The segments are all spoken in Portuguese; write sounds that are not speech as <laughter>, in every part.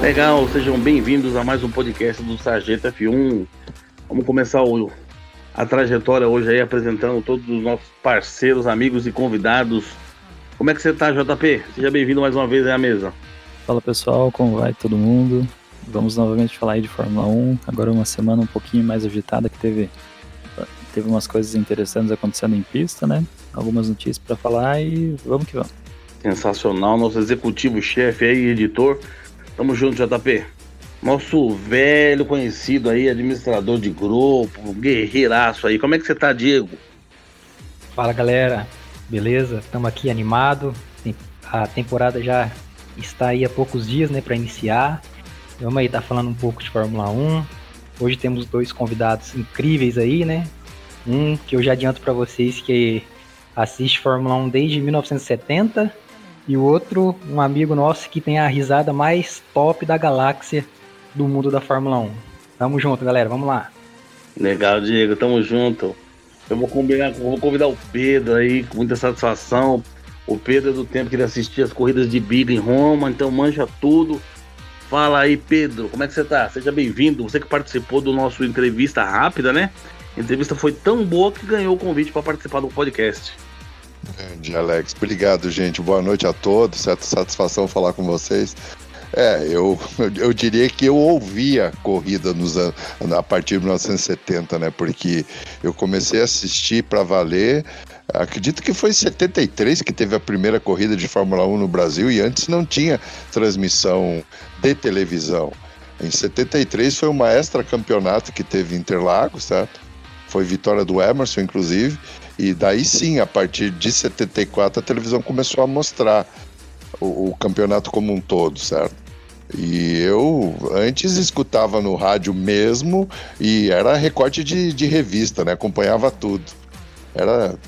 Legal, sejam bem-vindos a mais um podcast do Sargento F1. Vamos começar o, a trajetória hoje aí apresentando todos os nossos parceiros, amigos e convidados. Como é que você tá, JP? Seja bem-vindo mais uma vez à mesa. Fala pessoal, como vai todo mundo? Vamos novamente falar aí de Fórmula 1. Agora uma semana um pouquinho mais agitada que teve teve umas coisas interessantes acontecendo em pista, né? Algumas notícias para falar e vamos que vamos. Sensacional, nosso executivo-chefe aí, editor. Tamo junto, JP. Nosso velho conhecido aí, administrador de grupo, guerreiraço aí. Como é que você tá, Diego? Fala, galera. Beleza? Estamos aqui animado. A temporada já está aí há poucos dias, né, para iniciar. Vamos aí tá falando um pouco de Fórmula 1. Hoje temos dois convidados incríveis aí, né? Um que eu já adianto para vocês que assiste Fórmula 1 desde 1970 e o outro, um amigo nosso que tem a risada mais top da galáxia do mundo da Fórmula 1. Tamo junto, galera, vamos lá. Legal, Diego, tamo junto. Eu vou combinar, vou convidar o Pedro aí, com muita satisfação. O Pedro é do tempo que ele assistia as corridas de Big em Roma, então manja tudo. Fala aí, Pedro, como é que você tá? Seja bem-vindo. Você que participou do nosso entrevista rápida, né? A entrevista foi tão boa que ganhou o convite para participar do podcast. Grande, Alex. Obrigado, gente. Boa noite a todos. Certa satisfação falar com vocês. É, eu, <laughs> eu diria que eu ouvia corrida nos, a partir de 1970, né? Porque eu comecei a assistir para valer. Acredito que foi em 73 que teve a primeira corrida de Fórmula 1 no Brasil e antes não tinha transmissão de televisão. Em 73 foi uma extra campeonato que teve Interlagos, certo? Foi vitória do Emerson, inclusive. E daí sim, a partir de 74, a televisão começou a mostrar o, o campeonato como um todo, certo? E eu antes escutava no rádio mesmo e era recorte de, de revista, né? Acompanhava tudo. Era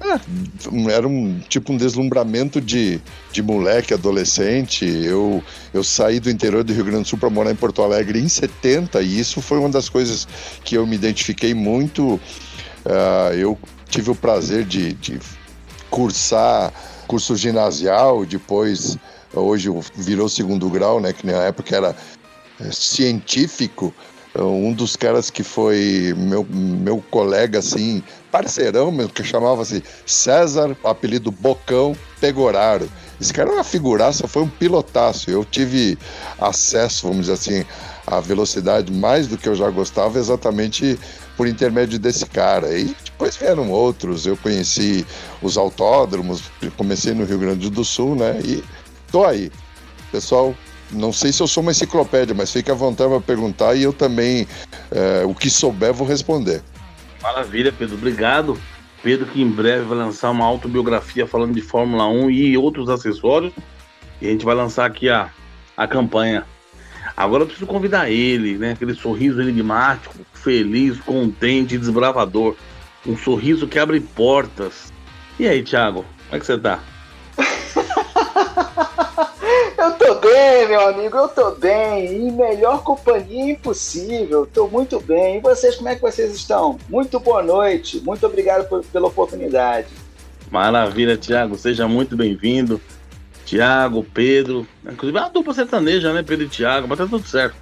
é, era um tipo um deslumbramento de, de moleque, adolescente. Eu, eu saí do interior do Rio Grande do Sul para morar em Porto Alegre em 70 e isso foi uma das coisas que eu me identifiquei muito. Uh, eu tive o prazer de, de cursar curso ginasial, depois hoje virou segundo grau, né? Que na época era é, científico um dos caras que foi meu, meu colega, assim, parceirão mesmo, que chamava-se César, apelido Bocão Pegoraro. Esse cara era uma figuraça, foi um pilotaço. Eu tive acesso, vamos dizer assim, à velocidade mais do que eu já gostava, exatamente por intermédio desse cara. E depois vieram outros, eu conheci os autódromos, comecei no Rio Grande do Sul, né? E tô aí. Pessoal, não sei se eu sou uma enciclopédia, mas fique à vontade para perguntar e eu também, é, o que souber, vou responder. Maravilha, Pedro. Obrigado. Pedro, que em breve vai lançar uma autobiografia falando de Fórmula 1 e outros acessórios. E a gente vai lançar aqui a, a campanha. Agora eu preciso convidar ele, né? Aquele sorriso enigmático, feliz, contente, desbravador. Um sorriso que abre portas. E aí, Thiago, como é que você tá? <laughs> Eu tô bem, meu amigo, eu tô bem. Em melhor companhia impossível. Tô muito bem. E vocês, como é que vocês estão? Muito boa noite. Muito obrigado por, pela oportunidade. Maravilha, Tiago. Seja muito bem-vindo. Tiago, Pedro. Inclusive uma dupla sertaneja, né? Pedro e Tiago, mas tá tudo certo.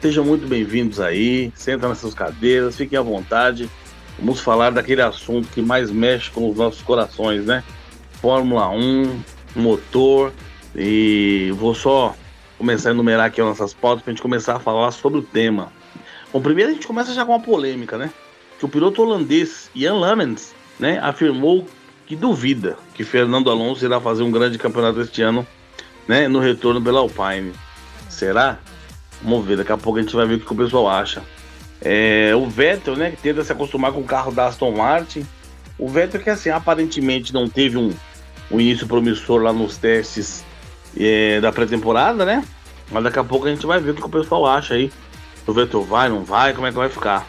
Sejam muito bem-vindos aí. Senta nas suas cadeiras, fiquem à vontade. Vamos falar daquele assunto que mais mexe com os nossos corações, né? Fórmula 1, motor e vou só começar a enumerar aqui as nossas pautas para a gente começar a falar sobre o tema. Bom, primeiro a gente começa já com uma polêmica, né? Que o piloto holandês Ian Lamens, né, afirmou que duvida que Fernando Alonso irá fazer um grande campeonato este ano, né, no retorno pela Alpine. Será? Vamos ver, daqui a pouco a gente vai ver o que o pessoal acha. É, o Vettel, né, que tenta se acostumar com o carro da Aston Martin. O Vettel que assim, aparentemente não teve um, um início promissor lá nos testes é, da pré-temporada, né? Mas daqui a pouco a gente vai ver o que o pessoal acha aí. O Vettel vai, não vai, como é que vai ficar.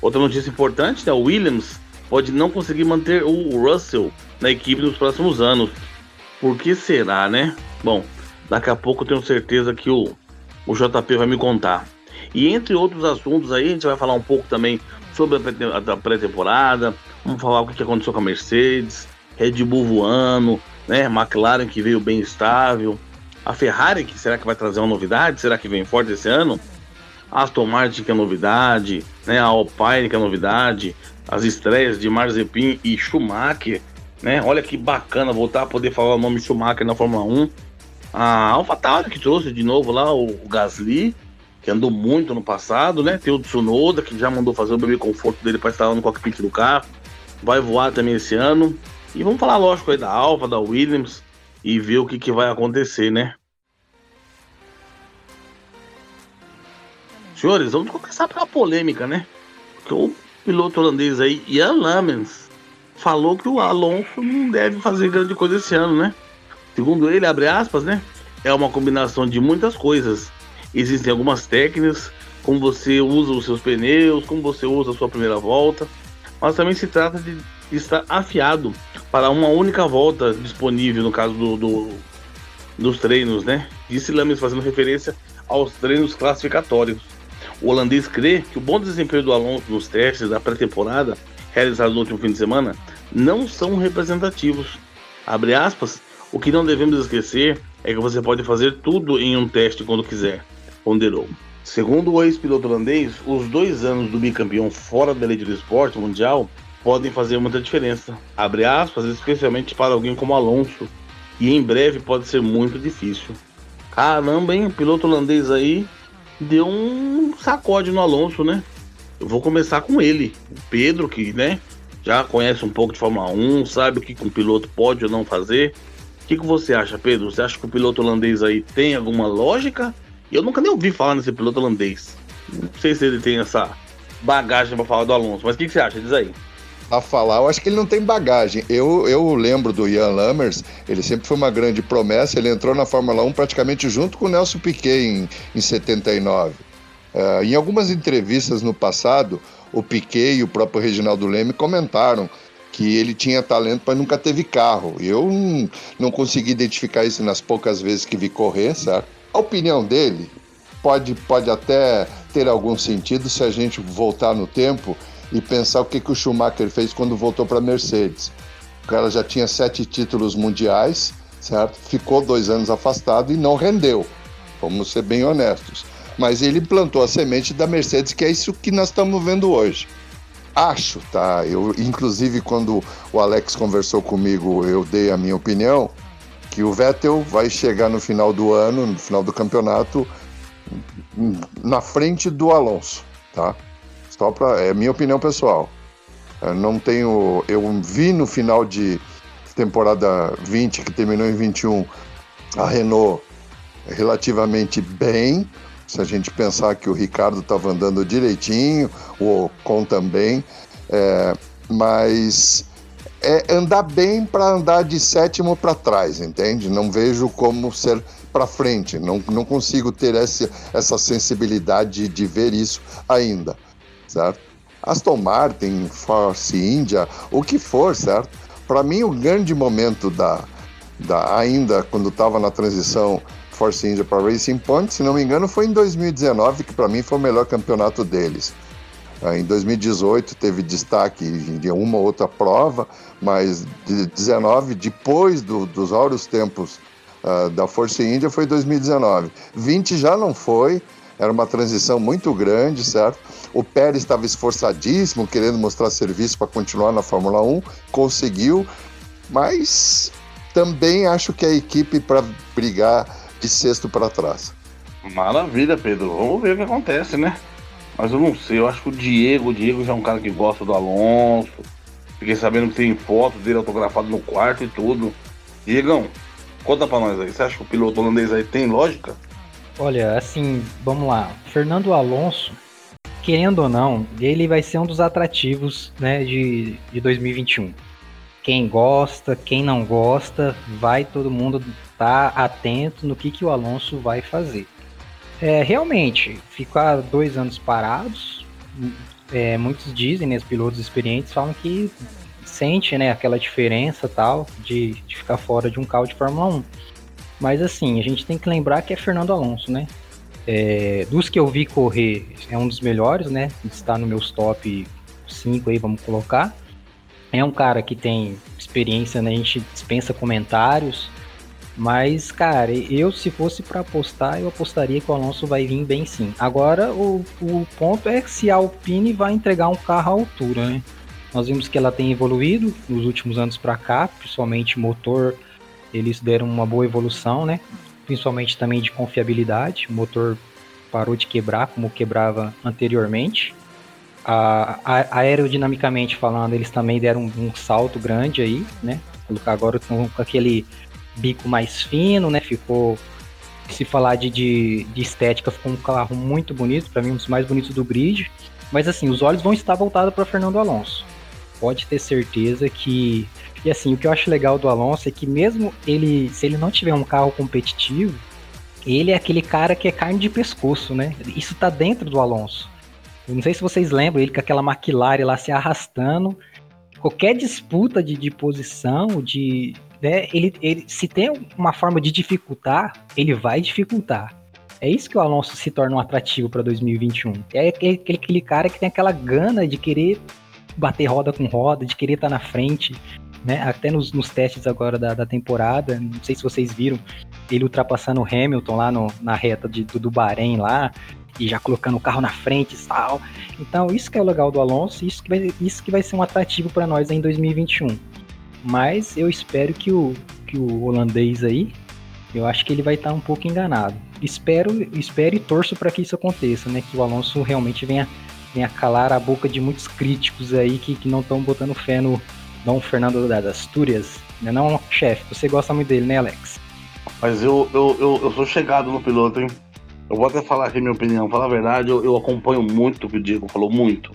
Outra notícia importante, né? O Williams pode não conseguir manter o Russell na equipe nos próximos anos. Por que será, né? Bom, daqui a pouco eu tenho certeza que o, o JP vai me contar. E entre outros assuntos aí, a gente vai falar um pouco também sobre a pré-temporada, vamos falar o que aconteceu com a Mercedes, Red Bull voando, né? McLaren que veio bem estável. A Ferrari, que será que vai trazer uma novidade? Será que vem forte esse ano? A Aston Martin, que é novidade, né? A Alpine, que é novidade, as estreias de Marzepin e Schumacher, né? Olha que bacana voltar a poder falar o nome Schumacher na Fórmula 1. A AlphaTauri, que trouxe de novo lá o Gasly, que andou muito no passado, né? Tem o Tsunoda, que já mandou fazer o bebê conforto dele para estar lá no cockpit do carro. Vai voar também esse ano. E vamos falar, lógico, aí da Alfa, da Williams e ver o que, que vai acontecer, né? Senhores, vamos começar pela polêmica, né? Porque o piloto holandês aí, Jan Lamens, falou que o Alonso não deve fazer grande coisa esse ano, né? Segundo ele, abre aspas, né? É uma combinação de muitas coisas. Existem algumas técnicas, como você usa os seus pneus, como você usa a sua primeira volta, mas também se trata de estar afiado para uma única volta disponível no caso do, do dos treinos, né? Disse Lames fazendo referência aos treinos classificatórios. O holandês crê que o bom desempenho do Alonso nos testes da pré-temporada realizados no último fim de semana não são representativos. Abre aspas, o que não devemos esquecer é que você pode fazer tudo em um teste quando quiser, ponderou. Segundo o ex-piloto holandês, os dois anos do bicampeão fora da elite do esporte mundial podem fazer muita diferença. Abre aspas, especialmente para alguém como Alonso, e em breve pode ser muito difícil. Caramba, hein? Piloto holandês aí deu um sacode no Alonso, né? Eu vou começar com ele, o Pedro, que, né, já conhece um pouco de Fórmula 1, sabe o que um piloto pode ou não fazer. O que, que você acha, Pedro? Você acha que o piloto holandês aí tem alguma lógica? Eu nunca nem ouvi falar nesse piloto holandês. Não sei se ele tem essa bagagem para falar do Alonso, mas o que, que você acha? Diz aí a falar, eu acho que ele não tem bagagem. Eu, eu lembro do Ian Lammers, ele sempre foi uma grande promessa, ele entrou na Fórmula 1 praticamente junto com o Nelson Piquet em, em 79. Uh, em algumas entrevistas no passado, o Piquet e o próprio Reginaldo Leme comentaram que ele tinha talento, mas nunca teve carro. Eu não, não consegui identificar isso nas poucas vezes que vi correr, certo? A opinião dele pode, pode até ter algum sentido se a gente voltar no tempo e pensar o que, que o Schumacher fez quando voltou para a Mercedes. O cara já tinha sete títulos mundiais, certo? Ficou dois anos afastado e não rendeu. Vamos ser bem honestos. Mas ele plantou a semente da Mercedes, que é isso que nós estamos vendo hoje. Acho, tá? Eu, inclusive, quando o Alex conversou comigo, eu dei a minha opinião que o Vettel vai chegar no final do ano, no final do campeonato, na frente do Alonso, tá? Só para é minha opinião pessoal. Eu não tenho, eu vi no final de temporada 20 que terminou em 21 a Renault relativamente bem. Se a gente pensar que o Ricardo estava andando direitinho, o Ocon também, é, mas é andar bem para andar de sétimo para trás, entende? Não vejo como ser para frente, não, não consigo ter essa, essa sensibilidade de ver isso ainda certo? Aston Martin, Force India, o que for, certo? Para mim, o grande momento da, da ainda quando estava na transição Force India para Racing Point, se não me engano, foi em 2019 que para mim foi o melhor campeonato deles. Ah, em 2018 teve destaque de uma ou outra prova, mas de 19 depois do, dos áureos tempos uh, da Force India foi 2019. 20 já não foi, era uma transição muito grande, certo? O Pérez estava esforçadíssimo, querendo mostrar serviço para continuar na Fórmula 1, conseguiu, mas também acho que a equipe para brigar de sexto para trás. Maravilha, Pedro. Vamos ver o que acontece, né? Mas eu não sei, eu acho que o Diego, o Diego já é um cara que gosta do Alonso. Fiquei sabendo que tem foto dele autografado no quarto e tudo. Diegão, conta pra nós aí. Você acha que o piloto holandês aí tem lógica? Olha, assim, vamos lá. Fernando Alonso, querendo ou não, ele vai ser um dos atrativos né, de, de 2021. Quem gosta, quem não gosta, vai todo mundo estar tá atento no que, que o Alonso vai fazer. É, realmente, ficar dois anos parados, é, muitos dizem, né, os pilotos experientes falam que sente né, aquela diferença tal de, de ficar fora de um carro de Fórmula 1. Mas assim, a gente tem que lembrar que é Fernando Alonso, né? É, dos que eu vi correr, é um dos melhores, né? Está no meus top 5 aí, vamos colocar. É um cara que tem experiência, né? A gente dispensa comentários. Mas, cara, eu se fosse para apostar, eu apostaria que o Alonso vai vir bem sim. Agora, o, o ponto é se a Alpine vai entregar um carro à altura, né? Nós vimos que ela tem evoluído nos últimos anos para cá, principalmente motor, eles deram uma boa evolução, né? Principalmente também de confiabilidade. O motor parou de quebrar como quebrava anteriormente. A, a, aerodinamicamente falando, eles também deram um, um salto grande aí, né? Agora com, com aquele bico mais fino, né? Ficou. Se falar de, de, de estética, ficou um carro muito bonito, para mim um dos mais bonitos do grid. Mas assim, os olhos vão estar voltados para Fernando Alonso. Pode ter certeza que. E assim, o que eu acho legal do Alonso é que mesmo ele, se ele não tiver um carro competitivo, ele é aquele cara que é carne de pescoço, né? Isso tá dentro do Alonso. Eu não sei se vocês lembram ele com aquela McLaren lá se arrastando. Qualquer disputa de, de posição, de, né, ele, ele, se tem uma forma de dificultar, ele vai dificultar. É isso que o Alonso se torna um atrativo para 2021. É aquele, aquele cara que tem aquela gana de querer bater roda com roda, de querer estar tá na frente, né? Até nos, nos testes agora da, da, temporada, não sei se vocês viram, ele ultrapassando o Hamilton lá no, na reta de, do, do Bahrein lá, e já colocando o carro na frente e tal. Então, isso que é o legal do Alonso, isso que vai, isso que vai ser um atrativo para nós em 2021. Mas eu espero que o, que o holandês aí, eu acho que ele vai estar um pouco enganado. Espero, espero e torço para que isso aconteça, né? Que o Alonso realmente venha, venha calar a boca de muitos críticos aí que, que não estão botando fé no Dom Fernando das Astúrias. Né? Não, chefe, você gosta muito dele, né, Alex? Mas eu, eu, eu, eu sou chegado no piloto, hein? Eu vou até falar aqui minha opinião. Falar a verdade, eu, eu acompanho muito o que o Diego falou, muito.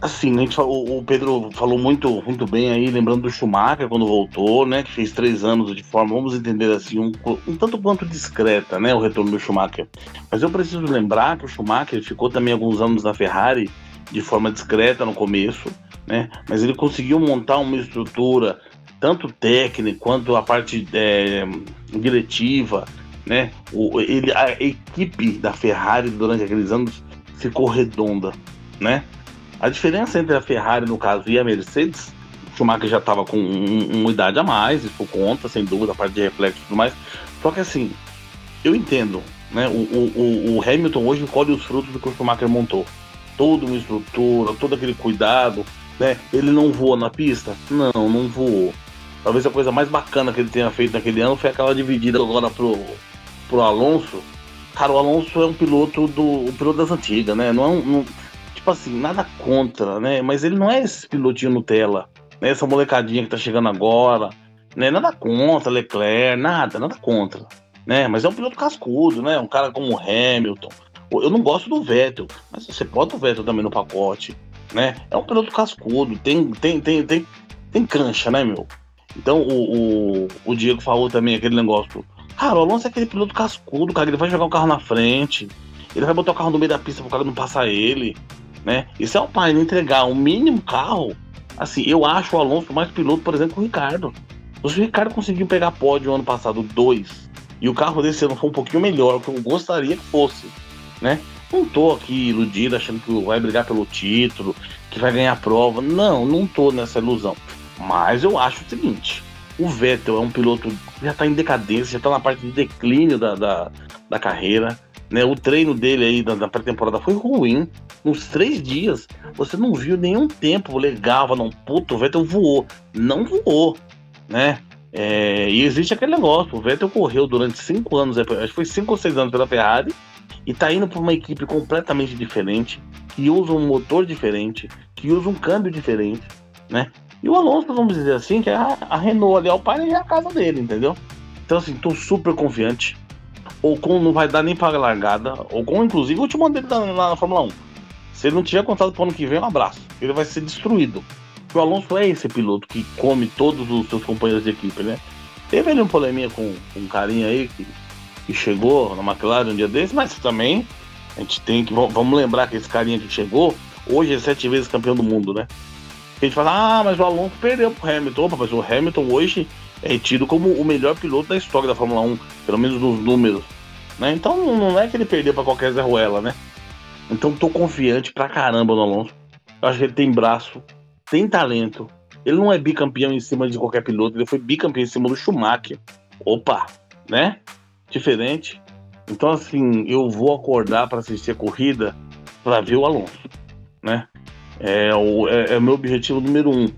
Assim, falou, o Pedro falou muito, muito bem aí, lembrando do Schumacher quando voltou, né? Que fez três anos de forma, vamos entender assim, um, um tanto quanto discreta, né? O retorno do Schumacher. Mas eu preciso lembrar que o Schumacher ficou também alguns anos na Ferrari de forma discreta no começo, né? Mas ele conseguiu montar uma estrutura, tanto técnica quanto a parte é, diretiva, né? O, ele, a equipe da Ferrari durante aqueles anos ficou redonda, né? A diferença entre a Ferrari, no caso, e a Mercedes, o Schumacher já estava com um, uma idade a mais, isso conta, sem dúvida, a parte de reflexo e tudo mais. Só que assim, eu entendo, né? O, o, o Hamilton hoje colhe os frutos do que o Schumacher montou. Toda uma estrutura, todo aquele cuidado, né? Ele não voou na pista? Não, não voou. Talvez a coisa mais bacana que ele tenha feito naquele ano foi aquela dividida agora pro, pro Alonso. Cara, o Alonso é um piloto do um piloto das antigas, né? Não é um, tipo assim, nada contra, né? Mas ele não é esse pilotinho Nutella, né? Essa molecadinha que tá chegando agora, né? Nada contra Leclerc, nada, nada contra, né? Mas é um piloto cascudo, né? Um cara como o Eu não gosto do Vettel, mas você bota o Vettel também no pacote, né? É um piloto cascudo, tem, tem, tem, tem, tem cancha, né, meu? Então o, o, o Diego falou também aquele negócio. Cara, o Alonso é aquele piloto cascudo, cara. Ele vai jogar o carro na frente. Ele vai botar o carro no meio da pista pro cara não passar ele né? E se é o pai não entregar um mínimo carro, assim, eu acho o Alonso mais piloto, por exemplo, que o Ricardo. Se o Ricardo conseguiu pegar pódio ano passado, dois, e o carro desse ano foi um pouquinho melhor, que eu gostaria que fosse, né? Não tô aqui iludido, achando que vai brigar pelo título, que vai ganhar a prova. Não, não tô nessa ilusão. Mas eu acho o seguinte: o Vettel é um piloto que já tá em decadência, já tá na parte de declínio da, da, da carreira. Né? O treino dele aí da pré-temporada foi ruim. Nos três dias, você não viu nenhum tempo legal, não. Puto, o Vettel voou. Não voou, né? É, e existe aquele negócio, o Vettel correu durante cinco anos, acho que foi cinco ou seis anos pela Ferrari, e tá indo para uma equipe completamente diferente, que usa um motor diferente, que usa um câmbio diferente, né? E o Alonso, vamos dizer assim, que é a, a Renault ali, é o pai e é a casa dele, entendeu? Então, assim, tô super confiante. Ocon não vai dar nem para largada. Ocon, inclusive, o último ano dele na, na Fórmula 1. Se ele não tiver contrato pro ano que vem, um abraço. Ele vai ser destruído. o Alonso é esse piloto que come todos os seus companheiros de equipe, né? Teve ali um probleminha com, com um carinha aí que, que chegou na McLaren um dia desse, mas também a gente tem que. Vamos lembrar que esse carinha que chegou, hoje é sete vezes campeão do mundo, né? A gente fala, ah, mas o Alonso perdeu pro Hamilton. Opa, mas o Hamilton hoje é tido como o melhor piloto da história da Fórmula 1, pelo menos nos números. Né? Então não é que ele perdeu para qualquer Zé Ruela, né? Então tô confiante pra caramba no Alonso. Eu acho que ele tem braço, tem talento. Ele não é bicampeão em cima de qualquer piloto, ele foi bicampeão em cima do Schumacher. Opa, né? Diferente. Então, assim, eu vou acordar para assistir a corrida para ver o Alonso, né? É o é, é meu objetivo número um.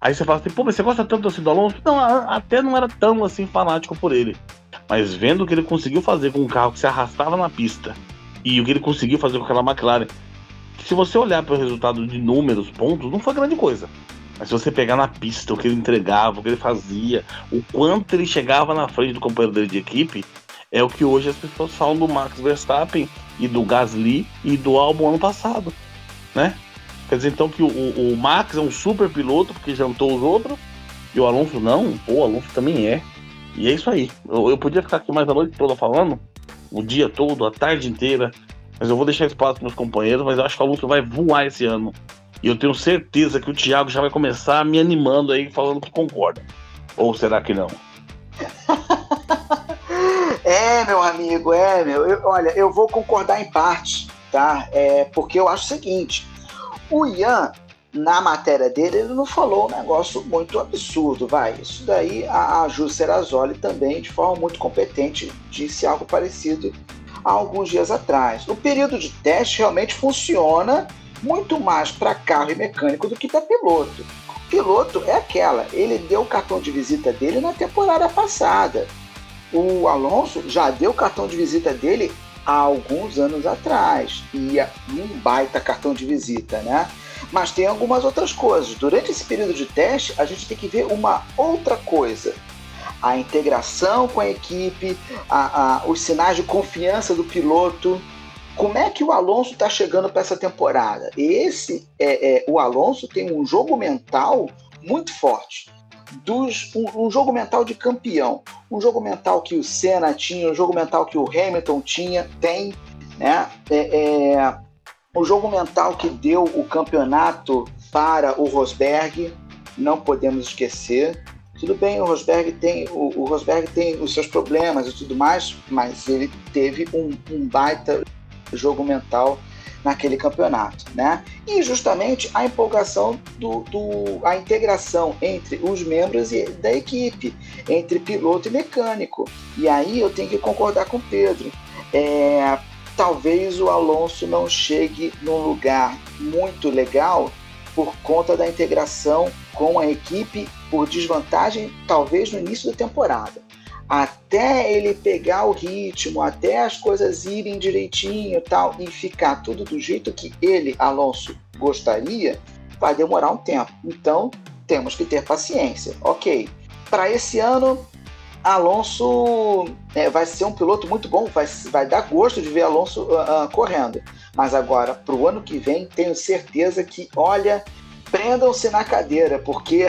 Aí você fala assim, pô, mas você gosta tanto assim do Alonso? Não, até não era tão assim fanático por ele. Mas vendo o que ele conseguiu fazer com um carro que se arrastava na pista e o que ele conseguiu fazer com aquela McLaren, se você olhar para o resultado de números, pontos, não foi grande coisa. Mas se você pegar na pista o que ele entregava, o que ele fazia, o quanto ele chegava na frente do companheiro dele de equipe, é o que hoje as pessoas falam do Max Verstappen e do Gasly e do Albon ano passado, né? Quer dizer então que o, o, Max é um super piloto porque jantou os outros e o Alonso não? O Alonso também é. E é isso aí. Eu, eu podia ficar aqui mais a noite toda falando, o dia todo, a tarde inteira, mas eu vou deixar espaço para meus companheiros, mas eu acho que o Alonso vai voar esse ano. E eu tenho certeza que o Thiago já vai começar me animando aí, falando que concorda. Ou será que não? <laughs> é, meu amigo, é, meu. Eu, olha, eu vou concordar em parte, tá? É, porque eu acho o seguinte: o Ian, na matéria dele, ele não falou um negócio muito absurdo, vai. Isso daí a, a Ju Serazoli também, de forma muito competente, disse algo parecido há alguns dias atrás. O período de teste realmente funciona muito mais para carro e mecânico do que para piloto. Piloto é aquela, ele deu o cartão de visita dele na temporada passada. O Alonso já deu o cartão de visita dele há alguns anos atrás. E um baita cartão de visita, né? Mas tem algumas outras coisas. Durante esse período de teste, a gente tem que ver uma outra coisa. A integração com a equipe, a, a, os sinais de confiança do piloto, como é que o Alonso está chegando para essa temporada? Esse é, é, o Alonso tem um jogo mental muito forte. Dos, um, um, jogo mental de campeão, um jogo mental que o Senna tinha, um jogo mental que o Hamilton tinha, tem, né? É, é, jogo mental que deu o campeonato para o Rosberg, não podemos esquecer. Tudo bem, o Rosberg tem o, o Rosberg tem os seus problemas e tudo mais, mas ele teve um, um baita jogo mental naquele campeonato, né? E justamente a empolgação do, do, a integração entre os membros da equipe, entre piloto e mecânico. E aí eu tenho que concordar com o Pedro. É, talvez o Alonso não chegue num lugar muito legal por conta da integração com a equipe por desvantagem, talvez no início da temporada até ele pegar o ritmo, até as coisas irem direitinho tal, e ficar tudo do jeito que ele, Alonso, gostaria, vai demorar um tempo. Então, temos que ter paciência. Ok. Para esse ano, Alonso é, vai ser um piloto muito bom, vai, vai dar gosto de ver Alonso uh, uh, correndo. Mas agora, para o ano que vem, tenho certeza que, olha, prendam-se na cadeira, porque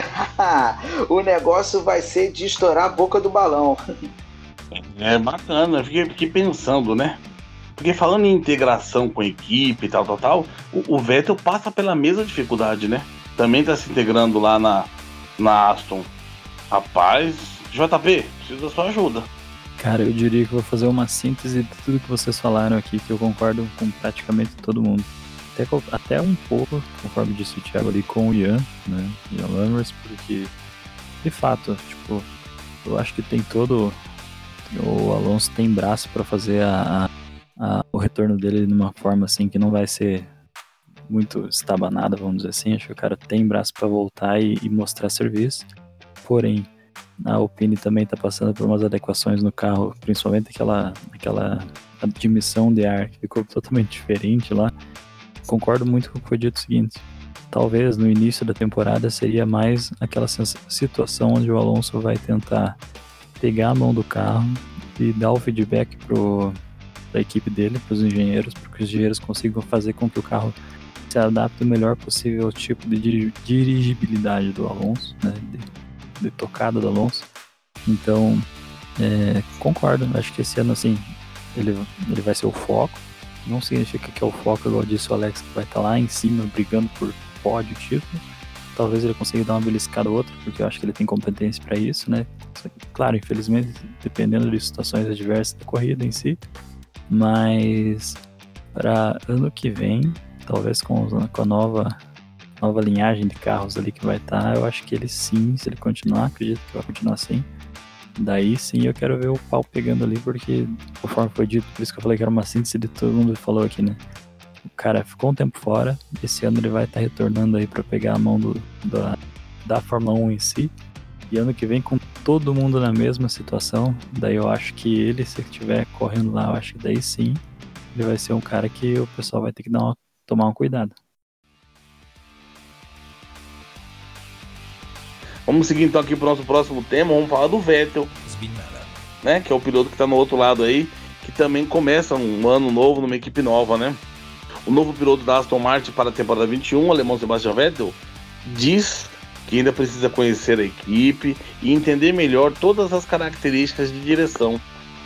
<laughs> o negócio vai ser de estourar a boca do balão. É bacana, fiquei, fiquei pensando, né? Porque falando em integração com a equipe e tal, tal, tal, o, o Vettel passa pela mesma dificuldade, né? Também tá se integrando lá na, na Aston. Rapaz, JP, preciso da sua ajuda. Cara, eu diria que vou fazer uma síntese de tudo que vocês falaram aqui, que eu concordo com praticamente todo mundo até, até um pouco, conforme disse o Thiago ali, com o Ian, né? Ian Lammers, porque de fato, tipo, eu acho que tem todo. O Alonso tem braço para fazer a, a, o retorno dele de uma forma assim que não vai ser muito estabanada, vamos dizer assim. Acho que o cara tem braço para voltar e, e, mostrar serviço. Porém, a Alpine também está passando por umas adequações no carro, principalmente aquela, aquela admissão de ar que ficou totalmente diferente lá concordo muito com o que foi dito o seguinte. Talvez no início da temporada seria mais aquela situação onde o Alonso vai tentar pegar a mão do carro e dar o feedback para a equipe dele, para os engenheiros, para que os engenheiros consigam fazer com que o carro se adapte o melhor possível ao tipo de dirigibilidade do Alonso, né, de, de tocada do Alonso. Então, é, concordo, acho que esse ano assim ele, ele vai ser o foco, não significa que é o foco, igual disse o Alex, que vai estar tá lá em cima brigando por pódio, título. Talvez ele consiga dar uma beliscada ou outra, porque eu acho que ele tem competência para isso, né? Claro, infelizmente, dependendo de situações adversas da corrida em si. Mas para ano que vem, talvez com, com a nova, nova linhagem de carros ali que vai estar, tá, eu acho que ele sim, se ele continuar, acredito que vai continuar assim, daí sim eu quero ver o pau pegando ali, porque conforme foi dito, por isso que eu falei que era uma síntese de todo mundo falou aqui, né? O cara ficou um tempo fora, esse ano ele vai estar tá retornando aí para pegar a mão do, da, da Fórmula 1 em si. E ano que vem com todo mundo na mesma situação, daí eu acho que ele, se estiver correndo lá, eu acho que daí sim, ele vai ser um cara que o pessoal vai ter que dar uma, tomar um cuidado. Vamos seguir então aqui para o nosso próximo tema, vamos falar do Vettel, né, que é o piloto que está no outro lado aí, que também começa um ano novo numa equipe nova, né? O novo piloto da Aston Martin para a temporada 21, o alemão Sebastian Vettel, diz que ainda precisa conhecer a equipe e entender melhor todas as características de direção,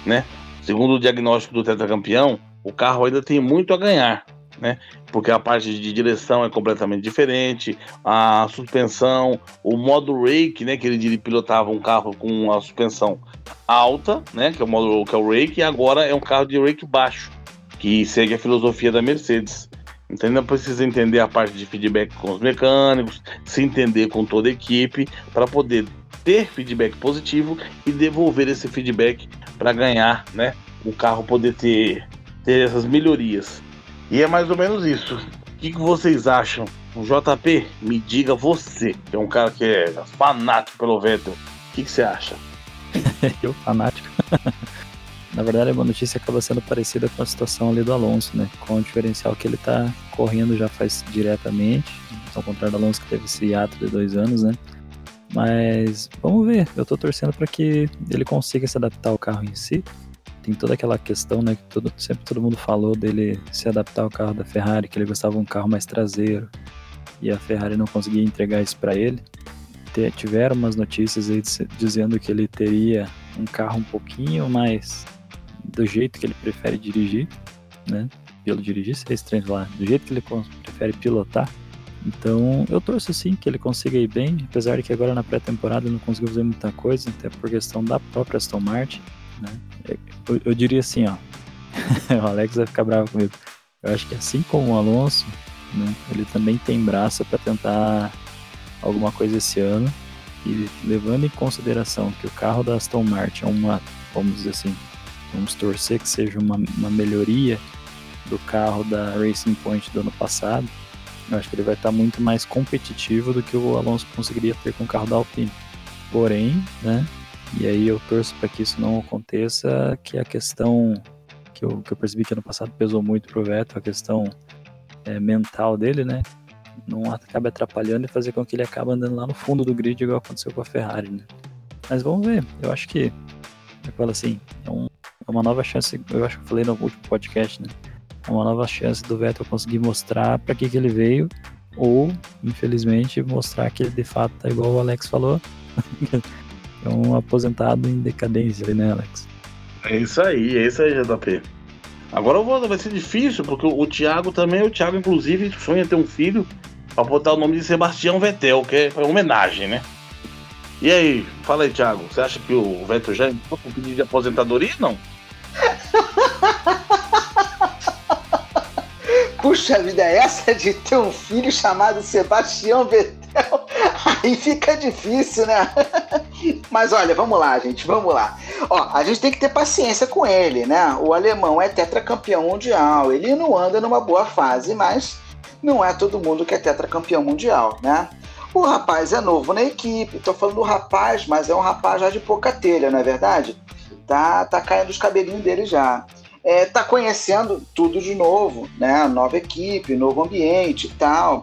né? Segundo o diagnóstico do tetracampeão, o carro ainda tem muito a ganhar, né? Porque a parte de direção é completamente diferente, a suspensão, o modo rake, né? Que ele pilotava um carro com a suspensão alta, né? Que é o modo que é o rake, e agora é um carro de rake baixo, que segue a filosofia da Mercedes. Então ainda precisa entender a parte de feedback com os mecânicos, se entender com toda a equipe, para poder ter feedback positivo e devolver esse feedback para ganhar, né? O carro poder ter, ter essas melhorias. E é mais ou menos isso. O que, que vocês acham? O JP, me diga você, que é um cara que é fanático pelo Vettel. O que, que você acha? <laughs> Eu, fanático. <laughs> Na verdade, a notícia acaba sendo parecida com a situação ali do Alonso, né? Com o diferencial que ele tá correndo já faz diretamente, ao contrário do Alonso que teve esse ato de dois anos, né? Mas vamos ver, eu tô torcendo para que ele consiga se adaptar ao carro em si. Tem toda aquela questão, né, que todo, sempre todo mundo falou dele se adaptar ao carro da Ferrari, que ele gostava de um carro mais traseiro, e a Ferrari não conseguia entregar isso para ele. Tiveram umas notícias aí dizendo que ele teria um carro um pouquinho mais do jeito que ele prefere dirigir, né? Pelo dirigir seria estranho lá, do jeito que ele prefere pilotar. Então eu torço sim que ele consiga ir bem, apesar de que agora na pré-temporada não conseguiu fazer muita coisa, até por questão da própria Aston Martin. Né? Eu, eu diria assim, ó. <laughs> o Alex vai ficar bravo comigo. Eu acho que assim como o Alonso, né, ele também tem braço para tentar alguma coisa esse ano. E levando em consideração que o carro da Aston Martin é uma, vamos dizer assim, Vamos torcer que seja uma, uma melhoria do carro da Racing Point do ano passado. Eu acho que ele vai estar muito mais competitivo do que o Alonso conseguiria ter com o carro da Alpine. Porém, né? E aí eu torço para que isso não aconteça, que a questão que eu, que eu percebi que ano passado pesou muito pro Vettel, a questão é, mental dele, né? Não acaba atrapalhando e fazer com que ele acabe andando lá no fundo do grid, igual aconteceu com a Ferrari, né? Mas vamos ver. Eu acho que, eu falo assim, é um, é uma nova chance, eu acho que eu falei no último podcast, né? É uma nova chance do Vettel conseguir mostrar para que, que ele veio, ou, infelizmente, mostrar que ele de fato tá igual o Alex falou. <laughs> é um aposentado em decadência, né, Alex? É isso aí, é isso aí, JP. Agora vou, vai ser difícil, porque o, o Thiago também, o Thiago, inclusive, sonha ter um filho para botar o nome de Sebastião Vettel, que é homenagem, né? E aí, fala aí, Thiago, você acha que o Vettel já entrou com pedido de aposentadoria? Não. <laughs> Puxa vida, é essa de ter um filho chamado Sebastião Vettel, aí <laughs> fica difícil, né? <laughs> Mas olha, vamos lá, gente, vamos lá. Ó, a gente tem que ter paciência com ele, né? O alemão é tetracampeão mundial, ele não anda numa boa fase, mas não é todo mundo que é tetracampeão mundial, né? O rapaz é novo na equipe, tô falando do rapaz, mas é um rapaz já de pouca telha, não é verdade? Tá, tá caindo os cabelinhos dele já é, tá conhecendo tudo de novo, né? Nova equipe, novo ambiente e tal.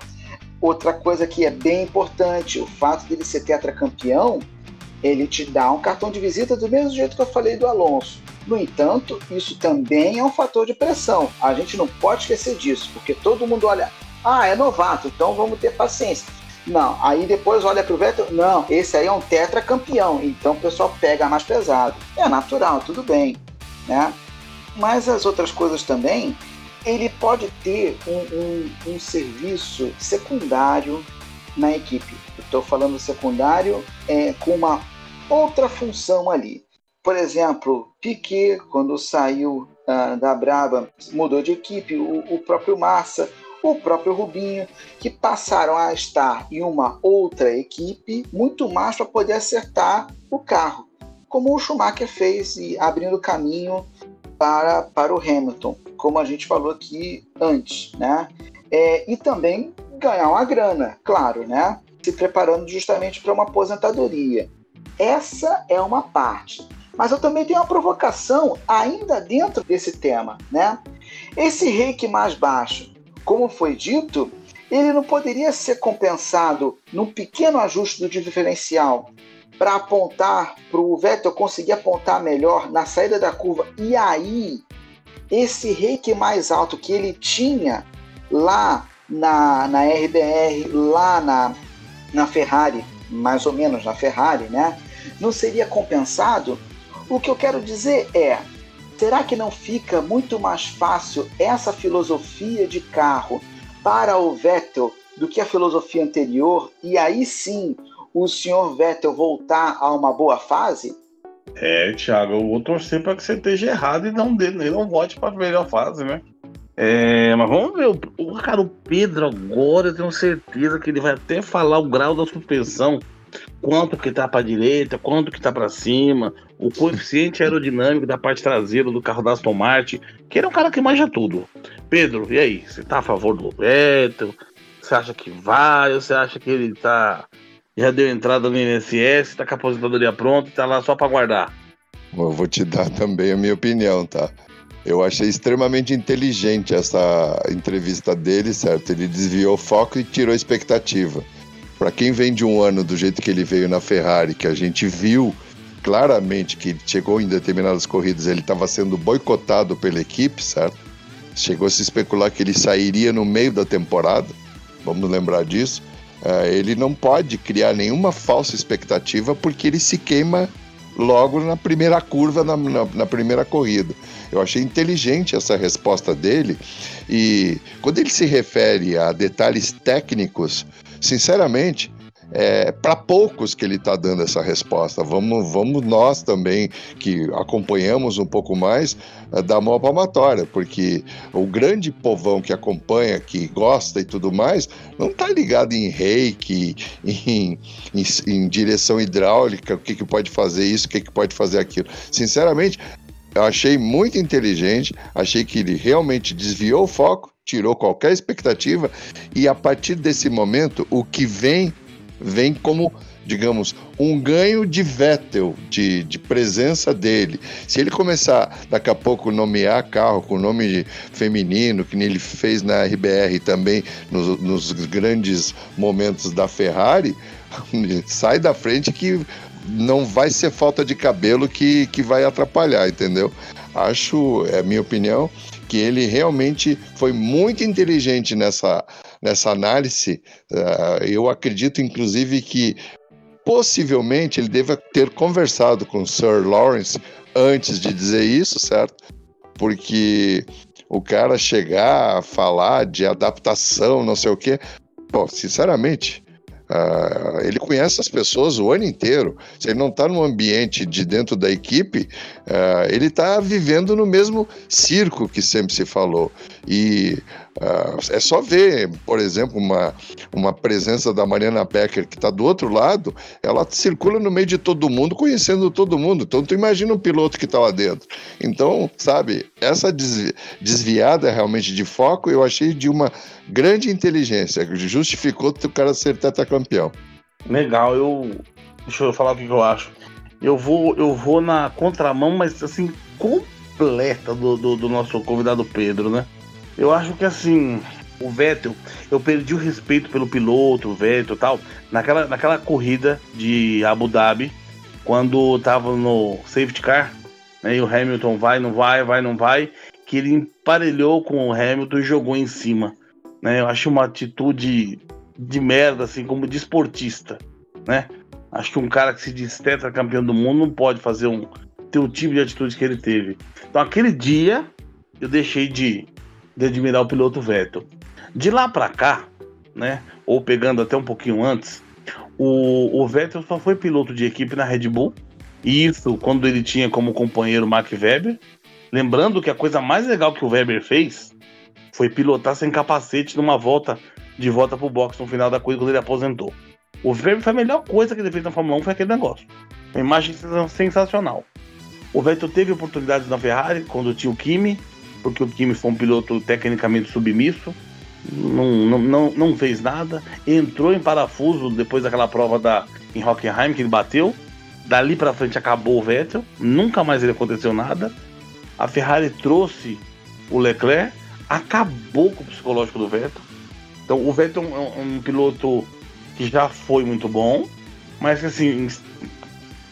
Outra coisa que é bem importante, o fato dele ser tetracampeão, ele te dá um cartão de visita do mesmo jeito que eu falei do Alonso. No entanto, isso também é um fator de pressão. A gente não pode esquecer disso, porque todo mundo olha, ah, é novato, então vamos ter paciência. Não, aí depois olha para o Vettel, não, esse aí é um tetracampeão, então o pessoal pega mais pesado. É natural, tudo bem, né? Mas as outras coisas também, ele pode ter um, um, um serviço secundário na equipe. Estou falando secundário é, com uma outra função ali. Por exemplo, Piquet, quando saiu uh, da Braba, mudou de equipe, o, o próprio Massa, o próprio Rubinho, que passaram a estar em uma outra equipe muito mais para poder acertar o carro como o Schumacher fez, e abrindo caminho para, para o Hamilton, como a gente falou aqui antes, né? É, e também ganhar uma grana, claro, né? Se preparando justamente para uma aposentadoria. Essa é uma parte. Mas eu também tenho uma provocação ainda dentro desse tema, né? Esse reiki mais baixo, como foi dito, ele não poderia ser compensado num pequeno ajuste do diferencial para apontar para o Vettel conseguir apontar melhor na saída da curva e aí esse reiki mais alto que ele tinha lá na, na RBR, lá na, na Ferrari, mais ou menos na Ferrari, né? Não seria compensado? O que eu quero dizer é, será que não fica muito mais fácil essa filosofia de carro para o Vettel do que a filosofia anterior e aí sim o senhor Vettel voltar a uma boa fase? É, Thiago, eu vou torcer para que você esteja errado e não, dê, não volte para a melhor fase, né? É, mas vamos ver, o, cara, o Pedro agora, eu tenho certeza que ele vai até falar o grau da suspensão, quanto que tá para direita, quanto que tá para cima, o coeficiente aerodinâmico da parte traseira do carro da Aston Martin, que ele é um cara que manja tudo. Pedro, e aí, você tá a favor do Vettel? Você acha que vai? Ou você acha que ele tá já deu entrada no INSS, tá com a aposentadoria pronta tá lá só para guardar? Eu vou te dar também a minha opinião, tá? Eu achei extremamente inteligente essa entrevista dele, certo? Ele desviou o foco e tirou a expectativa. Para quem vem de um ano do jeito que ele veio na Ferrari, que a gente viu claramente que chegou em determinadas corridas, ele estava sendo boicotado pela equipe, certo? Chegou a se especular que ele sairia no meio da temporada, vamos lembrar disso. Uh, ele não pode criar nenhuma falsa expectativa porque ele se queima logo na primeira curva, na, na, na, primeira corrida. Eu achei inteligente essa resposta dele e quando ele se refere a detalhes técnicos, sinceramente, é para poucos que ele está dando essa resposta. Vamos, vamos nós também, que acompanhamos um pouco mais, é, dar uma palmatória, porque o grande povão que acompanha, que gosta e tudo mais, não está ligado em reiki, <laughs> em, em, em, direção hidráulica, o que, que pode fazer isso, o que, que pode fazer aquilo. Sinceramente, eu achei muito inteligente, achei que ele realmente desviou o foco, tirou qualquer expectativa, e a partir desse momento, o que vem vem como, digamos, um ganho de Vettel, de, de presença dele. Se ele começar daqui a pouco nomear carro com nome feminino, que ele fez na RBR também nos, nos grandes momentos da Ferrari, <laughs> sai da frente que não vai ser falta de cabelo que, que vai atrapalhar, entendeu? Acho, é minha opinião, que ele realmente foi muito inteligente nessa, nessa análise. Uh, eu acredito, inclusive, que possivelmente ele deva ter conversado com o Sir Lawrence antes de dizer isso, certo? Porque o cara chegar a falar de adaptação, não sei o quê, sinceramente, Uh, ele conhece as pessoas o ano inteiro. Se ele não está no ambiente de dentro da equipe, uh, ele está vivendo no mesmo circo que sempre se falou. E uh, é só ver, por exemplo, uma, uma presença da Mariana Becker que está do outro lado, ela circula no meio de todo mundo, conhecendo todo mundo. Então, tu imagina o piloto que está lá dentro. Então, sabe, essa desvi desviada realmente de foco eu achei de uma grande inteligência, justificou o cara ser tetracampeão. Legal, eu. Deixa eu falar o que eu acho. Eu vou, eu vou na contramão, mas assim, completa do, do, do nosso convidado Pedro, né? Eu acho que assim, o Vettel, eu perdi o respeito pelo piloto, o Vettel e tal, naquela, naquela corrida de Abu Dhabi, quando tava no safety car, né, e o Hamilton vai, não vai, vai, não vai, que ele emparelhou com o Hamilton e jogou em cima. Né? Eu acho uma atitude de merda, assim, como de esportista, né? Acho que um cara que se diz campeão do mundo não pode fazer um ter o tipo de atitude que ele teve. Então, aquele dia, eu deixei de, de admirar o piloto Vettel. De lá para cá, né? Ou pegando até um pouquinho antes, o, o Vettel só foi piloto de equipe na Red Bull. E isso quando ele tinha como companheiro Mark Webber. Lembrando que a coisa mais legal que o Weber fez foi pilotar sem capacete numa volta de volta pro box no final da corrida quando ele aposentou. O Verme foi a melhor coisa que ele fez na Fórmula 1 foi aquele negócio. Uma imagem sensacional. O Vettel teve oportunidades na Ferrari quando tinha o Kimi, porque o Kimi foi um piloto tecnicamente submisso, não, não, não, não fez nada, entrou em parafuso depois daquela prova da, em Hockenheim que ele bateu. Dali para frente acabou o Vettel, nunca mais ele aconteceu nada. A Ferrari trouxe o Leclerc, acabou com o psicológico do Vettel. Então o Vettel é um, um piloto que já foi muito bom, mas que assim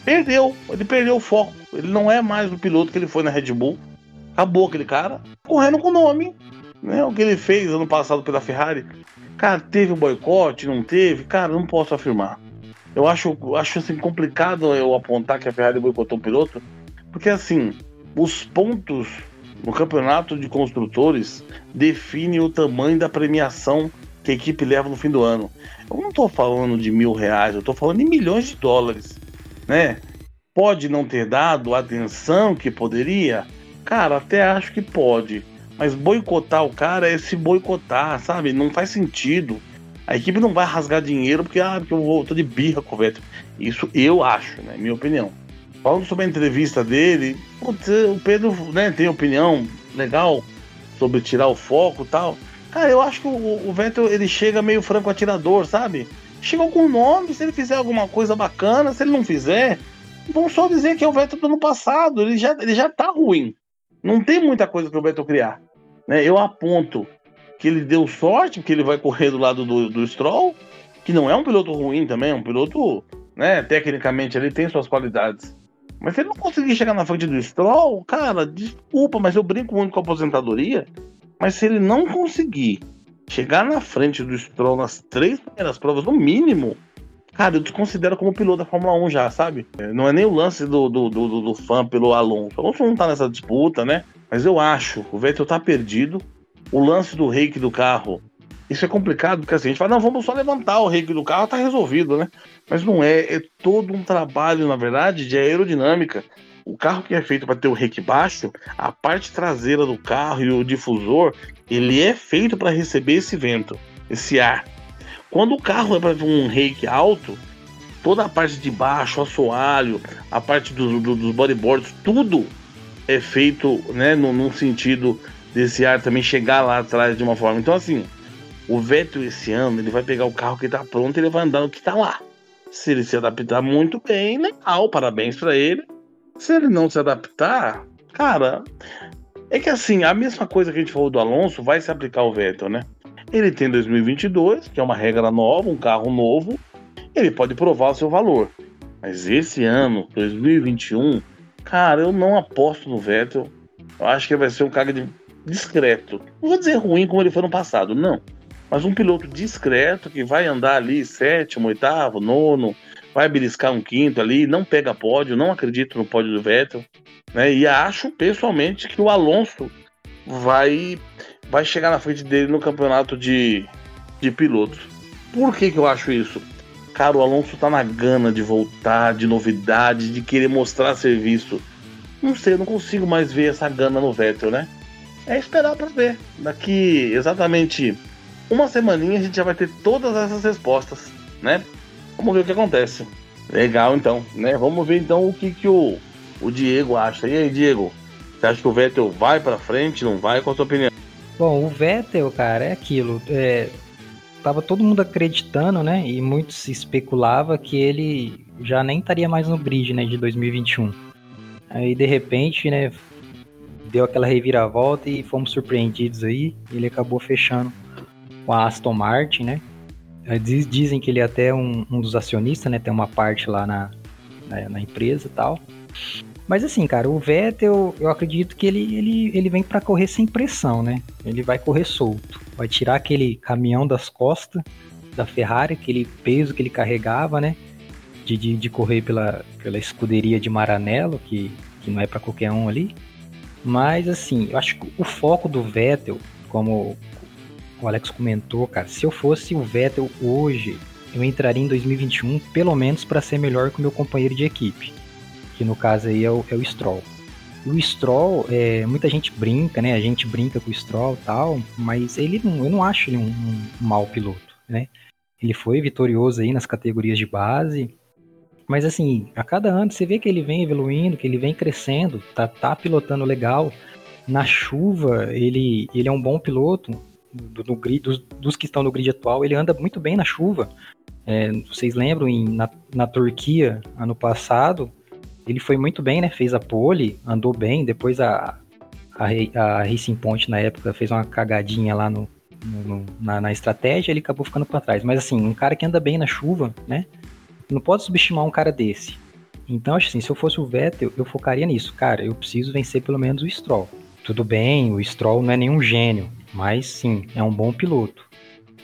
perdeu, ele perdeu o foco. Ele não é mais o piloto que ele foi na Red Bull. Acabou aquele cara correndo com o nome. Né? O que ele fez ano passado pela Ferrari. Cara, teve um boicote, não teve? Cara, não posso afirmar. Eu acho, acho assim, complicado eu apontar que a Ferrari boicotou o piloto, porque assim, os pontos no campeonato de construtores definem o tamanho da premiação que a equipe leva no fim do ano. Eu não estou falando de mil reais, eu estou falando de milhões de dólares, né? Pode não ter dado a atenção que poderia? Cara, até acho que pode. Mas boicotar o cara é se boicotar, sabe? Não faz sentido. A equipe não vai rasgar dinheiro porque, ah, porque eu vou, tô de birra com o Vettel. Isso eu acho, né? Minha opinião. Falando sobre a entrevista dele, o Pedro né, tem opinião legal sobre tirar o foco e tal. Cara, eu acho que o, o Vettel ele chega meio franco atirador, sabe? Chegou com o nome, se ele fizer alguma coisa bacana, se ele não fizer, vamos só dizer que é o Vettel do ano passado, ele já, ele já tá ruim. Não tem muita coisa para o Vettel criar. Né? Eu aponto que ele deu sorte, porque ele vai correr do lado do, do Stroll, que não é um piloto ruim também, é um piloto, né, tecnicamente ele tem suas qualidades. Mas se ele não conseguir chegar na frente do Stroll, cara, desculpa, mas eu brinco muito com a aposentadoria. Mas se ele não conseguir chegar na frente do Stroll nas três primeiras provas, no mínimo, cara, eu desconsidero como piloto da Fórmula 1 já, sabe? É, não é nem o lance do, do, do, do fã pelo Alonso. O Alonso não tá nessa disputa, né? Mas eu acho, o Vettel tá perdido. O lance do reiki do carro, isso é complicado, porque assim, a gente fala, não, vamos só levantar o reiki do carro, tá resolvido, né? Mas não é, é todo um trabalho, na verdade, de aerodinâmica. O carro que é feito para ter o reiki baixo, a parte traseira do carro e o difusor, ele é feito para receber esse vento, esse ar. Quando o carro é para um reiki alto, toda a parte de baixo, o assoalho, a parte do, do, dos bodyboards, tudo é feito né, no, sentido desse ar também chegar lá atrás de uma forma. Então, assim, o Vettel esse ano ele vai pegar o carro que está pronto e ele vai andar no que está lá. Se ele se adaptar muito bem, legal, parabéns para ele. Se ele não se adaptar, cara, é que assim, a mesma coisa que a gente falou do Alonso vai se aplicar ao Vettel, né? Ele tem 2022, que é uma regra nova, um carro novo, ele pode provar o seu valor. Mas esse ano, 2021, cara, eu não aposto no Vettel. Eu acho que vai ser um cara de discreto. Não vou dizer ruim como ele foi no passado, não. Mas um piloto discreto que vai andar ali sétimo, oitavo, nono, vai beliscar um quinto ali, não pega pódio, não acredito no pódio do Vettel, né? E acho pessoalmente que o Alonso vai vai chegar na frente dele no campeonato de, de pilotos. Por que, que eu acho isso? Cara, o Alonso tá na gana de voltar, de novidade, de querer mostrar serviço. Não sei, eu não consigo mais ver essa gana no Vettel, né? É esperar para ver. Daqui exatamente uma semaninha a gente já vai ter todas essas respostas, né? Vamos ver o que acontece. Legal, então, né? Vamos ver então o que, que o, o Diego acha. E aí, Diego? Você acha que o Vettel vai para frente, não vai? Qual a sua opinião? Bom, o Vettel, cara, é aquilo. É, tava todo mundo acreditando, né? E muitos se especulava que ele já nem estaria mais no grid, né? De 2021. Aí, de repente, né? Deu aquela reviravolta e fomos surpreendidos aí. Ele acabou fechando com a Aston Martin, né? É, dizem que ele é até um, um dos acionistas, né? Tem uma parte lá na, na, na, empresa e tal. Mas assim, cara, o Vettel, eu acredito que ele, ele, ele vem para correr sem pressão, né? Ele vai correr solto. Vai tirar aquele caminhão das costas da Ferrari, aquele peso que ele carregava, né? De, de, de correr pela, pela escuderia de Maranello, que, que não é para qualquer um ali. Mas assim, eu acho que o foco do Vettel, como o Alex comentou, cara, se eu fosse o Vettel hoje, eu entraria em 2021 pelo menos para ser melhor que o meu companheiro de equipe, que no caso aí é o, é o Stroll. O Stroll, é, muita gente brinca, né? A gente brinca com o Stroll e tal, mas ele não, eu não acho ele um, um mau piloto, né? Ele foi vitorioso aí nas categorias de base Mas assim, a cada ano você vê que ele vem evoluindo, que ele vem crescendo, tá, tá pilotando legal. Na chuva, ele, ele é um bom piloto. Do, do grid, dos, dos, que estão no grid atual, ele anda muito bem na chuva. É, vocês lembram, em, na, na Turquia, ano passado, ele foi muito bem, né? Fez a pole, andou bem. Depois a, a, a Racing Point, na época, fez uma cagadinha lá no, no na, na, estratégia, ele acabou ficando para trás. Mas assim, um cara que anda bem na chuva, né? Não pode subestimar um cara desse. Então, assim, se eu fosse o Vettel, eu focaria nisso. Cara, eu preciso vencer pelo menos o Stroll. Tudo bem, o Stroll não é nenhum gênio, mas sim, é um bom piloto.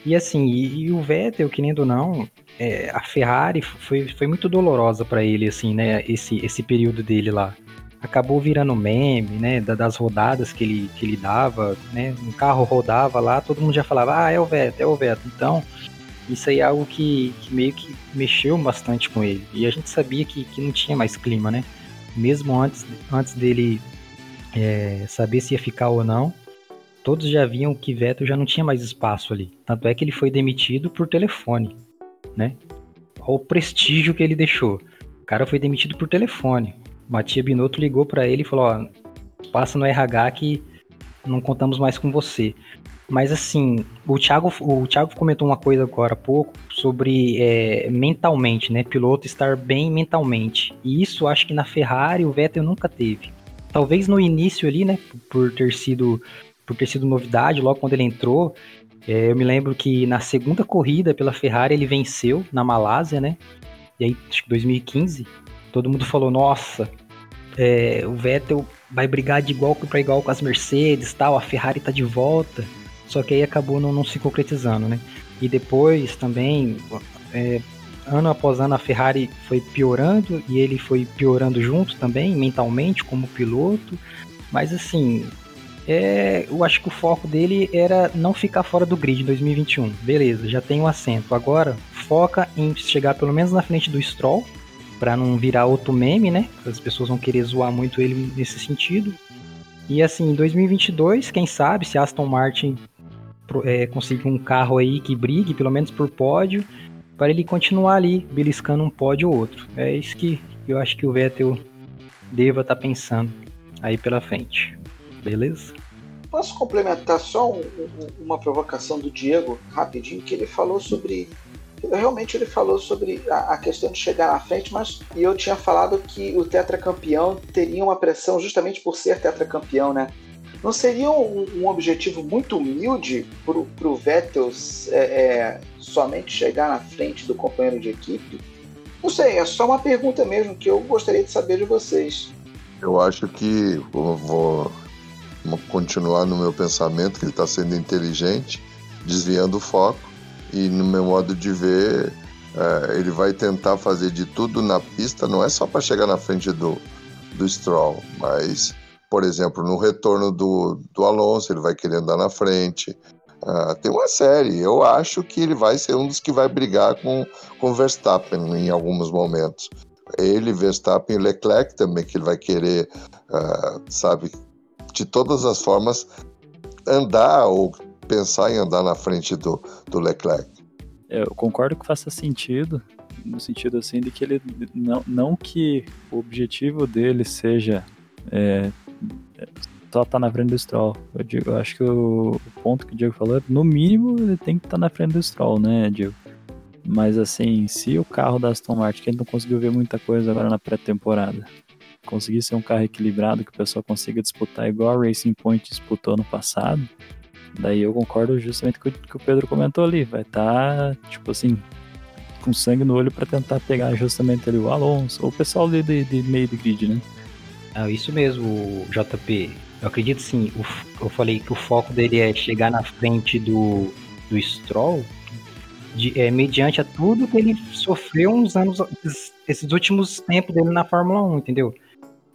E assim, e, e o Vettel, querendo ou não, é, a Ferrari foi, foi muito dolorosa para ele, assim, né? Esse, esse período dele lá. Acabou virando meme, né? Das rodadas que ele, que ele dava, né? Um carro rodava lá, todo mundo já falava, ah, é o Vettel, é o Vettel. Então, isso aí é algo que, que meio que mexeu bastante com ele. E a gente sabia que, que não tinha mais clima, né? Mesmo antes, antes dele é, saber se ia ficar ou não, todos já viam que Vettel já não tinha mais espaço ali. Tanto é que ele foi demitido por telefone, né? Olha o prestígio que ele deixou. O cara foi demitido por telefone. Matia Binotto ligou para ele e falou: ó, passa no RH que não contamos mais com você. Mas assim, o Thiago, o Thiago comentou uma coisa agora há pouco sobre é, mentalmente, né? Piloto estar bem mentalmente. E isso acho que na Ferrari o Vettel nunca teve. Talvez no início ali, né? Por ter sido, por ter sido novidade, logo quando ele entrou. É, eu me lembro que na segunda corrida pela Ferrari ele venceu na Malásia, né? E aí, acho que 2015, todo mundo falou: nossa, é, o Vettel vai brigar de igual para igual com as Mercedes, tal, a Ferrari tá de volta. Só que aí acabou não, não se concretizando, né? E depois também, é, ano após ano, a Ferrari foi piorando e ele foi piorando junto também, mentalmente, como piloto. Mas assim, é, eu acho que o foco dele era não ficar fora do grid em 2021. Beleza, já tem um assento. Agora, foca em chegar pelo menos na frente do Stroll, para não virar outro meme, né? As pessoas vão querer zoar muito ele nesse sentido. E assim, em 2022, quem sabe se Aston Martin é, conseguir um carro aí que brigue, pelo menos por pódio, para ele continuar ali beliscando um pódio ou outro. É isso que eu acho que o Vettel deva estar tá pensando aí pela frente. Beleza? Posso complementar só um, uma provocação do Diego, rapidinho, que ele falou sobre. Realmente ele falou sobre a, a questão de chegar na frente, mas e eu tinha falado que o tetracampeão teria uma pressão justamente por ser tetracampeão, né? Não seria um, um objetivo muito humilde para o Vettel é, é, somente chegar na frente do companheiro de equipe? Não sei, é só uma pergunta mesmo que eu gostaria de saber de vocês. Eu acho que vou, vou continuar no meu pensamento que ele está sendo inteligente, desviando o foco e no meu modo de ver é, ele vai tentar fazer de tudo na pista, não é só para chegar na frente do, do Stroll, mas por exemplo, no retorno do, do Alonso, ele vai querer andar na frente. Uh, tem uma série. Eu acho que ele vai ser um dos que vai brigar com o Verstappen em alguns momentos. Ele, Verstappen e Leclerc também, que ele vai querer, uh, sabe, de todas as formas, andar ou pensar em andar na frente do, do Leclerc. Eu concordo que faça sentido, no sentido assim de que ele não, não que o objetivo dele seja é, só tá na frente do Stroll. Eu, digo, eu acho que o, o, ponto que o Diego falou é, no mínimo, ele tem que estar tá na frente do Stroll, né, Diego? Mas assim, se o carro da Aston Martin, que gente não conseguiu ver muita coisa agora na pré-temporada, conseguir ser um carro equilibrado, que o pessoal consiga disputar igual a Racing Point disputou no passado, daí eu concordo justamente com o que o Pedro comentou ali. Vai estar, tá, tipo assim, com sangue no olho para tentar pegar justamente ali o Alonso, ou o pessoal de, de, de meio do grid, né? É isso mesmo, JP. Eu acredito sim. Eu falei que o foco dele é chegar na frente do, do Stroll, de, é, mediante a tudo que ele sofreu uns anos, esses últimos tempos dele na Fórmula 1, entendeu?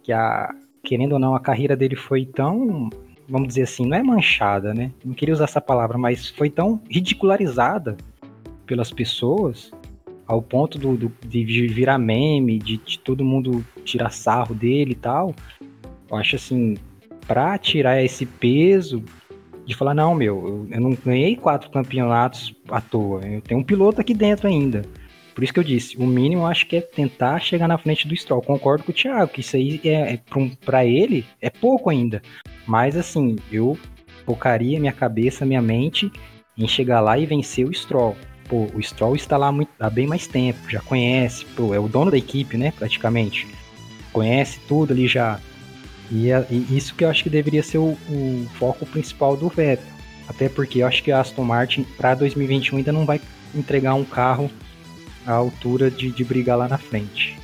Que a, querendo ou não, a carreira dele foi tão, vamos dizer assim, não é manchada, né? Não queria usar essa palavra, mas foi tão ridicularizada pelas pessoas ao ponto do, do, de virar meme, de, de, todo mundo tirar sarro dele e tal. Eu acho assim, pra tirar esse peso de falar, não, meu, eu, eu não ganhei quatro campeonatos à toa, eu tenho um piloto aqui dentro ainda. Por isso que eu disse, o mínimo acho que é tentar chegar na frente do Stroll. Concordo com o Thiago, que isso aí é, é para ele é pouco ainda. Mas assim, eu focaria minha cabeça, minha mente em chegar lá e vencer o Stroll. Pô, o Stroll está lá muito, há bem mais tempo, já conhece, pô, é o dono da equipe, né, praticamente. Conhece tudo ali já. E, é, e isso que eu acho que deveria ser o, o foco principal do Vettel. Até porque eu acho que a Aston Martin para 2021 ainda não vai entregar um carro à altura de, de brigar lá na frente.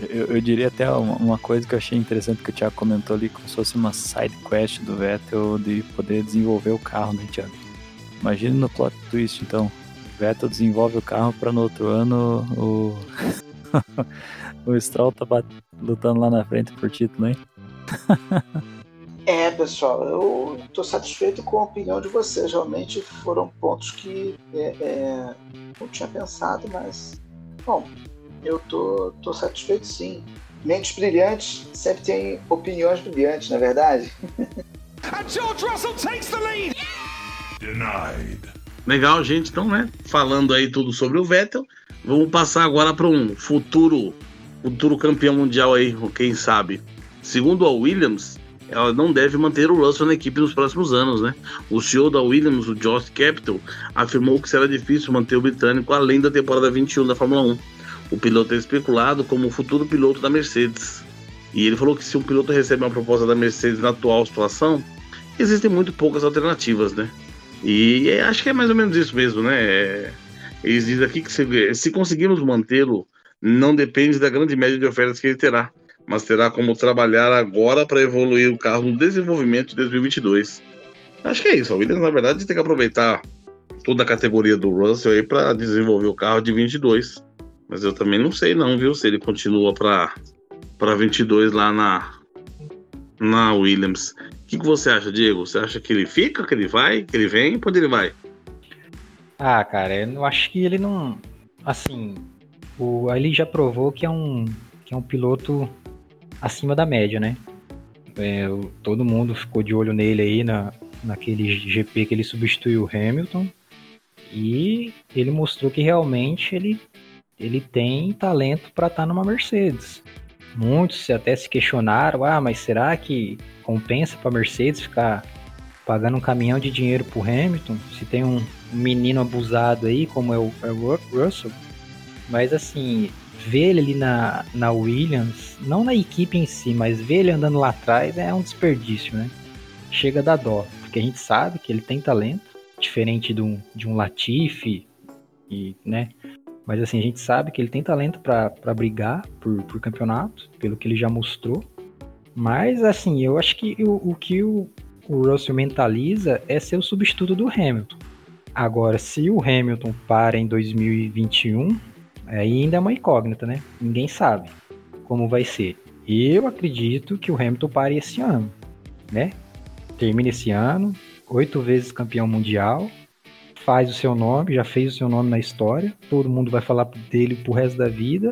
Eu, eu, diria até uma, uma, coisa que eu achei interessante que o Thiago comentou ali, como se fosse uma side quest do Vettel de poder desenvolver o carro, né, Thiago? Imagina no plot twist, então. Vettel desenvolve o carro para no outro ano o. <laughs> o Stroll tá lutando lá na frente por título, hein? <laughs> é, pessoal, eu estou satisfeito com a opinião de vocês. Realmente foram pontos que é, é, não tinha pensado, mas. Bom, eu tô, tô satisfeito sim. Mentes brilhantes sempre têm opiniões brilhantes, não é verdade? <laughs> And George Russell takes the lead. Denied. Legal, gente. Então, né? Falando aí tudo sobre o Vettel, vamos passar agora para um futuro futuro campeão mundial aí, quem sabe. Segundo a Williams, ela não deve manter o Russell na equipe nos próximos anos, né? O CEO da Williams, o Josh Capital, afirmou que será difícil manter o britânico além da temporada 21 da Fórmula 1. O piloto é especulado como o futuro piloto da Mercedes. E ele falou que se um piloto recebe uma proposta da Mercedes na atual situação, existem muito poucas alternativas, né? E acho que é mais ou menos isso mesmo, né? É, eles dizem aqui que se, se conseguirmos mantê-lo, não depende da grande média de ofertas que ele terá, mas terá como trabalhar agora para evoluir o carro no desenvolvimento de 2022. Acho que é isso. A Williams, na verdade, tem que aproveitar toda a categoria do Russell aí para desenvolver o carro de 22. Mas eu também não sei não, viu, se ele continua para para 22 lá na na Williams. O que, que você acha, Diego? Você acha que ele fica, que ele vai, que ele vem, para onde ele vai? Ah, cara, eu acho que ele não, assim, o ele já provou que é um que é um piloto acima da média, né? É, todo mundo ficou de olho nele aí na, naquele GP que ele substituiu o Hamilton e ele mostrou que realmente ele ele tem talento para estar tá numa Mercedes. Muitos até se questionaram, ah, mas será que compensa para Mercedes ficar pagando um caminhão de dinheiro pro Hamilton? Se tem um menino abusado aí, como é o, é o Russell. Mas assim, ver ele ali na, na Williams, não na equipe em si, mas ver ele andando lá atrás é um desperdício, né? Chega a dar dó, porque a gente sabe que ele tem talento, diferente de um, de um Latifi, e, né? Mas assim, a gente sabe que ele tem talento para brigar por, por campeonato, pelo que ele já mostrou. Mas assim, eu acho que o, o que o, o Russell mentaliza é ser o substituto do Hamilton. Agora, se o Hamilton para em 2021, aí ainda é uma incógnita, né? Ninguém sabe como vai ser. Eu acredito que o Hamilton pare esse ano, né? Termina esse ano, oito vezes campeão mundial, faz o seu nome, já fez o seu nome na história, todo mundo vai falar dele pro resto da vida.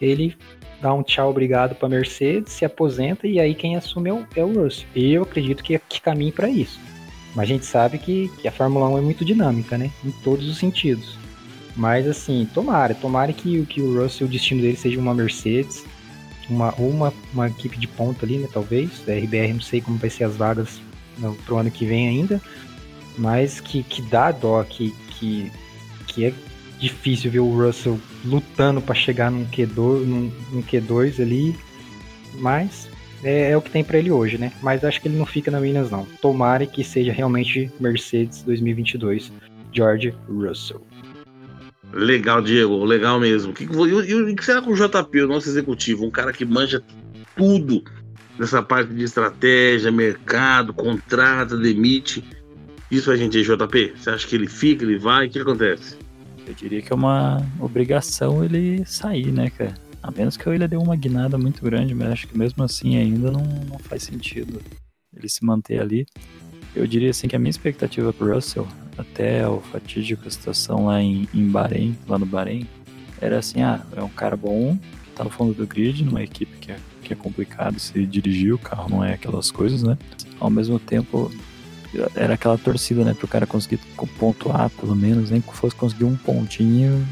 Ele dá um tchau, obrigado para Mercedes, se aposenta e aí quem assume é o, é o Russell. Eu acredito que, que caminhe para isso. Mas a gente sabe que, que a Fórmula 1 é muito dinâmica, né? Em todos os sentidos. Mas assim, tomara, tomara que, que o Russell, o destino dele seja uma Mercedes, uma, uma, uma equipe de ponta ali, né? Talvez. Da RBR, não sei como vai ser as vagas no, pro ano que vem ainda mas que, que dá dó, que, que, que é difícil ver o Russell lutando para chegar num Q2, num, num, Q2 ali, mas é, é o que tem para ele hoje, né? Mas acho que ele não fica na Williams não. Tomara que seja realmente Mercedes 2022, George Russell. Legal, Diego, legal mesmo. O que, e, que será com o JP, o nosso executivo, um cara que manja tudo nessa parte de estratégia, mercado, contrata, demite. Isso a gente, JP? Você acha que ele fica, ele vai? O que acontece? Eu diria que é uma obrigação ele sair, né, cara? A menos que ele dê uma guinada muito grande, mas acho que mesmo assim ainda não, não faz sentido ele se manter ali. Eu diria assim que a minha expectativa pro Russell, até a fatídica situação lá em, em Bahrein, lá no Bahrein, era assim, ah, é um cara bom, tá no fundo do grid, numa equipe que é, que é complicado se dirigir, o carro não é aquelas coisas, né? Ao mesmo tempo, era aquela torcida, né? Pro cara conseguir pontuar, pelo menos, nem que fosse conseguir um pontinho,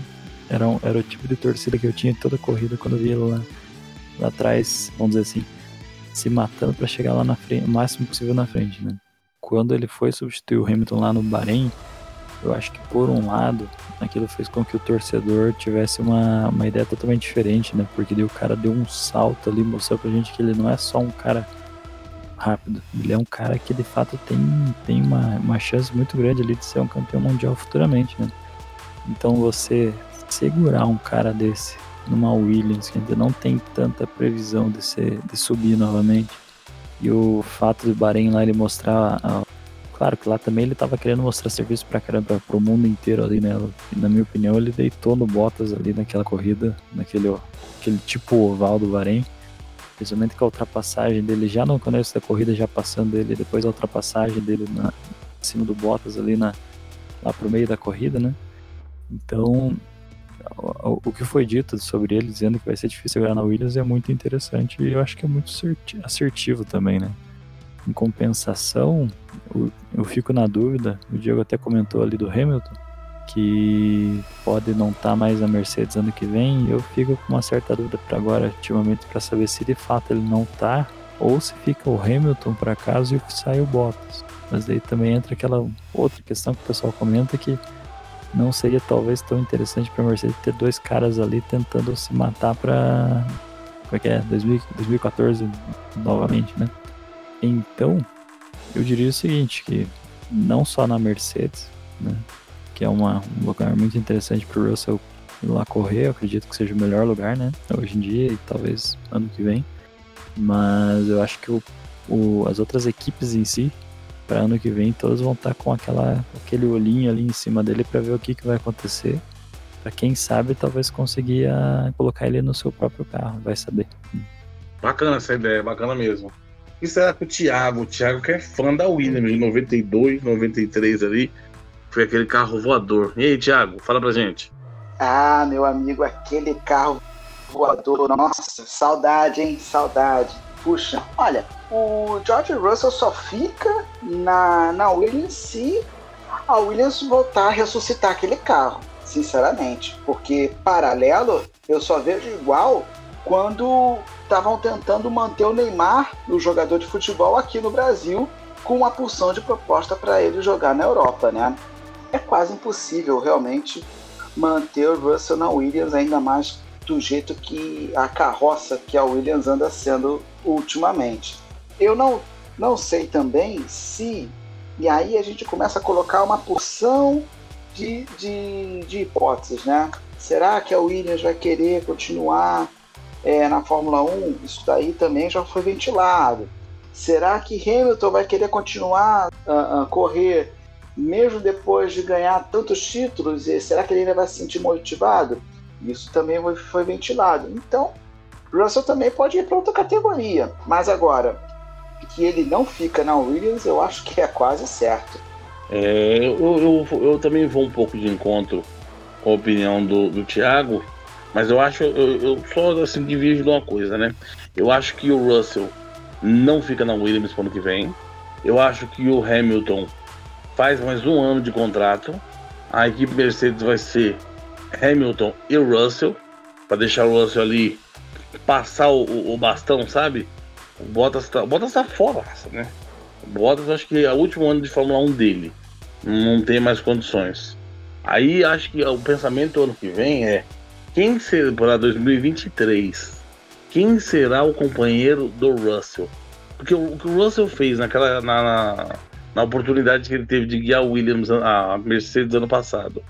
era, um, era o tipo de torcida que eu tinha toda a corrida quando eu via ele lá, lá atrás, vamos dizer assim, se matando para chegar lá na frente, o máximo possível na frente, né? Quando ele foi substituir o Hamilton lá no Bahrein, eu acho que por um lado, aquilo fez com que o torcedor tivesse uma, uma ideia totalmente diferente, né? Porque daí o cara deu um salto ali, mostrou pra gente que ele não é só um cara rápido, ele é um cara que de fato tem, tem uma, uma chance muito grande ali de ser um campeão mundial futuramente, né? Então você segurar um cara desse numa Williams que ainda não tem tanta previsão de, ser, de subir novamente, e o fato do Bahrein lá ele mostrar Claro que lá também ele tava querendo mostrar serviço pra caramba pro mundo inteiro ali, né? E, na minha opinião, ele deitou no Bottas ali naquela corrida, naquele aquele tipo oval do Bahrein. Principalmente com a ultrapassagem dele já no começo da corrida, já passando ele, depois a ultrapassagem dele na, em cima do Bottas ali na, lá pro meio da corrida, né? Então, o, que foi dito sobre ele, dizendo que vai ser difícil ganhar na Williams, é muito interessante e eu acho que é muito assertivo também, né? Em compensação, eu fico na dúvida, o Diego até comentou ali do Hamilton, que pode não estar tá mais na Mercedes ano que vem, eu fico com uma certa dúvida para agora, ultimamente, para saber se de fato ele não tá, ou se fica o Hamilton para casa e sai o Bottas. Mas daí também entra aquela outra questão que o pessoal comenta que não seria talvez tão interessante para a Mercedes ter dois caras ali tentando se matar para como é que é 2014 novamente, né? Então, eu diria o seguinte, que não só na Mercedes, né, que é uma, um lugar muito interessante para o Russell ir lá correr, eu acredito que seja o melhor lugar, né, hoje em dia e talvez ano que vem, mas eu acho que o, o, as outras equipes em si, para ano que vem, todas vão estar tá com aquela, aquele olhinho ali em cima dele para ver o que, que vai acontecer, para quem sabe talvez conseguir a, colocar ele no seu próprio carro, vai saber. Bacana essa ideia, bacana mesmo. E será que o Thiago, o Thiago que é fã da Williams de 92, 93 ali, foi aquele carro voador. E aí, Thiago, fala pra gente. Ah, meu amigo, aquele carro voador, nossa, saudade, hein? Saudade. Puxa, olha, o George Russell só fica na, na Williams se a Williams voltar a ressuscitar aquele carro, sinceramente. Porque paralelo, eu só vejo igual quando estavam tentando manter o Neymar, o jogador de futebol, aqui no Brasil, com uma porção de proposta para ele jogar na Europa, né? É quase impossível realmente manter o Russell na Williams, ainda mais do jeito que a carroça que a Williams anda sendo ultimamente. Eu não, não sei também se. E aí a gente começa a colocar uma porção de, de, de hipóteses, né? Será que a Williams vai querer continuar é, na Fórmula 1, isso daí também já foi ventilado. Será que Hamilton vai querer continuar a, correr mesmo depois de ganhar tantos títulos? E será que ele ainda vai se sentir motivado? Isso também foi ventilado. Então, Russell também pode ir para outra categoria. Mas agora, que ele não fica na Williams, eu acho que é quase certo. É, eu, eu, eu, também vou um pouco de encontro com a opinião do, do Thiago, mas eu acho, eu, eu só assim divido uma coisa, né? Eu acho que o Russell não fica na Williams para ano que vem. Eu acho que o Hamilton faz mais um ano de contrato. A equipe Mercedes vai ser Hamilton e Russell para deixar o Russell ali passar o, o bastão, sabe? O Bottas tá, o Bottas tá fora, né? O Bottas acho que é o último ano de Fórmula 1 dele. Não tem mais condições. Aí acho que o pensamento ano que vem é quem será para 2023? Quem será o companheiro do Russell? Porque o, o que o Russell fez naquela na, na, na, oportunidade que ele teve de guiar o Williams a Mercedes ano passado,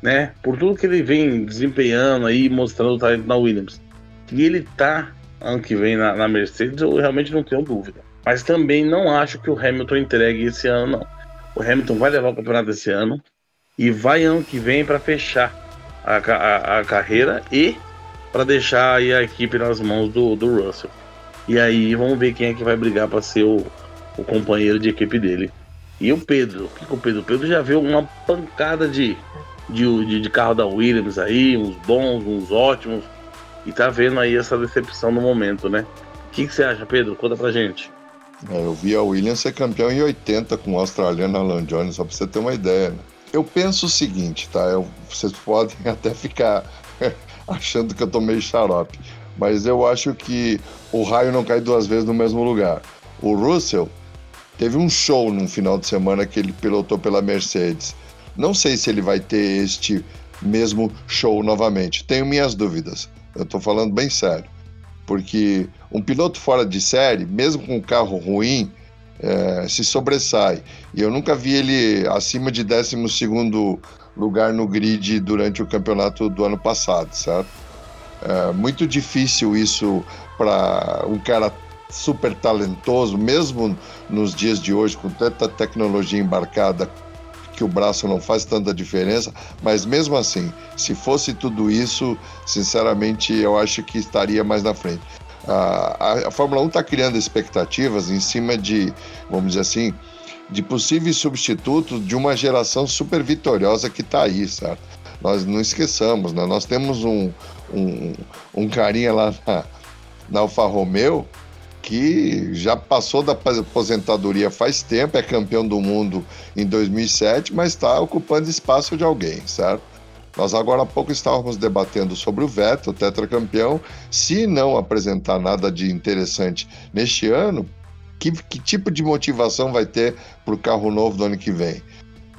né? Por tudo que ele vem desempenhando aí, mostrando o talento na Williams, que ele tá ano que vem na, na Mercedes, eu realmente não tenho dúvida. Mas também não acho que o Hamilton entregue esse ano, não. O Hamilton vai levar o campeonato esse ano e vai ano que vem para fechar a, a, a carreira e para deixar aí a equipe nas mãos do, do Russell. E aí vamos ver quem é que vai brigar para ser o, o companheiro de equipe dele. E o Pedro, o que, o Pedro? O Pedro já viu uma pancada de, de, de, de, carro da Williams aí, uns bons, uns ótimos, e tá vendo aí essa decepção no momento, né? O que, que você acha, Pedro? Conta pra gente. É, eu vi a Williams ser campeão em 80 com o australiano Alan Jones, só pra você ter uma ideia. Né? eu penso o seguinte, tá? Eu, vocês <laughs> podem até ficar <laughs> achando que eu tô meio xarope, mas eu acho que o raio não cai duas vezes no mesmo lugar. O Russell teve um show no final de semana que ele pilotou pela Mercedes. Não sei se ele vai ter este mesmo show novamente. Tenho minhas dúvidas. Eu estou falando bem sério. Porque um piloto fora de série, mesmo com um carro ruim, é, se sobressai. E eu nunca vi ele acima de 12 lugar no grid durante o campeonato do ano passado, certo? É muito difícil isso para um cara super talentoso, mesmo nos dias de hoje, com tanta tecnologia embarcada que o braço não faz tanta diferença, mas mesmo assim, se fosse tudo isso, sinceramente, eu acho que estaria mais na frente. A, a, Fórmula 1 está criando expectativas em cima de, vamos dizer assim, de possíveis substitutos de uma geração super vitoriosa que está aí, certo? Nós não esqueçamos, né? nós temos um, um, um carinha lá na, na Alfa Romeo que já passou da aposentadoria faz tempo, é campeão do mundo em 2007, mas está ocupando espaço de alguém, certo? Nós agora há pouco estávamos debatendo sobre o Vettel, tetracampeão. Se não apresentar nada de interessante neste ano, que, que tipo de motivação vai ter para o carro novo do ano que vem?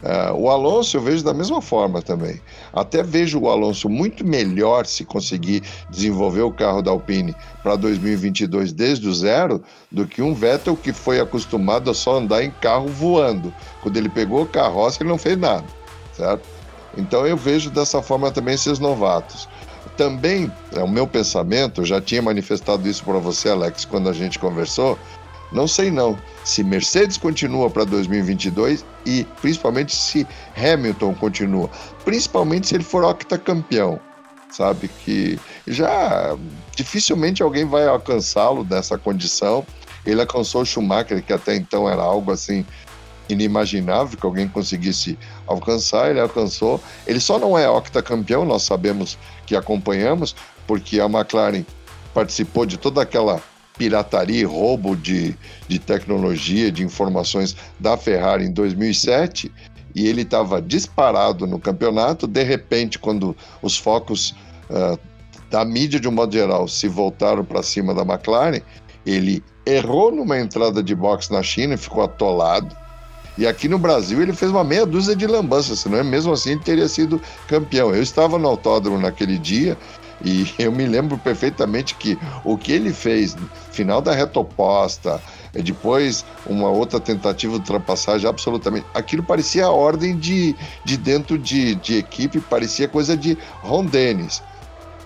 Uh, o Alonso eu vejo da mesma forma também. Até vejo o Alonso muito melhor se conseguir desenvolver o carro da Alpine para 2022 desde o zero do que um Vettel que foi acostumado a só andar em carro voando. Quando ele pegou o carroça, ele não fez nada, certo? Então eu vejo dessa forma também esses novatos. Também, é o meu pensamento, eu já tinha manifestado isso para você, Alex, quando a gente conversou, não sei não. Se Mercedes continua para 2022 e principalmente se Hamilton continua, principalmente se ele for octacampeão, sabe que já dificilmente alguém vai alcançá-lo nessa condição. Ele alcançou Schumacher, que até então era algo assim inimaginável que alguém conseguisse alcançar, ele alcançou. Ele só não é octacampeão, nós sabemos que acompanhamos, porque a McLaren participou de toda aquela pirataria e roubo de, de tecnologia, de informações da Ferrari em 2007 e ele estava disparado no campeonato. De repente, quando os focos uh, da mídia de um modo geral se voltaram para cima da McLaren, ele errou numa entrada de box na China e ficou atolado. E aqui no Brasil ele fez uma meia dúzia de lambanças, senão mesmo assim ele teria sido campeão. Eu estava no autódromo naquele dia e <laughs> eu me lembro perfeitamente que o que ele fez, final da reta oposta, depois uma outra tentativa de ultrapassagem, absolutamente. Aquilo parecia ordem de, de dentro de, de equipe, parecia coisa de Ron Dennis.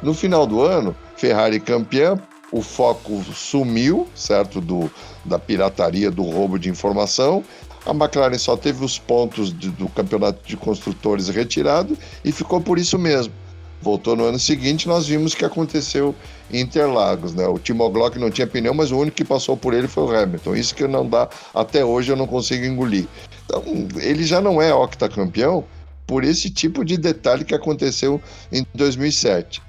No final do ano, Ferrari campeã, o foco sumiu, certo, do, da pirataria, do roubo de informação. A McLaren só teve os pontos de, do campeonato de construtores retirado e ficou por isso mesmo. Voltou no ano seguinte, nós vimos que aconteceu em Interlagos, né? O Timo Glock não tinha pneu, mas o único que passou por ele foi o Hamilton. Isso que não dá, até hoje eu não consigo engolir. Então, ele já não é octacampeão por esse tipo de detalhe que aconteceu em 2007.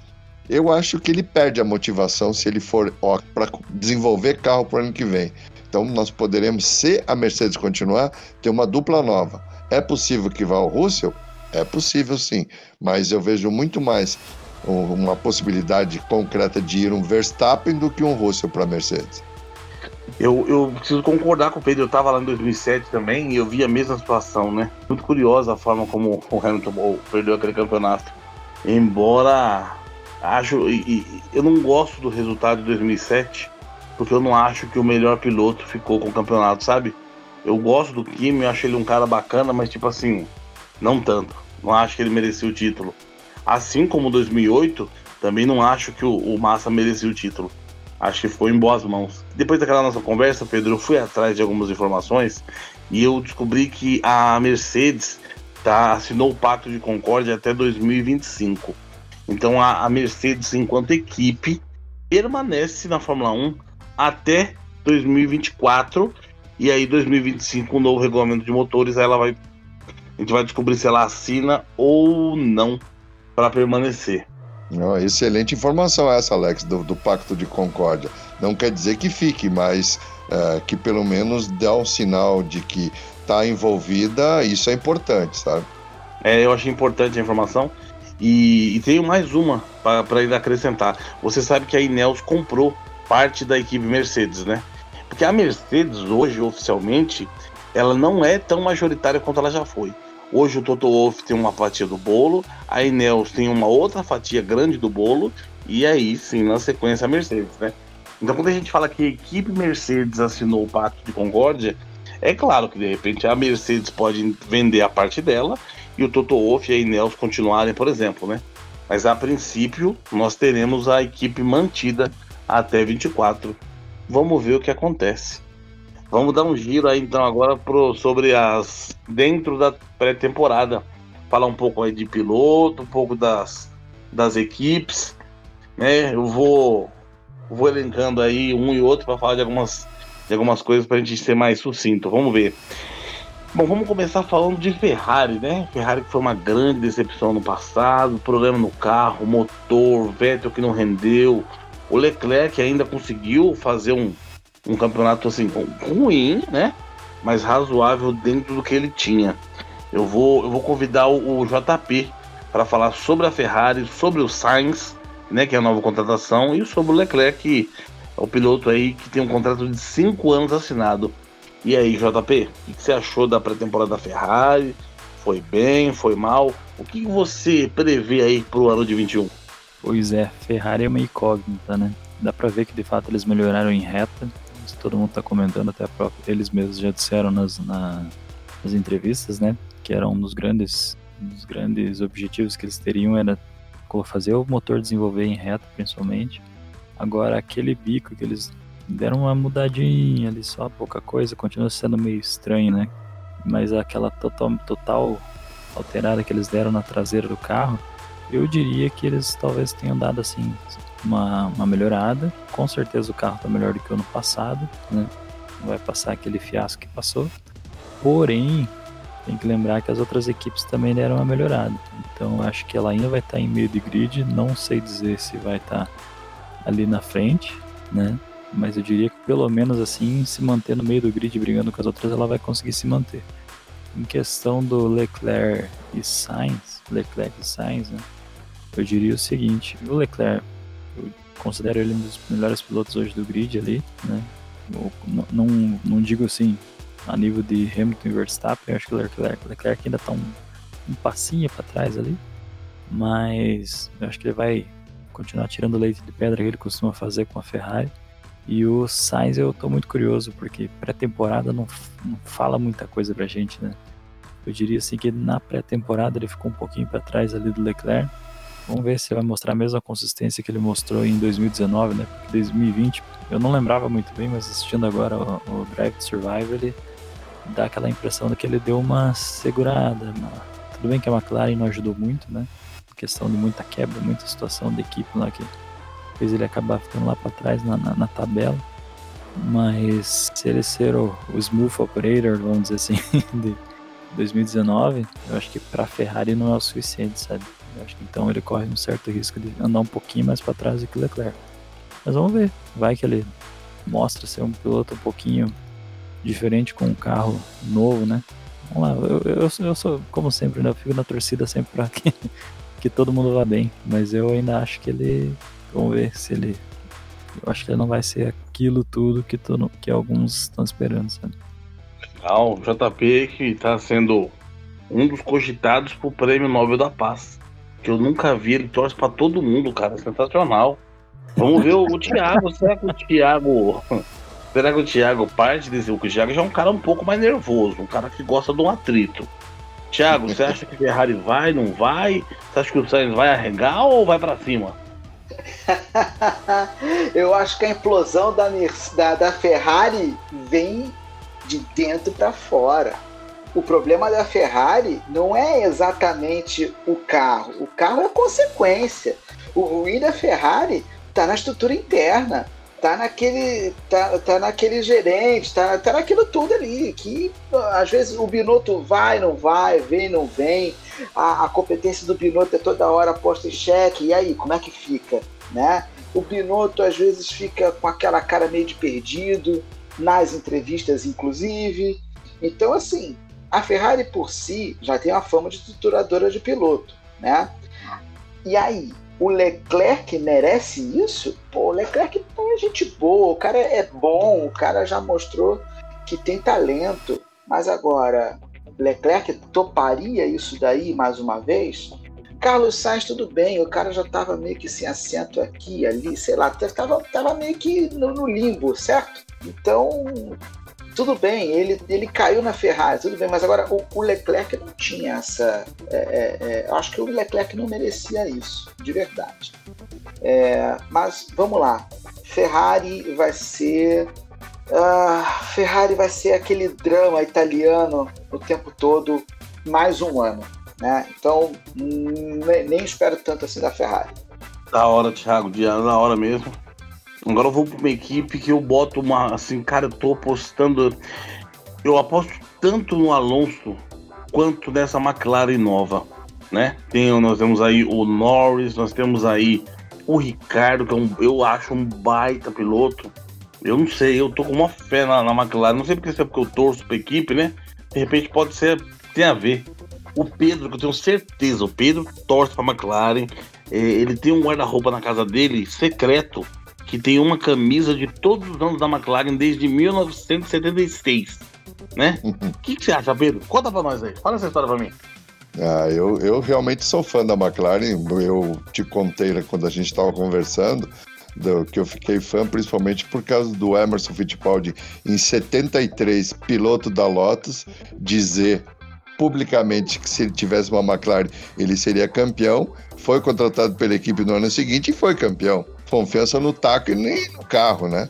Eu acho que ele perde a motivação se ele for para desenvolver carro para o ano que vem. Então, nós poderemos, se a Mercedes continuar, ter uma dupla nova. É possível que vá ao Russell? É possível sim, mas eu vejo muito mais uma possibilidade concreta de ir um Verstappen do que um Russell para Mercedes. Eu, eu preciso concordar com o Pedro, eu estava lá em 2007 também e eu vi a mesma situação, né? Muito curiosa a forma como o Hamilton perdeu aquele campeonato. Embora acho e, e, eu não gosto do resultado de 2007 porque eu não acho que o melhor piloto ficou com o campeonato, sabe? Eu gosto do Kimi, eu acho ele um cara bacana, mas tipo assim, não tanto. Não acho que ele merecia o título. Assim como 2008, também não acho que o, o Massa merecia o título. Acho que ficou em boas mãos. Depois daquela nossa conversa, Pedro, eu fui atrás de algumas informações e eu descobri que a Mercedes tá, assinou o Pacto de Concórdia até 2025. Então a, a Mercedes, enquanto equipe, permanece na Fórmula 1 até 2024. E aí, 2025, com um novo regulamento de motores, ela vai a gente vai descobrir se ela assina ou não para permanecer. Oh, excelente informação essa, Alex, do, do, Pacto de Concórdia. Não quer dizer que fique, mas é, que pelo menos dá um sinal de que está envolvida, isso é importante, sabe? É, eu achei importante a informação. E, e tenho mais uma para ainda acrescentar. Você sabe que a Ineos comprou parte da equipe Mercedes, né? Porque a Mercedes hoje, oficialmente, ela não é tão majoritária quanto ela já foi. Hoje o Toto Wolff tem uma fatia do bolo, a Ineos tem uma outra fatia grande do bolo, e aí sim, na sequência, a Mercedes, né? Então quando a gente fala que a equipe Mercedes assinou o Pacto de Concórdia, é claro que de repente a Mercedes pode vender a parte dela e o Toto Wolff e a Ineos continuarem, por exemplo, né? Mas a princípio nós teremos a equipe mantida até 24. Vamos ver o que acontece. Vamos dar um giro aí então agora pro, sobre as dentro da pré-temporada. Falar um pouco aí de piloto, um pouco das, das equipes, né? Eu vou vou elencando aí um e outro para falar de algumas de algumas coisas para a gente ser mais sucinto. Vamos ver. Bom, vamos começar falando de Ferrari, né? Ferrari que foi uma grande decepção no passado, problema no carro, motor, Vettel que não rendeu, o Leclerc ainda conseguiu fazer um, um campeonato assim ruim, né? Mas razoável dentro do que ele tinha. Eu vou, eu vou convidar o, o JP para falar sobre a Ferrari, sobre o Sainz, né, que é a nova contratação, e sobre o Leclerc, que é o piloto aí que tem um contrato de 5 anos assinado. E aí, JP, o que você achou da pré-temporada da Ferrari? Foi bem, foi mal? O que você prevê aí pro ano de 21? Pois é, Ferrari é uma incógnita, né? Dá pra ver que de fato eles melhoraram em reta. Todo mundo tá comentando, até própria, eles mesmos já disseram nas, na, nas entrevistas, né? Que era um dos grandes, um dos grandes objetivos que eles teriam era fazer o motor desenvolver em reta, principalmente. Agora, aquele bico que eles deram uma mudadinha ali, só pouca coisa, continua sendo meio estranho, né? Mas aquela total, total alterada que eles deram na traseira do carro, eu diria que eles talvez tenham dado assim uma, uma melhorada. Com certeza o carro está melhor do que o ano passado, né? Não vai passar aquele fiasco que passou. Porém, tem que lembrar que as outras equipes também deram uma melhorada. Então acho que ela ainda vai estar tá em meio de grid. Não sei dizer se vai estar tá ali na frente, né? mas eu diria que pelo menos assim, se manter no meio do grid brigando com as outras, ela vai conseguir se manter. Em questão do Leclerc e Sainz, Leclerc e Sainz, né, eu diria o seguinte: o Leclerc, considero ele um dos melhores pilotos hoje do grid ali, né? Não, não, digo assim a nível de Hamilton e Verstappen, acho que o Leclerc, Leclerc ainda está um, um passinho para trás ali, mas eu acho que ele vai continuar tirando leite de pedra que ele costuma fazer com a Ferrari. E o Sainz eu tô muito curioso, porque pré-temporada não, não, fala muita coisa pra gente, né? Eu diria assim que na pré-temporada ele ficou um pouquinho para trás ali do Leclerc. Vamos ver se vai mostrar a mesma consistência que ele mostrou em 2019, né? Porque 2020 eu não lembrava muito bem, mas assistindo agora o, o Drive to Survive, ele dá aquela impressão de que ele deu uma segurada. Uma... Tudo bem que a McLaren não ajudou muito, né? Questão de muita quebra, muita situação de equipe lá que fez ele acabar ficando lá para trás na, na, na, tabela. Mas se ele ser o, o smooth operator, vamos dizer assim, <laughs> de 2019, eu acho que para Ferrari não é o suficiente, sabe? Acho que então ele corre um certo risco de andar um pouquinho mais para trás do que o Leclerc. Mas vamos ver, vai que ele mostra ser um piloto um pouquinho diferente com um carro novo, né? Vamos lá, eu, eu, eu sou, como sempre, né? Eu fico na torcida sempre para que, <laughs> que todo mundo vá bem, mas eu ainda acho que ele Vamos ver se ele. Eu acho que ele não vai ser aquilo tudo que, que alguns estão esperando, sabe? Legal, o JP que está sendo um dos cogitados pro Prêmio Nobel da Paz. Que eu nunca vi, ele torce para todo mundo, cara. Sensacional. Vamos ver o, o Thiago. Será que o Thiago. Será que o Thiago parte desse. O Thiago já é um cara um pouco mais nervoso, um cara que gosta de um atrito. Thiago, você acha que o Ferrari vai, não vai? Você acha que o Sainz vai arregar ou vai para cima? <laughs> eu acho que a implosão da, da, da Ferrari vem de dentro para fora. O problema da Ferrari não é exatamente o carro. O carro é consequência. O ruim da Ferrari está na estrutura interna tá naquele tá, tá naquele gerente, tá, tá naquilo tudo ali, que às vezes o Binotto vai, não vai, vem, não vem, a, a competência do Binotto é toda hora posta em xeque, e aí, como é que fica, né? O Binotto às vezes fica com aquela cara meio de perdido, nas entrevistas inclusive, então assim, a Ferrari por si já tem a fama de trituradora de piloto, né? E aí, o Leclerc merece isso? Pô, o Leclerc é gente boa, o cara é bom, o cara já mostrou que tem talento, mas agora, Leclerc toparia isso daí mais uma vez? Carlos Sainz, tudo bem, o cara já estava meio que sem assento aqui, ali, sei lá, estava tava meio que no, no limbo, certo? Então, tudo bem, ele, ele caiu na Ferrari, tudo bem, mas agora o, o Leclerc não tinha essa. É, é, é, acho que o Leclerc não merecia isso, de verdade. É, mas vamos lá. Ferrari vai ser. Uh, Ferrari vai ser aquele drama italiano o tempo todo, mais um ano. Né? Então, nem, nem espero tanto assim da Ferrari. Da hora, Thiago, de da hora mesmo. Agora eu vou para uma equipe que eu boto uma. Assim, cara, eu tô apostando. Eu aposto tanto no Alonso quanto nessa McLaren nova, né? Tem, nós temos aí o Norris, nós temos aí o Ricardo, que é um, eu acho um baita piloto. Eu não sei, eu tô com uma fé na, na McLaren. Não sei porque, é porque eu torço pra equipe, né? De repente pode ser, tem a ver. O Pedro, que eu tenho certeza, o Pedro torce pra McLaren. É, ele tem um guarda-roupa na casa dele secreto que tem uma camisa de todos os anos da McLaren desde 1976, né? O uhum. que, que, você acha, Pedro? Conta pra nós aí, fala essa história pra mim. Ah, eu, eu realmente sou fã da McLaren, eu te contei né, quando a gente estava conversando, do, que eu fiquei fã principalmente por causa do Emerson Fittipaldi, em 73, piloto da Lotus, dizer publicamente que se ele tivesse uma McLaren ele seria campeão, foi contratado pela equipe no ano seguinte e foi campeão confiança no taco e nem no carro, né?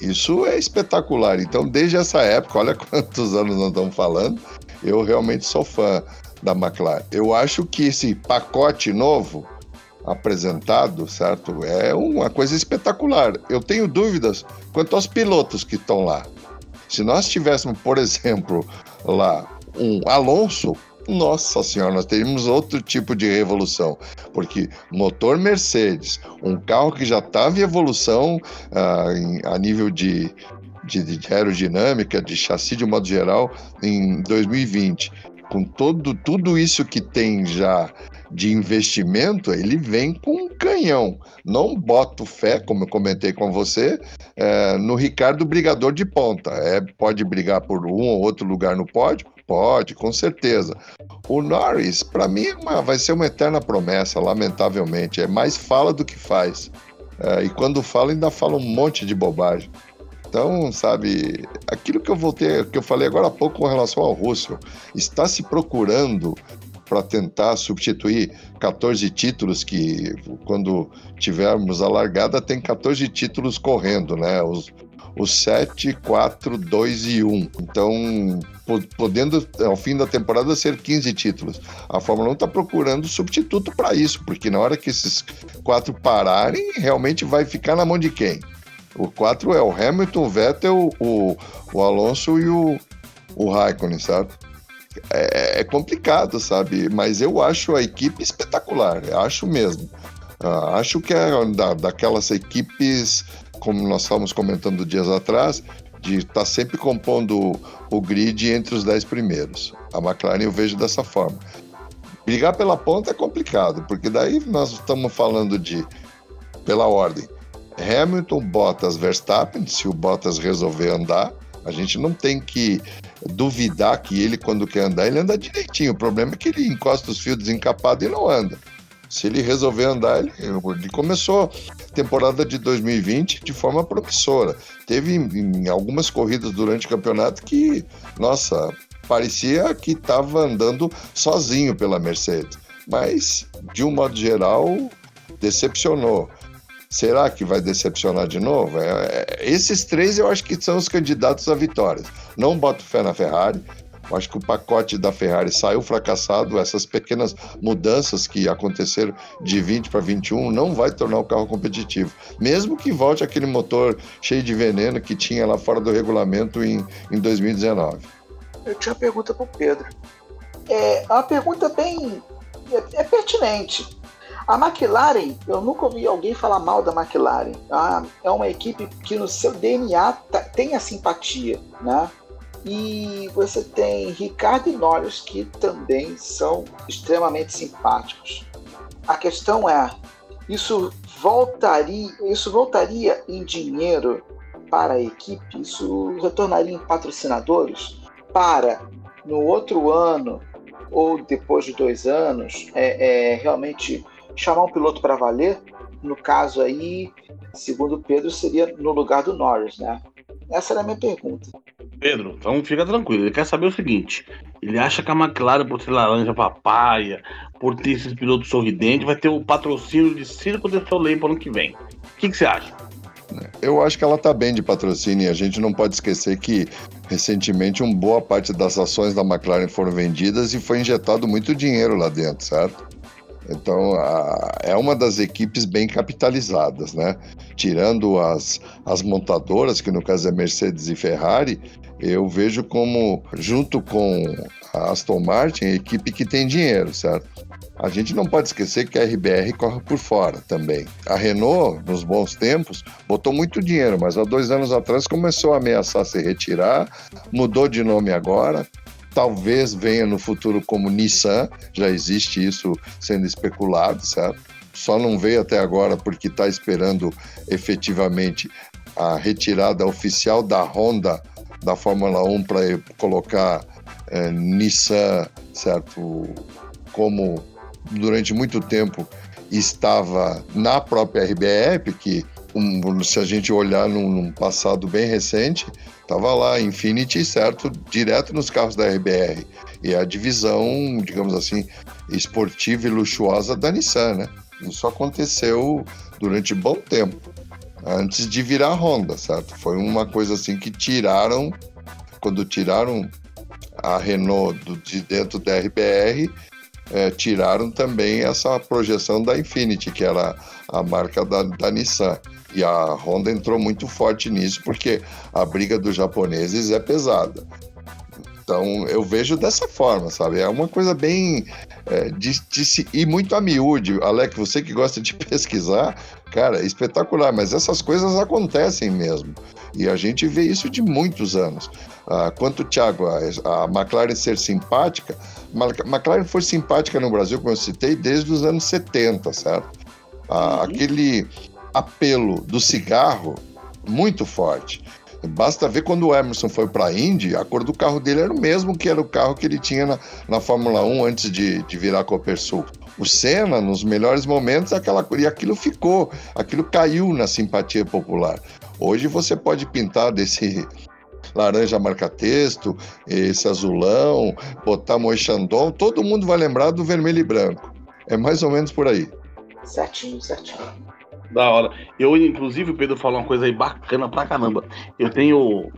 Isso é espetacular. Então, desde essa época, olha <laughs> quantos anos nós estamos falando, eu realmente sou fã da McLaren. Eu acho que esse pacote novo apresentado, certo, é uma coisa espetacular. Eu tenho dúvidas quanto aos pilotos que estão lá. Se nós tivéssemos, por <laughs> exemplo, lá um Alonso, nossa senhora, nós teríamos outro tipo de revolução, porque motor Mercedes, um carro que já estava em evolução uh, em, a nível de, de, de, aerodinâmica, de chassi de modo geral, em 2020, com todo, tudo isso que tem já de investimento, ele vem com um canhão. Não boto fé, como eu comentei com você, é, no Ricardo Brigador de ponta. É, pode brigar por um ou outro lugar no pódio, Pode, com certeza. O Norris, para mim, é uma, vai ser uma eterna promessa, lamentavelmente. É mais fala do que faz. É, e quando fala, ainda fala um monte de bobagem. Então, sabe, aquilo que eu voltei, que eu falei agora há pouco com relação ao Russell, está se procurando para tentar substituir 14 títulos que quando tivermos a largada tem 14 títulos correndo, né? Os, os 7, 4, 2 e 1. Então, podendo ao fim da temporada ser 15 títulos. A Fórmula 1 está procurando substituto para isso, porque na hora que esses quatro pararem, realmente vai ficar na mão de quem? O 4 é o Hamilton, o Vettel, o, o Alonso e o, o Raikkonen, sabe? É, é, complicado, sabe? Mas eu acho a equipe espetacular, acho mesmo. Uh, acho que é da, daquelas equipes como nós estávamos comentando dias atrás, de estar tá sempre compondo o grid entre os dez primeiros. A McLaren eu vejo dessa forma. Brigar pela ponta é complicado, porque daí nós estamos falando de, pela ordem, Hamilton, Bottas, Verstappen, se o Bottas resolver andar, a gente não tem que duvidar que ele, quando quer andar, ele anda direitinho. O problema é que ele encosta os fios desencapados e não anda. Se ele resolver andar, ele, ele começou temporada de 2020 de forma promissora. Teve em, algumas corridas durante o campeonato que, nossa, parecia que estava andando sozinho pela Mercedes. Mas, de um modo geral, decepcionou. Será que vai decepcionar de novo? É, é, esses três eu acho que são os candidatos a vitórias. Não boto fé na Ferrari. Eu acho que o pacote da Ferrari saiu fracassado. Essas pequenas mudanças que aconteceram de 20 para 21 não vai tornar o carro competitivo. Mesmo que volte aquele motor cheio de veneno que tinha lá fora do regulamento em, em 2019. Eu tinha uma pergunta para o Pedro. É uma pergunta bem. É, é, pertinente. A McLaren, eu nunca ouvi alguém falar mal da McLaren. Ah, é uma equipe que no seu DNA tá, tem a simpatia, né? E você tem Ricardo e Norris, que também são extremamente simpáticos. A questão é, isso voltaria, isso voltaria em dinheiro para a equipe? Isso retornaria em patrocinadores para no outro ano ou depois de dois anos é, é realmente chamar um piloto para valer? No caso aí, segundo Pedro, seria no lugar do Norris, né? Essa era a minha pergunta. Pedro, então fica tranquilo. Ele quer saber o seguinte: ele acha que a McLaren, por ser laranja papaya, por ter esses pilotos sorridentes, vai ter o patrocínio de Circo de Soleil para o ano que vem. O que, que você acha? Eu acho que ela está bem de patrocínio e a gente não pode esquecer que recentemente uma boa parte das ações da McLaren foram vendidas e foi injetado muito dinheiro lá dentro, certo? Então, a, é uma das equipes bem capitalizadas, né? Tirando as, as montadoras, que no caso é Mercedes e Ferrari, eu vejo como, junto com a Aston Martin, a equipe que tem dinheiro, certo? A gente não pode esquecer que a RBR corre por fora também. A Renault, nos bons tempos, botou muito dinheiro, mas há dois anos atrás começou a ameaçar se retirar, mudou de nome agora, talvez venha no futuro como Nissan, já existe isso sendo especulado, certo? Só não veio até agora porque está esperando efetivamente a retirada oficial da Honda da Fórmula 1 para colocar é, Nissan, certo? Como durante muito tempo estava na própria RBR, que um, se a gente olhar num, num passado bem recente, estava lá Infinity, certo, direto nos carros da RBR. E a divisão, digamos assim, esportiva e luxuosa da Nissan, né? Isso aconteceu durante bom tempo, antes de virar Honda, certo? Foi uma coisa assim que tiraram, quando tiraram a Renault do, de dentro da RBR, é, tiraram também essa projeção da Infinity, que era a marca da, da Nissan. E a Honda entrou muito forte nisso, porque a briga dos japoneses é pesada. Então eu vejo dessa forma, sabe? É uma coisa bem. É, de, de se, e muito a miúde. Alex, você que gosta de <laughs> pesquisar, cara, é espetacular, mas essas coisas acontecem mesmo. E a gente vê isso de muitos anos. Ah, quanto, Thiago, a, a McLaren ser simpática, a McLaren foi simpática no Brasil, como eu citei, desde os anos 70, certo? Ah, uhum. Aquele apelo do cigarro muito forte. Basta ver quando o Emerson foi para a Indy, a cor do carro dele era o mesmo que era o carro que ele tinha na, na Fórmula 1 antes de, de virar Copersul. O Senna, nos melhores momentos, aquela cor, e aquilo ficou, aquilo caiu na simpatia popular. Hoje você pode pintar desse <laughs> laranja marca-texto, esse azulão, botar Moixandon, todo mundo vai lembrar do vermelho e branco. É mais ou menos por aí. Certinho, certinho. Da hora. Eu, inclusive, o Pedro falou uma coisa aí bacana pra caramba. Eu tenho.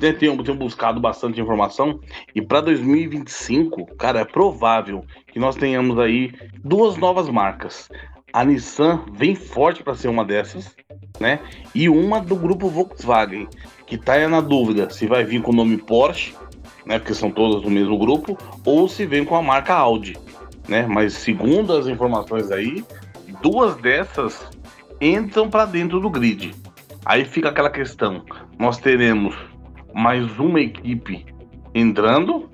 Tenho, tenho buscado bastante informação e para 2025, cara, é provável que nós tenhamos aí duas novas marcas. A Nissan vem forte para ser uma dessas, né? E uma do grupo Volkswagen, que tá na dúvida se vai vir com o nome Porsche, né? Porque são todas do mesmo grupo, ou se vem com a marca Audi, né? Mas segundo as informações aí, duas dessas entram para dentro do grid. Aí fica aquela questão: nós teremos mais uma equipe entrando,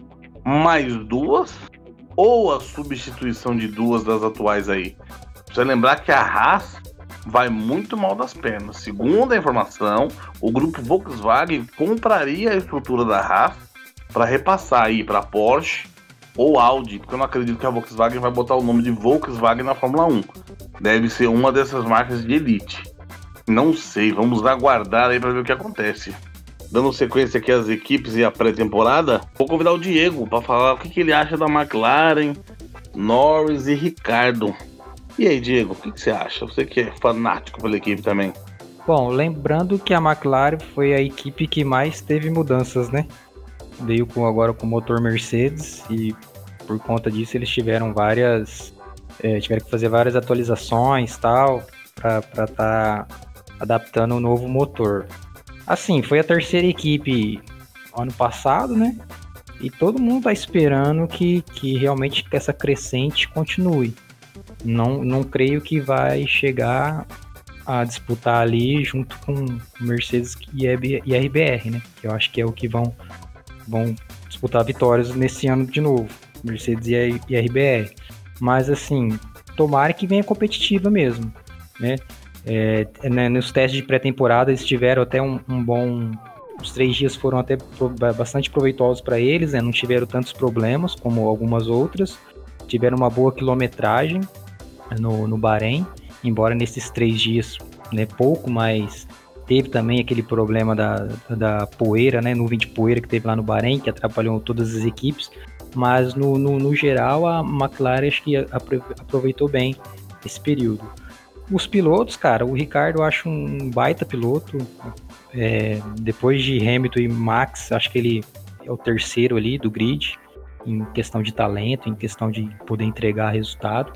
mais duas, ou a substituição de duas das atuais aí. Precisa lembrar que a Haas vai muito mal das pernas. Segundo a informação, o grupo Volkswagen compraria a estrutura da Haas para repassar aí para Porsche ou Audi, porque eu não acredito que a Volkswagen vai botar o nome de Volkswagen na Fórmula 1. Deve ser uma dessas marcas de elite. Não sei, vamos aguardar aí para ver o que acontece. Dando sequência aqui às equipes e a pré-temporada, vou convidar o Diego para falar o que, que, ele acha da McLaren, Norris e Ricardo. E aí, Diego, o que, que você acha? Você que é fanático pela equipe também. Bom, lembrando que a McLaren foi a equipe que mais teve mudanças, né? Veio com, agora com o motor Mercedes e por conta disso eles tiveram várias é, tiveram que fazer várias atualizações tal para estar tá adaptando o um novo motor. Assim, foi a terceira equipe ano passado, né? E todo mundo tá esperando que, que realmente essa crescente continue. Não, não creio que vai chegar a disputar ali junto com Mercedes e RBR, né? Que eu acho que é o que vão vão disputar vitórias nesse ano de novo, Mercedes e, e RBR. Mas assim, tomara que venha competitiva mesmo, né? É, né, nos testes de pré-temporada eles tiveram até um, um, bom. Os três dias foram até bastante proveitosos para eles, né? não tiveram tantos problemas como algumas outras. Tiveram uma boa quilometragem no, no Bahrein, embora nesses três dias, né, pouco, mas teve também aquele problema da, da poeira, né, nuvem de poeira que teve lá no Bahrein, que atrapalhou todas as equipes. Mas no, no, no geral, a McLaren acho que aproveitou bem esse período. Os pilotos, cara, o Ricardo eu acho um baita piloto. É, depois de Hamilton e Max, acho que ele é o terceiro ali do grid, em questão de talento, em questão de poder entregar resultado.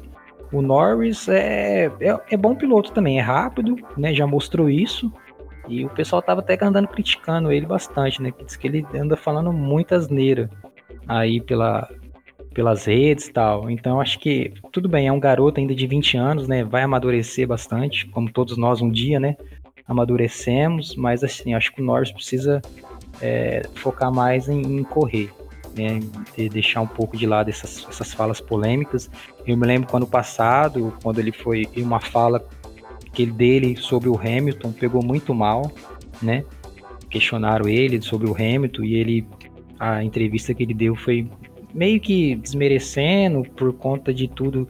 O Norris é, é, é bom piloto também, é rápido, né? Já mostrou isso. E o pessoal tava até andando criticando ele bastante, né? Que diz que ele anda falando muita asneira aí pela, pelas redes e tal. Então acho que tudo bem, é um garoto ainda de 20 anos, né? Vai amadurecer bastante, como todos nós um dia, né? Amadurecemos, mas assim, acho que o Norris precisa é, focar mais em, em correr. Né, de deixar um pouco de lado essas, essas falas polêmicas. Eu me lembro quando passado, quando ele foi em uma fala que dele sobre o Hamilton pegou muito mal, né? Questionaram ele sobre o Hamilton e ele a entrevista que ele deu foi meio que desmerecendo por conta de tudo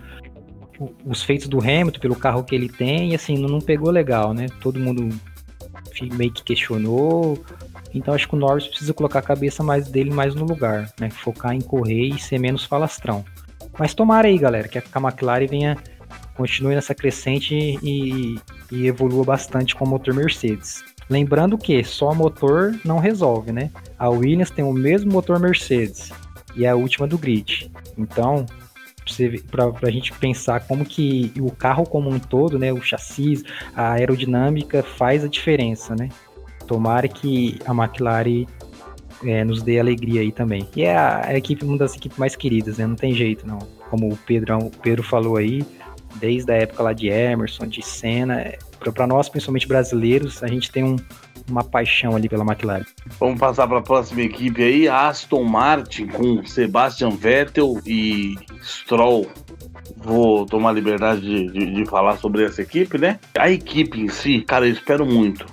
os feitos do Hamilton pelo carro que ele tem e assim não pegou legal, né? Todo mundo meio que questionou. Então acho que o Norris precisa colocar a cabeça mais dele mais no lugar, né? Focar em correr e ser menos falastrão. Mas tomara aí, galera, que a McLaren venha continue nessa crescente e, e evolua bastante com o motor Mercedes. Lembrando que só motor não resolve, né? A Williams tem o mesmo motor Mercedes e é a última do grid. Então, para a gente pensar como que o carro como um todo, né, o chassi, a aerodinâmica faz a diferença, né? Tomara que a McLaren é, nos dê alegria aí também. E é a, a, equipe, uma das equipes mais queridas, né? Não tem jeito, não. Como o Pedro, o Pedro falou aí, desde a época lá de Emerson, de Senna, é, para nós, principalmente brasileiros, a gente tem um, uma paixão ali pela McLaren. Vamos passar para a próxima equipe aí, Aston Martin com Sebastian Vettel e Stroll. Vou tomar liberdade de, de, de falar sobre essa equipe, né? A equipe em si, cara, eu espero muito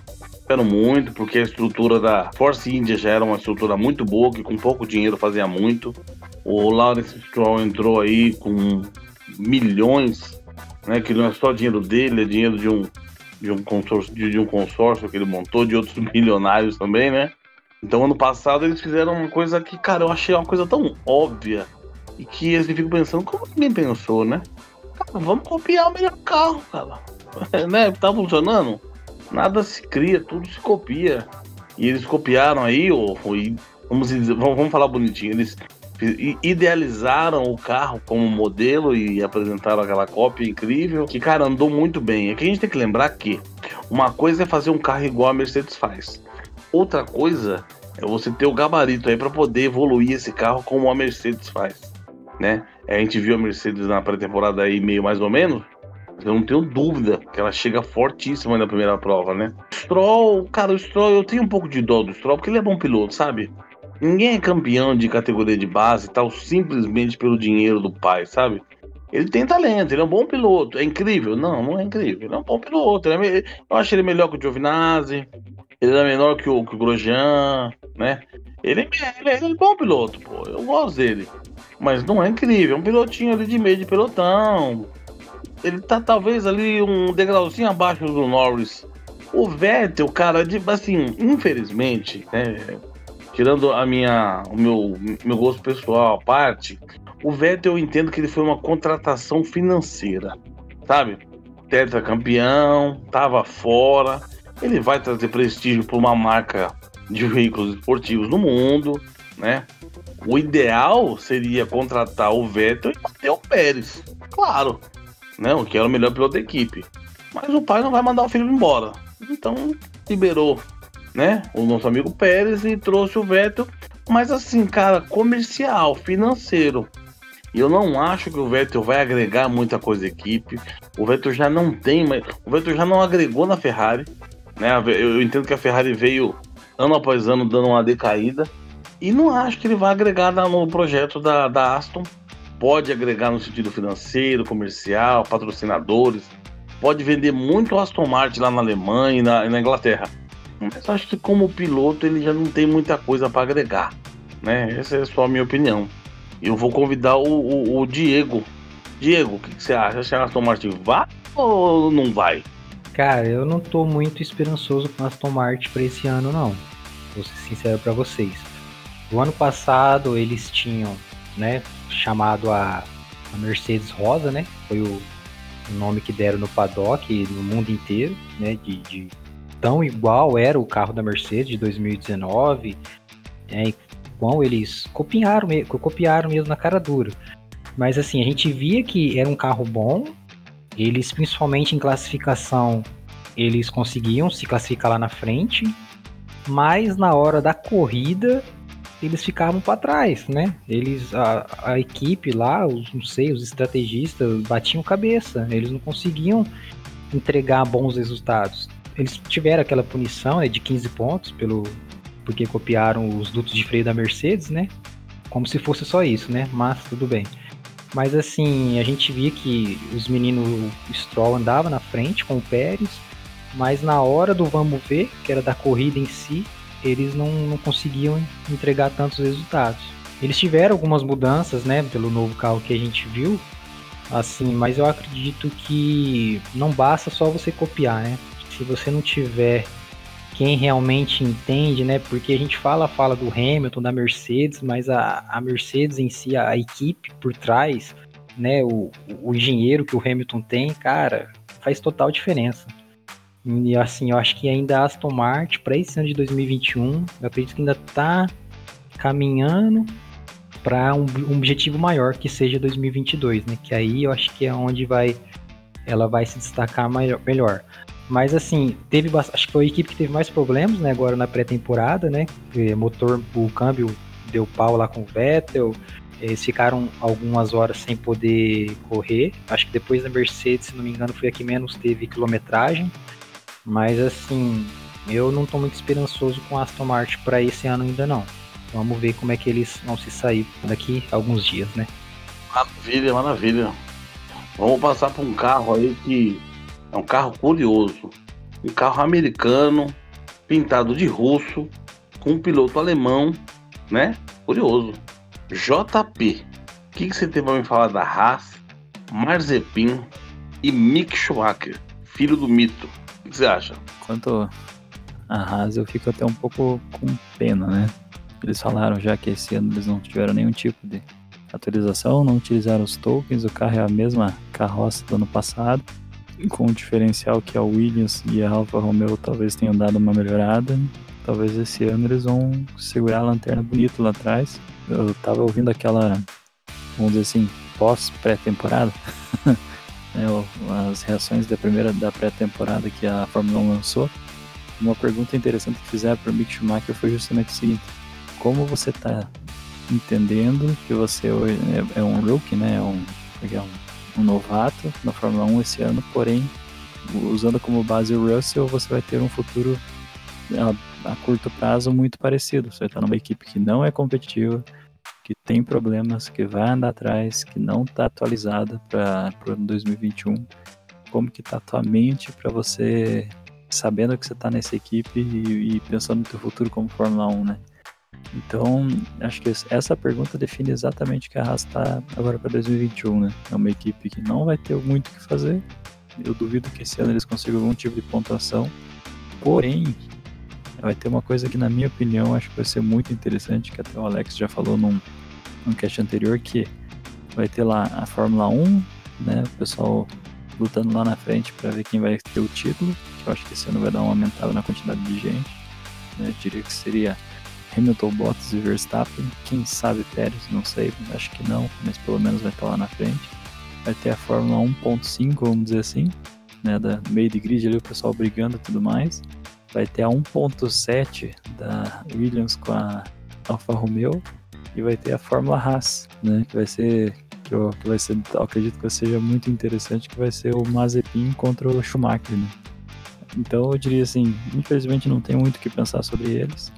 espero muito, porque a estrutura da Force India já era uma estrutura muito boa, que com pouco dinheiro fazia muito. O Lawrence Stroll entrou aí com milhões, né? Que não é só dinheiro dele, é dinheiro de um de um consórcio, de, de um consórcio que ele montou, de outros <laughs> milionários também, né? Então, ano passado, eles fizeram uma coisa que, cara, eu achei uma coisa tão óbvia e que eles ficam pensando, como ninguém pensou, né? Cara, vamos copiar o melhor carro, cara. <laughs> né? Tá funcionando? Nada se cria, tudo se copia. E eles copiaram aí, ou, ou vamos, dizer, vamos, vamos falar bonitinho, eles idealizaram o carro como modelo e apresentaram aquela cópia incrível, que, cara, andou muito bem. Aqui a gente tem que lembrar que uma coisa é fazer um carro igual a Mercedes faz. Outra coisa é você ter o gabarito aí para poder evoluir esse carro como a Mercedes faz, né? A gente viu a Mercedes na pré-temporada aí meio mais ou menos, eu não tenho dúvida que ela chega fortíssima na primeira prova, né? Stroll, cara, o Stroll, eu tenho um pouco de dó do Stroll, porque ele é bom piloto, sabe? Ninguém é campeão de categoria de base e tal simplesmente pelo dinheiro do pai, sabe? Ele tem talento, ele é um bom piloto. É incrível? Não, não é incrível. Ele é um bom piloto. É me... Eu acho ele melhor que o Giovinazzi. Ele é menor que o, que o Grosjean, né? Ele, é, ele, é, ele é um bom piloto, pô. Eu gosto dele. Mas não é incrível. É um pilotinho ali de meio de pelotão. Ele tá talvez ali um degrauzinho abaixo do Norris. O Vettel, cara, de, assim, infelizmente, né? Tirando a minha, o meu, meu gosto pessoal à parte, o Vettel eu entendo que ele foi uma contratação financeira, sabe? Tetracampeão, tava fora, ele vai trazer prestígio para uma marca de veículos esportivos no mundo, né? O ideal seria contratar o Vettel e bater o Pérez, claro, né? O que era o melhor piloto da equipe. Mas o pai não vai mandar o filho embora, então liberou né? O nosso amigo Pérez e trouxe o Vettel, mas assim, cara, comercial, financeiro. Eu não acho que o Vettel vai agregar muita coisa à equipe. O Vettel já não tem, mas o Vettel já não agregou na Ferrari, né? Eu entendo que a Ferrari veio ano após ano dando uma decaída. E não acho que ele vai agregar no projeto da, da Aston. Pode agregar no sentido financeiro, comercial, patrocinadores. Pode vender muito Aston Martin lá na Alemanha e na, e na Inglaterra. Mas acho que como piloto ele já não tem muita coisa para agregar. Né? Essa é só a minha opinião. Eu vou convidar o, o, o Diego. Diego, o que, que, você acha? Acha que Aston Martin vai ou não vai? Cara, eu não tô muito esperançoso com Aston Martin para esse ano, não. Vou ser sincero para vocês. O ano passado eles tinham, né, chamado a, a Mercedes Rosa, né? Foi o, o, nome que deram no paddock no mundo inteiro, né? De, de tão igual era o carro da Mercedes de 2019, é, igual eles copiaram, copiaram mesmo na cara dura. Mas assim, a gente via que era um carro bom, eles principalmente em classificação, eles conseguiam se classificar lá na frente, mas na hora da corrida eles ficavam para trás, né? Eles, a, a equipe lá, os, não sei, os estrategistas batiam cabeça, eles não conseguiam entregar bons resultados. Eles tiveram aquela punição né, de 15 pontos pelo porque copiaram os dutos de freio da Mercedes, né? Como se fosse só isso, né? Mas tudo bem. Mas assim, a gente via que os meninos Stroll andava na frente com o Pérez, mas na hora do vamos ver, que era da corrida em si, eles não, não conseguiam entregar tantos resultados. Eles tiveram algumas mudanças, né, pelo novo carro que a gente viu, assim, mas eu acredito que não basta só você copiar, né? Se você não tiver quem realmente entende, né? Porque a gente fala, fala do Hamilton, da Mercedes, mas a, a Mercedes em si, a, a equipe por trás, né? O, o engenheiro que o Hamilton tem, cara, faz total diferença. E assim, eu acho que ainda a Aston Martin, para esse ano de 2021, eu acredito que ainda está caminhando para um, um, objetivo maior, que seja 2022, né? Que aí eu acho que é onde vai ela vai se destacar maior, melhor. Mas assim, teve acho que foi a equipe que teve mais problemas, né, agora na pré-temporada, né? O motor, o câmbio deu pau lá com o Vettel. Eles ficaram algumas horas sem poder correr. Acho que depois da Mercedes, se não me engano, foi a que menos teve quilometragem. Mas assim, eu não estou muito esperançoso com a Aston Martin para esse ano ainda não. Vamos ver como é que eles vão se sair daqui a alguns dias, né? Maravilha, maravilha. Vamos passar para um carro aí que é um carro curioso. Um carro americano, pintado de russo, com um piloto alemão, né? Curioso. JP. O que, que você tem para me falar da Haas, Marzepin e Mick Schumacher, filho do mito? que você acha? Quanto a Haas, eu fico até um pouco com pena, né? Eles falaram já que esse ano eles não tiveram nenhum tipo de atualização, não utilizaram os tokens, o carro é a mesma carroça do ano passado, com o diferencial que a Williams e a Alfa Romeo talvez tenham dado uma melhorada. Talvez esse ano eles vão segurar a lanterna bonito lá atrás. Eu tava ouvindo aquela, vamos dizer assim, pós-pré-temporada. <laughs> né, as reações da primeira da pré-temporada que a Fórmula 1 lançou. Uma pergunta interessante que fizeram para o Mick Schumacher foi justamente o seguinte: como você está entendendo que você é, é, um rookie, né, um, é um, um novato na Fórmula 1 esse ano, porém usando como base o Russell, você vai ter um futuro a, a curto prazo muito parecido. Você vai estar numa equipe que não é competitiva, que tem problemas, que vai andar atrás, que não está atualizada para o ano 2021, como que está a tua mente para você, sabendo que você está nessa equipe e, e, pensando no teu futuro como Fórmula 1, né? Então, acho que essa pergunta define exatamente o que a Haas está agora para 2021, né? É uma equipe que não vai ter muito o que fazer. Eu duvido que esse ano eles consigam algum tipo de pontuação. Porém, vai ter uma coisa que, na minha opinião, acho que vai ser muito interessante, que até o Alex já falou num, num cast anterior, que vai ter lá a Fórmula 1, né? O pessoal lutando lá na frente para ver quem vai ter o título, que eu acho que esse ano vai dar uma aumentada na quantidade de gente. Né? Eu diria que seria Hamilton, Bottas e Verstappen. Quem sabe Pérez, não sei, acho que não, mas pelo menos vai estar lá na frente. Vai ter a Fórmula 1.5, vamos dizer assim, né? Da meio de grid ali, o pessoal brigando e tudo mais vai ter a 1.7 da Williams com a Alfa Romeo e vai ter a Fórmula Haas, né? Que vai ser que, eu, que vai ser, acredito que seja muito interessante, que vai ser o Mazepin contra o Schumacher, né? Então eu diria assim, infelizmente não tem muito o que pensar sobre eles.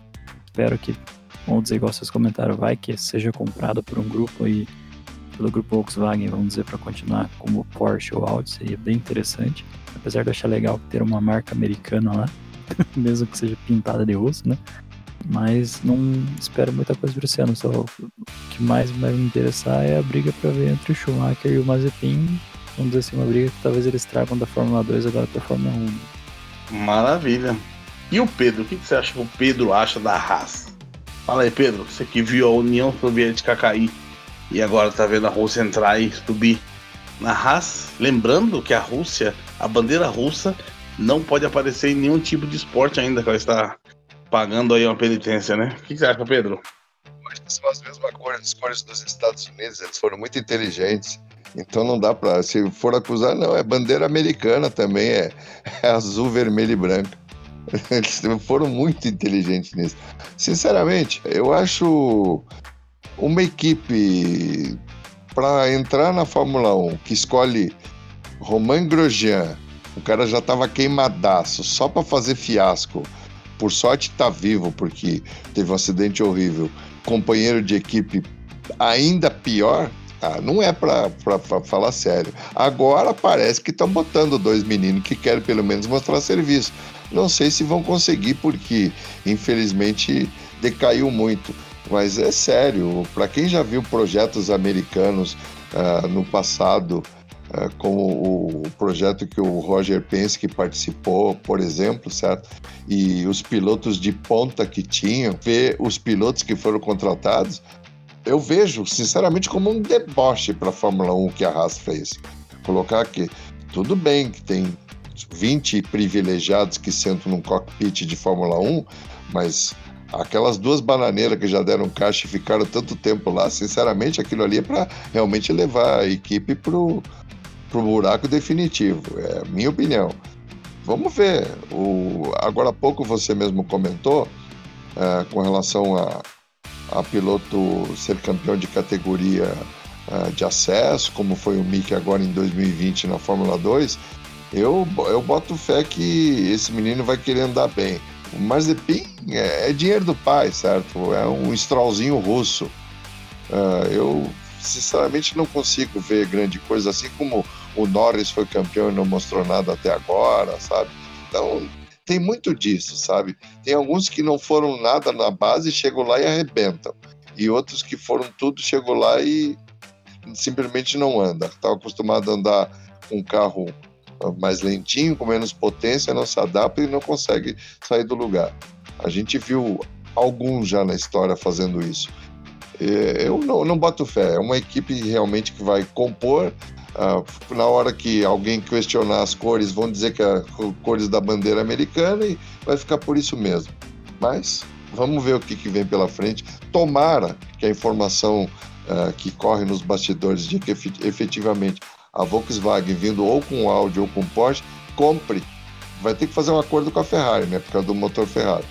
Espero que vamos dizer, igual vocês comentaram, vai que seja comprado por um grupo e pelo grupo Volkswagen, vamos dizer, para continuar como Porsche ou Audi, seria bem interessante. Apesar de achar legal ter uma marca americana lá, <laughs> mesmo que seja pintada de russo, né? Mas não espero muita coisa para esse ano. Só o que mais vai me interessar é a briga para ver entre o Schumacher e o Mazepin. Vamos dizer assim, uma briga que talvez eles tragam da Fórmula 2 agora para a Fórmula 1. Maravilha. E o Pedro? O que você acha que o Pedro acha da Haas? Fala aí, Pedro. Você que viu a União Soviética cair e agora tá vendo a Rússia entrar e subir na Haas. Lembrando que a Rússia, a bandeira russa, não pode aparecer em nenhum tipo de esporte ainda que ela está pagando aí uma penitência, né? O que você acha, Pedro? Acho que são as mesmas cores, as cores dos Estados Unidos, eles foram muito inteligentes. Então não dá para, se for acusar, não, é bandeira americana também, é, <laughs> é azul, vermelho e branco. <laughs> Eles foram muito inteligentes nisso. Sinceramente, eu acho uma equipe para entrar na Fórmula 1 que escolhe Romain Grosjean, o cara já estava queimadaço, só para fazer fiasco por sorte está vivo, porque teve um acidente horrível, companheiro de equipe ainda pior, ah, não é para falar sério. Agora parece que estão botando dois meninos que querem pelo menos mostrar serviço. Não sei se vão conseguir, porque infelizmente decaiu muito. Mas é sério, para quem já viu projetos americanos uh, no passado, uh, como o projeto que o Roger Penske participou, por exemplo, certo? E os pilotos de ponta que tinham, ver os pilotos que foram contratados, eu vejo, sinceramente, como um deboche para a Fórmula 1 que a Haas fez. Colocar aqui, tudo bem que tem 20 privilegiados que sentam num cockpit de Fórmula 1, mas aquelas duas bananeiras que já deram caixa e ficaram tanto tempo lá, sinceramente, aquilo ali é para realmente levar a equipe pro pro buraco definitivo. É a minha opinião. Vamos ver. O, agora há pouco você mesmo comentou é, com relação a, a piloto ser campeão de categoria é, de acesso, como foi o Mick agora em 2020 na Fórmula 2. Eu, eu boto fé que esse menino vai querer andar bem. O é, é dinheiro do pai, certo? É um strollzinho russo. Uh, eu sinceramente não consigo ver grande coisa, assim como o Norris foi campeão e não mostrou nada até agora, sabe? Então, tem muito disso, sabe? Tem alguns que não foram nada na base, chegam lá e arrebentam. E outros que foram tudo, chegou lá e simplesmente não anda. Estava acostumado a andar com um carro mais lentinho, com menos potência, não se adapta e não consegue sair do lugar. A gente viu alguns já na história fazendo isso. É, eu não, não boto fé. É uma equipe realmente que vai compor. Uh, na hora que alguém questionar as cores, vão dizer que é cores da bandeira americana e vai ficar por isso mesmo. Mas vamos ver o que, que vem pela frente. Tomara que a informação uh, que corre nos bastidores de que efetivamente a Volkswagen vindo ou com Audi ou com Porsche, compre. Vai ter que fazer um acordo com a Ferrari, né? Por causa do motor Ferrari.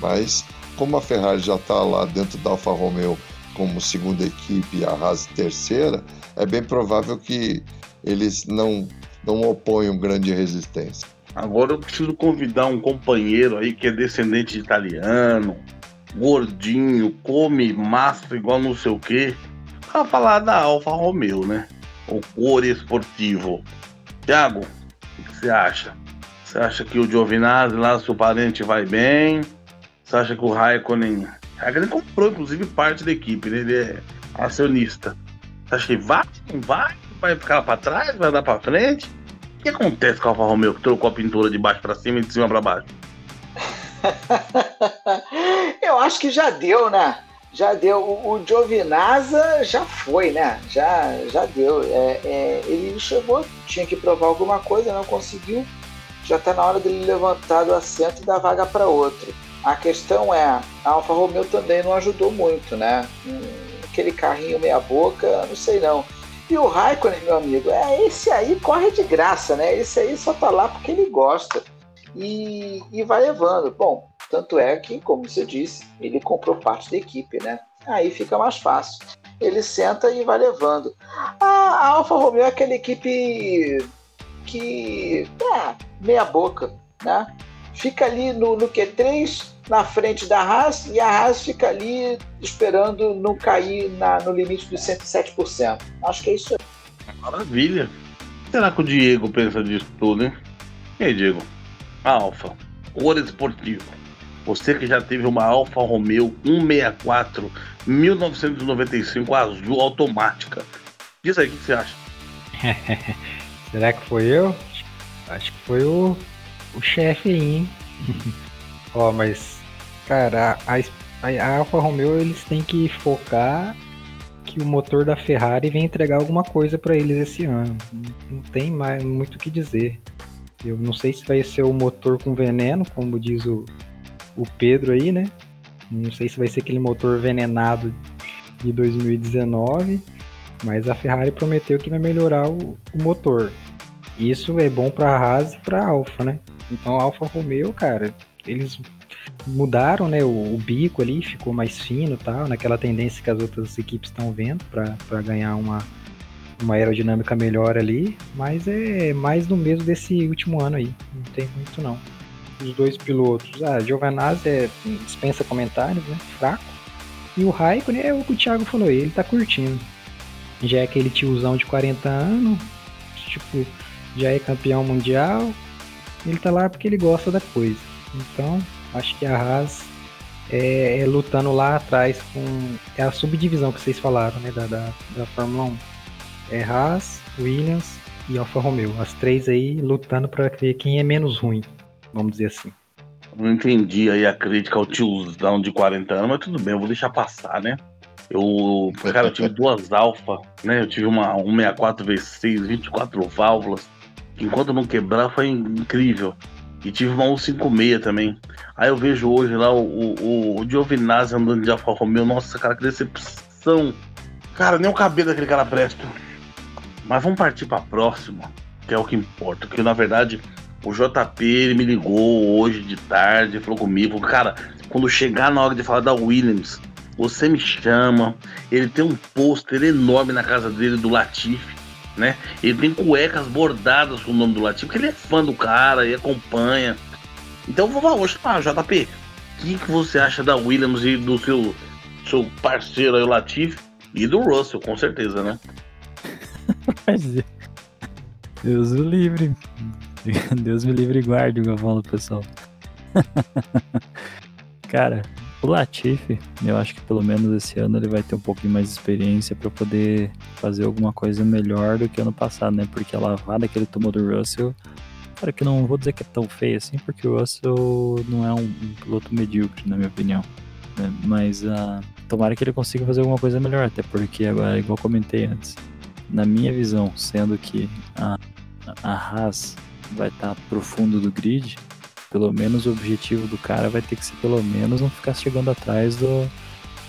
Mas como a Ferrari já está lá dentro da Alfa Romeo como segunda equipe e a Haas terceira, é bem provável que eles não, não oponham grande resistência. Agora eu preciso convidar um companheiro aí que é descendente de italiano, gordinho, come massa igual não sei o quê, para falar da Alfa Romeo, né? O cor esportivo. Tiago, o que você acha? Você acha que o Giovinazzi lá, seu parente, vai bem? Você acha que o Raikkonen Grande comprou, inclusive, parte da equipe, né? Ele é acionista. Você acha que vai? Não vai? Vai ficar pra trás? Vai dar pra frente? O que acontece com a Alfa Romeo que trocou a pintura de baixo pra cima e de cima pra baixo? <laughs> Eu acho que já deu, né? Já deu. O, o Giovinazza já foi, né? Já, já deu. É, é, ele chegou, tinha que provar alguma coisa, não conseguiu. Já tá na hora dele levantar do assento e dar vaga para outro. A questão é, a Alfa Romeo também não ajudou muito, né? Aquele carrinho meia boca, não sei não. E o Raikkonen, meu amigo, é esse aí corre de graça, né? Esse aí só tá lá porque ele gosta. E, e vai levando. Bom, tanto é que, como você disse, ele comprou parte da equipe, né? Aí fica mais fácil. Ele senta e vai levando. A, a Alfa Romeo é aquela equipe que. É, meia boca, né? Fica ali no, no Q3, na frente da Haas e a Haas fica ali esperando não cair na, no limite dos 107%. Acho que é isso aí. Maravilha. Será que o Diego pensa disso tudo, hein? E aí, Diego? Alfa, cor esportivo. Você que já teve uma Alfa Romeo 164 1995 azul automática. Diz aí o que você acha. <laughs> Será que foi eu? Acho que foi o, o chefe aí, hein? <laughs> Ó, oh, mas, cara, a, a, Alfa Romeo eles têm que focar que o motor da Ferrari vem entregar alguma coisa para eles esse ano. Não tem mais muito o que dizer. Eu não sei se vai ser o motor com veneno, como diz o, o Pedro aí, né? Não sei se vai ser aquele motor venenado de 2019, mas a Ferrari prometeu que vai melhorar o, o motor. Isso é bom para a Haas e para a Alfa, né? Então a Alfa Romeo, cara, eles mudaram, né, o, o, bico ali, ficou mais fino, tal, naquela tendência que as outras equipes estão vendo para ganhar uma uma aerodinâmica melhor ali, mas é mais do mesmo desse último ano aí, não tem muito não. Os dois pilotos, ah, Giovanazzi é, dispensa comentários, né, fraco, e o Raikkonen é o que o Thiago falou, ele tá curtindo. Já é aquele tiozão de 40 anos, tipo, já é campeão mundial, ele tá lá porque ele gosta da coisa. Então, acho que a Haas é, é, lutando lá atrás com. É a subdivisão que vocês falaram, né? Da, da, da Fórmula 1. É Haas, Williams e Alfa Romeo. As três aí lutando para ver quem é menos ruim, vamos dizer assim. Não entendi aí a crítica ao tiozão de 40 anos, mas tudo bem, eu vou deixar passar, né? Eu, cara, eu tive duas Alfa, né? Eu tive uma 164 V6, 24 válvulas. Enquanto não quebrar, foi incrível. E tive uma 156 também. Aí eu vejo hoje lá o, o, o Giovinazzi andando de Alfa Romeo. Nossa, cara, que decepção. Cara, nem o cabelo daquele cara presta. Mas vamos partir pra próxima, que é o que importa. Porque na verdade, o JP ele me ligou hoje de tarde, falou comigo, cara, quando chegar na hora de falar da Williams, você me chama. Ele tem um pôster enorme na casa dele do Latifi né? Ele tem cuecas bordadas com o nome do Latifi, porque ele é fã do cara e acompanha. Então vamos chamar, JP. O que, que você acha da Williams e do seu, seu parceiro aí, o Latifi? E do Russell, com certeza, né? <laughs> Deus o livre. <laughs> Deus me livre e guarde, o que eu falo, pessoal. <laughs> Cara, o Latifi, eu acho que pelo menos esse ano ele vai ter um pouquinho mais de experiência para poder fazer alguma coisa melhor do que ano passado, né? Porque a lavada que ele tomou do Russell, cara, que não vou dizer que é tão feio assim, porque o Russell não é um, um piloto medíocre, na minha opinião. Né? Mas uh, tomara que ele consiga fazer alguma coisa melhor, até porque agora, igual comentei antes, na minha visão, sendo que a, a Haas vai estar tá pro fundo do grid, pelo menos o objetivo do cara vai ter que ser pelo menos não ficar chegando atrás do,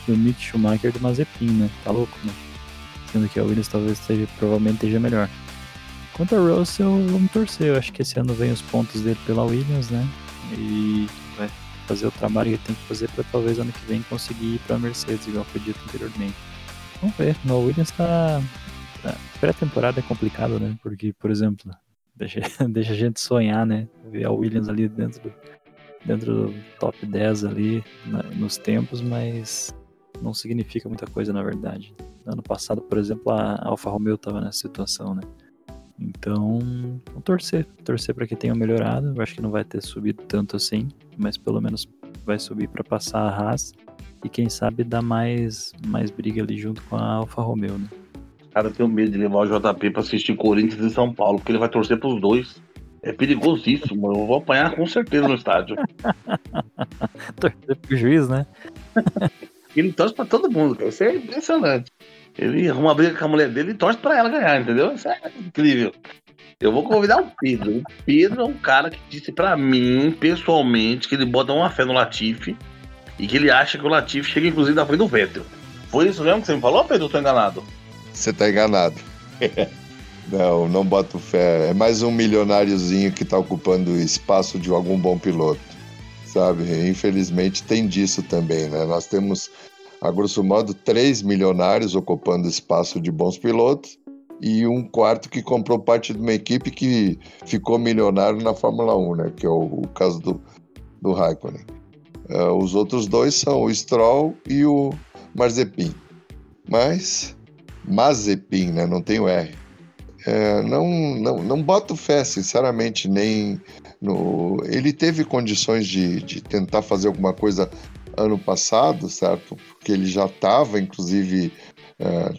do Mick Schumacher do Mazepin, né? Tá louco, né? Sendo que a Williams talvez esteja, provavelmente esteja melhor. Quanto a Russell, vamos torcer. Eu acho que esse ano vem os pontos dele pela Williams, né? E vai fazer o trabalho que ele tem que fazer para talvez ano que vem conseguir ir para a Mercedes, igual foi dito anteriormente. Vamos ver. No Williams tá. tá pré-temporada é complicado, né? Porque, por exemplo, deixa, <laughs> deixa a gente sonhar, né? Ver a Williams ali dentro do, dentro do top 10 ali na, nos tempos, mas não significa muita coisa na verdade. Ano passado, por exemplo, a Alfa Romeo estava nessa situação, né? Então, vamos torcer, torcer para que tenha melhorado. Eu acho que não vai ter subido tanto assim, mas pelo menos vai subir para passar a Haas e quem sabe dar mais mais briga ali junto com a Alfa Romeo, né? Cara, eu tenho medo de levar o JP pra assistir Corinthians e São Paulo, porque ele vai torcer pros dois. É perigosíssimo, eu vou apanhar com certeza no estádio. <laughs> torcer pro juiz, né? <laughs> ele torce pra todo mundo, cara. Isso é impressionante. Ele arruma uma briga com a mulher dele e torce pra ela ganhar, entendeu? Isso é incrível. Eu vou convidar o Pedro. O Pedro é um cara que disse pra mim, pessoalmente, que ele bota uma fé no Latifi e que ele acha que o Latifi chega, inclusive, na frente do Vettel. Foi isso mesmo que você me falou, Pedro? Eu tô enganado? Você tá enganado. <laughs> não, não boto fé. É mais um milionáriozinho que tá ocupando o espaço de algum bom piloto. Sabe? Infelizmente tem disso também, né? Nós temos, a grosso modo, três milionários ocupando espaço de bons pilotos e um quarto que comprou parte de uma equipe que ficou milionário na Fórmula 1, né? Que é o, o caso do, do Raikkonen. Uh, os outros dois são o Stroll e o Marzepin. Mas, Mazepin, né? Não tem o R. É, não, não, não boto fé, sinceramente, nem no. Ele teve condições de, de tentar fazer alguma coisa ano passado, certo? Porque ele já estava, inclusive, é,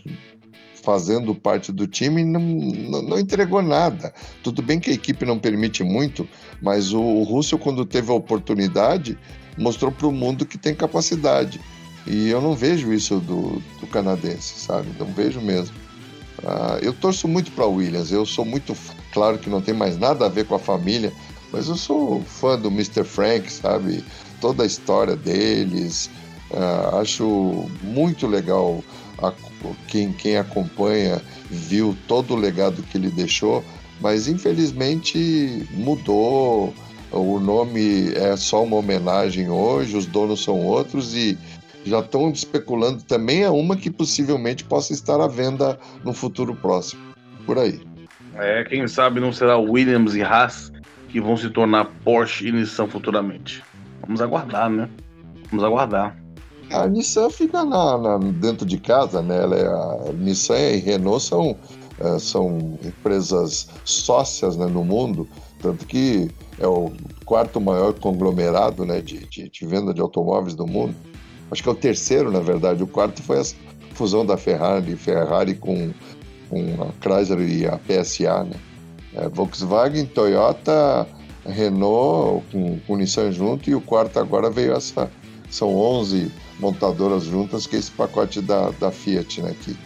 fazendo parte do time e não, não, não, entregou nada. Tudo bem que a equipe não permite muito, mas o, o Russell, quando teve a oportunidade, mostrou para o mundo que tem capacidade. E eu não vejo isso do, do canadense, sabe? Não vejo mesmo. Uh, eu torço muito para Williams. Eu sou muito. Claro que não tem mais nada a ver com a família, mas eu sou fã do Mr. Frank, sabe? Toda a história deles. Uh, acho muito legal a, quem, quem acompanha viu todo o legado que ele deixou, mas infelizmente mudou. O nome é só uma homenagem hoje, os donos são outros e já estão especulando também é uma que possivelmente possa estar à venda no futuro próximo. Por aí. É, quem sabe não será Williams e Haas que vão se tornar Porsche e Nissan futuramente. Vamos aguardar, né? Vamos aguardar. A Nissan fica na, na, dentro de casa, né? Ela é, a Nissan e Renault são, é, são empresas sócias né, no mundo, tanto que é o quarto maior conglomerado né, de, de, de, venda de automóveis do mundo. Acho que é o terceiro, na verdade. O quarto foi a fusão da Ferrari, Ferrari com, com a Chrysler e a PSA, né? É, Volkswagen, Toyota, Renault com, com Nissan junto e o quarto agora veio essa. São 11 montadoras juntas, que é esse pacote da, da Fiat, né? Que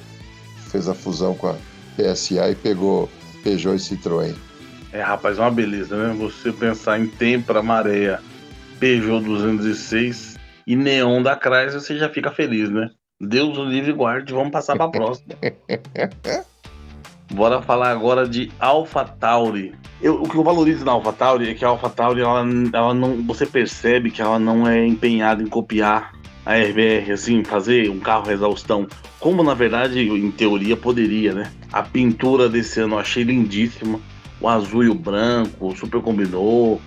fez a fusão com a PSA e pegou Peugeot e Citroën. É, rapaz, é uma beleza, né? Você pensar em Tempra, Maréia, Peugeot 206 e Neon da Chrysler, você já fica feliz, né? Deus o livre guarde, vamos passar para a próxima. <laughs> Bora falar agora de AlphaTauri. Eu, o que eu valorizo na AlphaTauri é que a AlphaTauri, ela, ela não, você percebe que ela não é empenhada em copiar a RBR, assim, fazer um carro exaustão, como na verdade, em teoria, poderia, né? A pintura desse ano eu achei lindíssima. O azul e o branco, super combinou.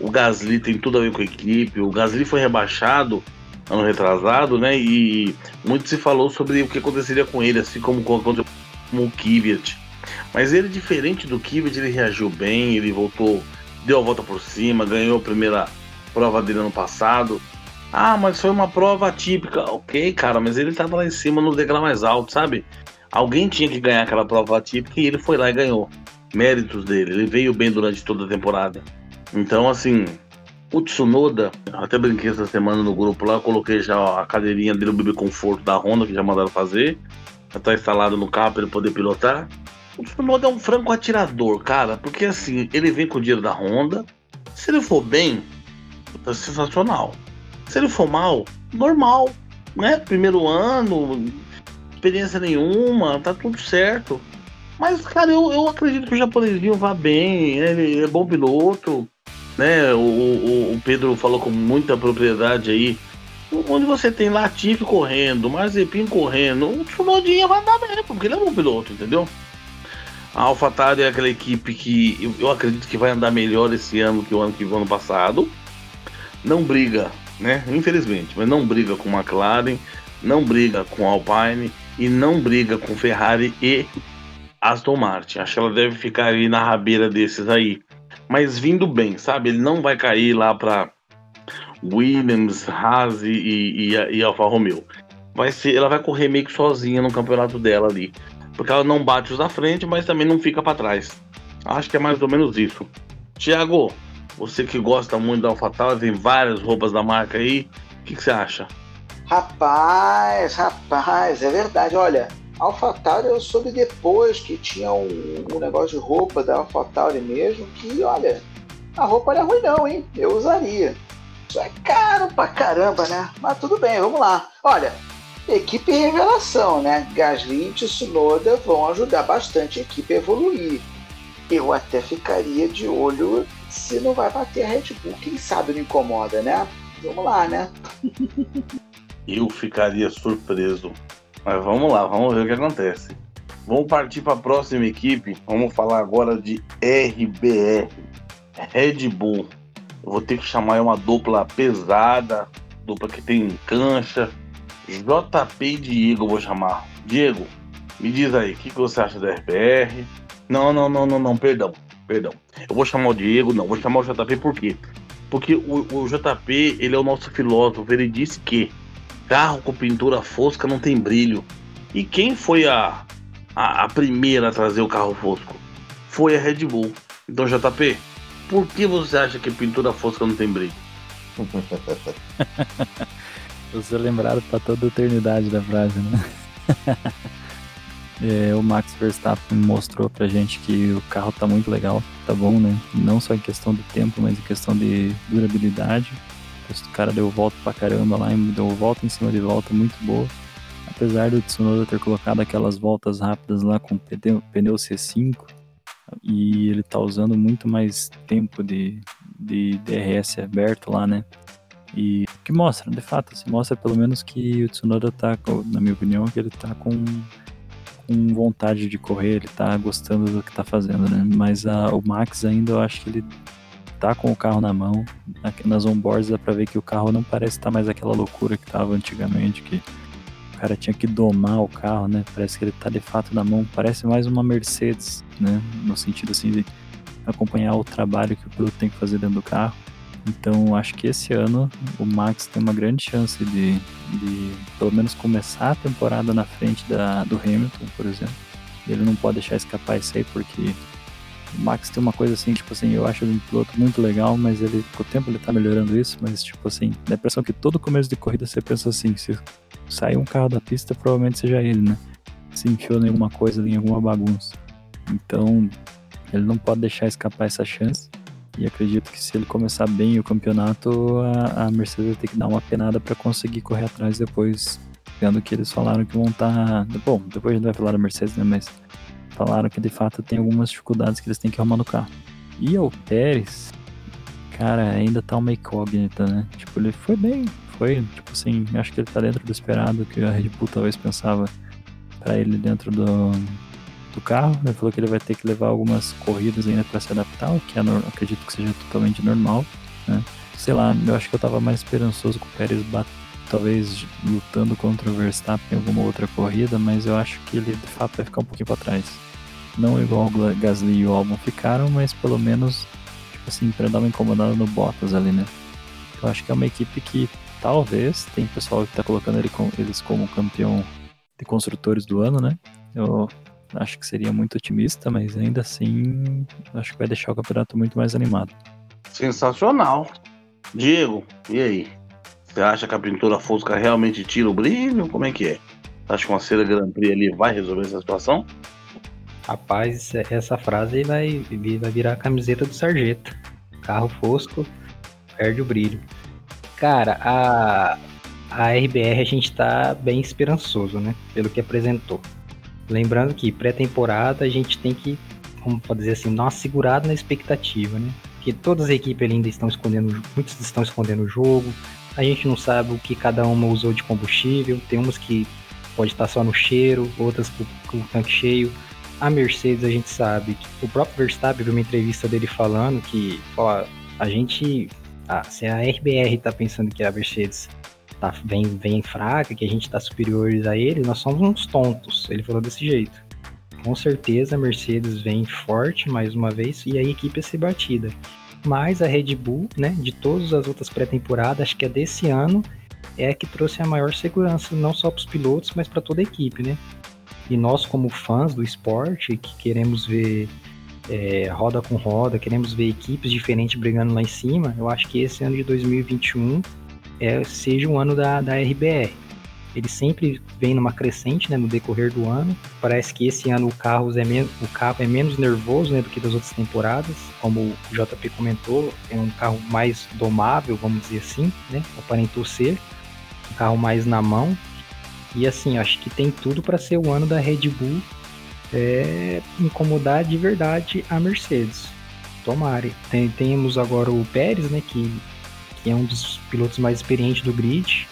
O Gasly tem tudo a ver com a equipe. O Gasly foi rebaixado ano retrasado, né? E muito se falou sobre o que aconteceria com ele, assim como com, com o Kvyat. Mas ele, diferente do Kvyat, ele reagiu bem, ele voltou, deu a volta por cima, ganhou a primeira prova dele ano passado. Ah, mas foi uma prova típica. Ok, cara, mas ele tava lá em cima no degrau mais alto, sabe? Alguém tinha que ganhar aquela prova típica e ele foi lá e ganhou. Méritos dele, ele veio bem durante toda a temporada. Então, assim, o Tsunoda, até brinquei essa semana no grupo lá, coloquei já a cadeirinha dele, o bebê conforto da Honda, que já mandaram fazer. Já tá instalado no carro para ele poder pilotar. O Tsunoda é um franco atirador, cara, porque assim, ele vem com o dinheiro da Honda. Se ele for bem, tá sensacional. Se ele for mal, normal, né? Primeiro ano, experiência nenhuma, tá tudo certo. Mas, cara, eu, eu acredito que o japonesinho vá bem, ele é bom piloto, né? O, o, o Pedro falou com muita propriedade aí. Onde você tem Latifi correndo, Mazepin correndo, o Tsunodinha vai andar bem, porque ele é bom piloto, entendeu? A AlphaTauri é aquela equipe que eu, eu acredito que vai andar melhor esse ano que o ano que o ano passado. Não briga né? Infelizmente, mas não briga com McLaren, não briga com Alpine e não briga com Ferrari e Aston Martin. Acho que ela deve ficar ali na rabeira desses aí. Mas vindo bem, sabe? Ele não vai cair lá para Williams, Haas e, e, e Alfa Romeo. Vai ser, ela vai correr meio que sozinha no campeonato dela ali. Porque ela não bate os da frente, mas também não fica para trás. Acho que é mais ou menos isso. Tiago, você que gosta muito da AlphaTauri, tem várias roupas da marca aí. O que, que, você acha? Rapaz, rapaz, é verdade. Olha, AlphaTauri eu soube depois que tinha um, um negócio de roupa da AlphaTauri mesmo, que olha, a roupa não é ruim não, hein? Eu usaria. Isso é caro pra caramba, né? Mas tudo bem, vamos lá. Olha, equipe revelação, né? Gasly e Tsunoda vão ajudar bastante a equipe a evoluir. Eu até ficaria de olho se não vai bater a Red Bull, quem sabe não incomoda, né? Vamos lá, né? <laughs> Eu ficaria surpreso. Mas vamos lá, vamos ver o que acontece. Vamos partir para a próxima equipe. Vamos falar agora de RBR. Red Bull. Eu vou ter que chamar uma dupla pesada, dupla que tem cancha. JP e Diego vou chamar. Diego, me diz aí, o que, que você acha da RPR? Não, não, não, não, não, perdão, perdão. Eu vou chamar o Diego, não, vou chamar o JP por quê? Porque o, o JP, ele é o nosso filósofo, ele disse que carro com pintura fosca não tem brilho. E quem foi a, a, a primeira a trazer o carro fosco? Foi a Red Bull. Então, JP, por que você acha que pintura fosca não tem brilho? <laughs> você lembrado para toda a eternidade da frase, né? <laughs> é, o Max Verstappen mostrou pra gente que o carro tá muito legal, tá bom, né? Não só em questão do tempo, mas em questão de durabilidade. O cara deu volta pra caramba lá, deu volta em cima de volta muito boa. Apesar do Tsunoda ter colocado aquelas voltas rápidas lá com pneu, pneu C5, e ele tá usando muito mais tempo de, de DRS aberto lá, né? E que mostra, de fato, se mostra pelo menos que o Tsunoda tá, na minha opinião, que ele tá com, com vontade de correr, ele tá gostando do que tá fazendo, né? Mas a, o Max ainda eu acho que ele tá com o carro na mão. Nas onboards dá pra ver que o carro não parece estar tá mais aquela loucura que tava antigamente, que o cara tinha que domar o carro, né? Parece que ele tá de fato na mão. Parece mais uma Mercedes, né? No sentido assim de acompanhar o trabalho que o piloto tem que fazer dentro do carro. Então acho que esse ano o Max tem uma grande chance de, de pelo menos começar a temporada na frente da, do Hamilton, por exemplo. Ele não pode deixar escapar isso aí porque o Max tem uma coisa assim, tipo assim, eu acho ele um piloto muito legal, mas ele, com o tempo ele tá melhorando isso, mas tipo assim, dá a impressão que todo começo de corrida você pensa assim, se sair um carro da pista, provavelmente seja ele, né? Se enfiou em alguma coisa, em alguma bagunça. Então, ele não pode deixar escapar essa chance. E acredito que se ele começar bem o campeonato, a, a Mercedes vai ter que dar uma penada para conseguir correr atrás depois, vendo que eles falaram que vão estar. Tá... Bom, depois a gente vai falar da Mercedes, né? Mas falaram que de fato tem algumas dificuldades que eles têm que arrumar no carro. E o Pérez, cara, ainda tá uma incógnita, né? Tipo, ele foi bem, foi, tipo assim, acho que ele tá dentro do esperado que a Red Bull talvez pensava para ele dentro do, do carro. Ele falou que ele vai ter que levar algumas corridas ainda para se adaptar, o que é, acredito que seja totalmente normal, né? Sei lá, eu acho que eu tava mais esperançoso com o Pérez talvez lutando contra o Verstappen em alguma outra corrida, mas eu acho que ele de fato vai ficar um pouquinho para trás. Não igual o Gasly e o Albon ficaram, mas pelo menos, tipo assim, para dar uma incomodada no Bottas ali, né? Eu acho que é uma equipe que talvez, tem pessoal que tá colocando ele com, eles como campeão de construtores do ano, né? Eu acho que seria muito otimista, mas ainda assim, acho que vai deixar o campeonato muito mais animado. Sensacional. Diego, e aí? Você acha que a pintura fosca realmente tira o brilho? Como é que é? Acha que uma cera Grand Prix ali vai resolver essa situação? Rapaz, essa frase vai, vai virar a camiseta do sargento. Carro fosco perde o brilho. Cara, a, a RBR a gente tá bem esperançoso, né? Pelo que apresentou. Lembrando que pré-temporada a gente tem que, como pode dizer assim, dar uma segurada na expectativa, né? Porque todas as equipes ainda estão escondendo, muitos estão escondendo o jogo, a gente não sabe o que cada uma usou de combustível. Tem umas que pode estar só no cheiro, outras com, o tanque cheio. A Mercedes a gente sabe. O próprio Verstappen uma entrevista dele falando que ó, a gente. Ah, se a RBR tá pensando que a Mercedes tá, vem, vem fraca, que a gente tá superiores a ele, nós somos uns tontos. Ele falou desse jeito. Com certeza a Mercedes vem forte mais uma vez e a equipe é ser batida. Mas a Red Bull, né, de todas as outras pré-temporadas, acho que a desse ano é a que trouxe a maior segurança, não só para os pilotos, mas para toda a equipe, né? E nós, como fãs do esporte, que queremos ver é, roda com roda, queremos ver equipes diferentes brigando lá em cima, eu acho que esse ano de 2021 é, seja o ano da, da RBR ele sempre vem numa crescente né, no decorrer do ano. Parece que esse ano o carro é, menos, o carro é menos nervoso né, do que das outras temporadas. Como o JP comentou, é um carro mais domável, vamos dizer assim, né? Aparentou ser. Um carro mais na mão. E assim, acho que tem tudo para ser o ano da Red Bull é, incomodar de verdade a Mercedes. Tomare. Tem, temos agora o Pérez, né? Que, que é um dos pilotos mais experientes do grid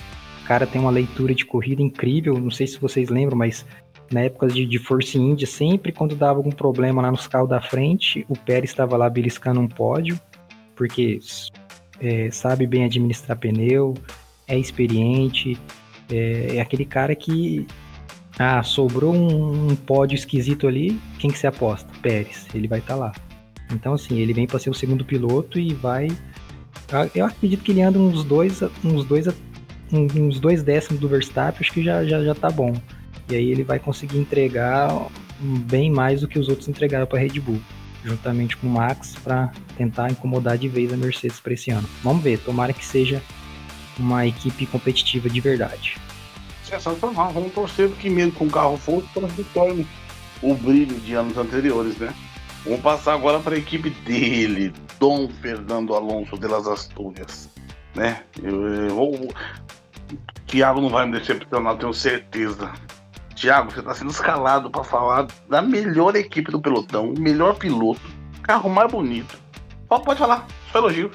cara tem uma leitura de corrida incrível. Não sei se vocês lembram, mas na época de, de Force India, sempre quando dava algum problema lá nos carros da frente, o Pérez estava lá beliscando um pódio, porque é, sabe bem administrar pneu, é experiente, é, é aquele cara que ah, sobrou um, um, pódio esquisito ali, quem que você aposta? Pérez, ele vai estar tá lá. Então, assim, ele vem para ser o segundo piloto e vai. Eu acredito que ele anda uns dois, uns dois, uns dois décimos do Verstappen, acho que já, já, já tá bom. E aí ele vai conseguir entregar bem mais do que os outros entregaram para Red Bull, juntamente com o Max, para tentar incomodar de vez a Mercedes para esse ano. Vamos ver, tomara que seja uma equipe competitiva de verdade. Sensacional, vamos torcer que mesmo com o carro forte, para retorne o brilho de anos anteriores, né? Vamos passar agora para a equipe dele, Dom Fernando Alonso de las Asturias, né? Eu, eu, eu, Thiago não vai me decepcionar, tenho certeza. Thiago, você está sendo escalado para falar da melhor equipe do pelotão, melhor piloto, carro mais bonito. Pode falar, só elogio.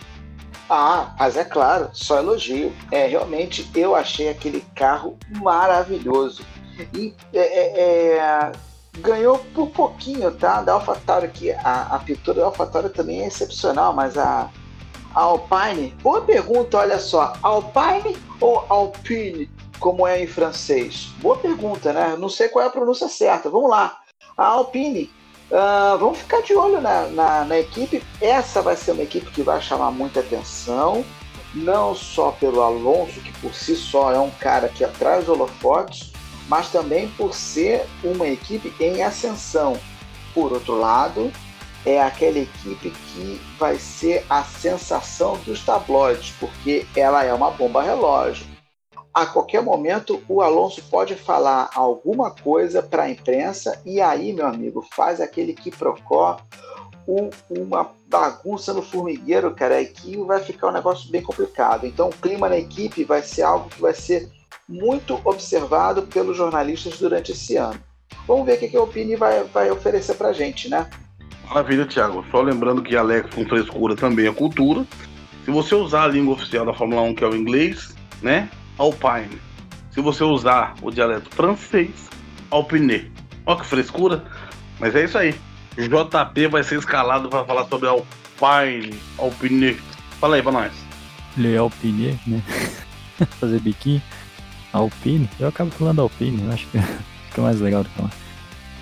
Ah, mas é claro, só elogio. É, realmente eu achei aquele carro maravilhoso. E é, é, é ganhou por pouquinho, tá? Da AlphaTauri aqui. A, a pintura da AlphaTauri também é excepcional, mas a Alpine. Boa pergunta, olha só. Alpine ou Alpine, como é em francês? Boa pergunta, né? Não sei qual é a pronúncia certa. Vamos lá. A Alpine Uh, vamos ficar de olho na, na, na, equipe. Essa vai ser uma equipe que vai chamar muita atenção, não só pelo Alonso, que por si só é um cara que atrás holofotes, mas também por ser uma equipe em ascensão. Por outro lado, é aquela equipe que vai ser a sensação dos tabloides, porque ela é uma bomba relógio a qualquer momento o Alonso pode falar alguma coisa para a imprensa e aí, meu amigo, faz aquele que procó um, uma bagunça no formigueiro, cara, e que vai ficar um negócio bem complicado. Então, o clima na equipe vai ser algo que vai ser muito observado pelos jornalistas durante esse ano. Vamos ver o que, a Opini vai, vai oferecer para gente, né? Maravilha, Thiago. Só lembrando que Alex com frescura também é cultura. Se você usar a língua oficial da Fórmula 1, que é o inglês, né? Alpine. Se você usar o dialeto francês, Alpine. Olha que frescura. Mas é isso aí. JP vai ser escalado para falar sobre Alpine, Alpine. Fala aí pra nós. Le Alpine, né? <laughs> Fazer biquinho. Alpine. Eu acabo falando Alpine, eu acho que <laughs> fica mais legal do que falar.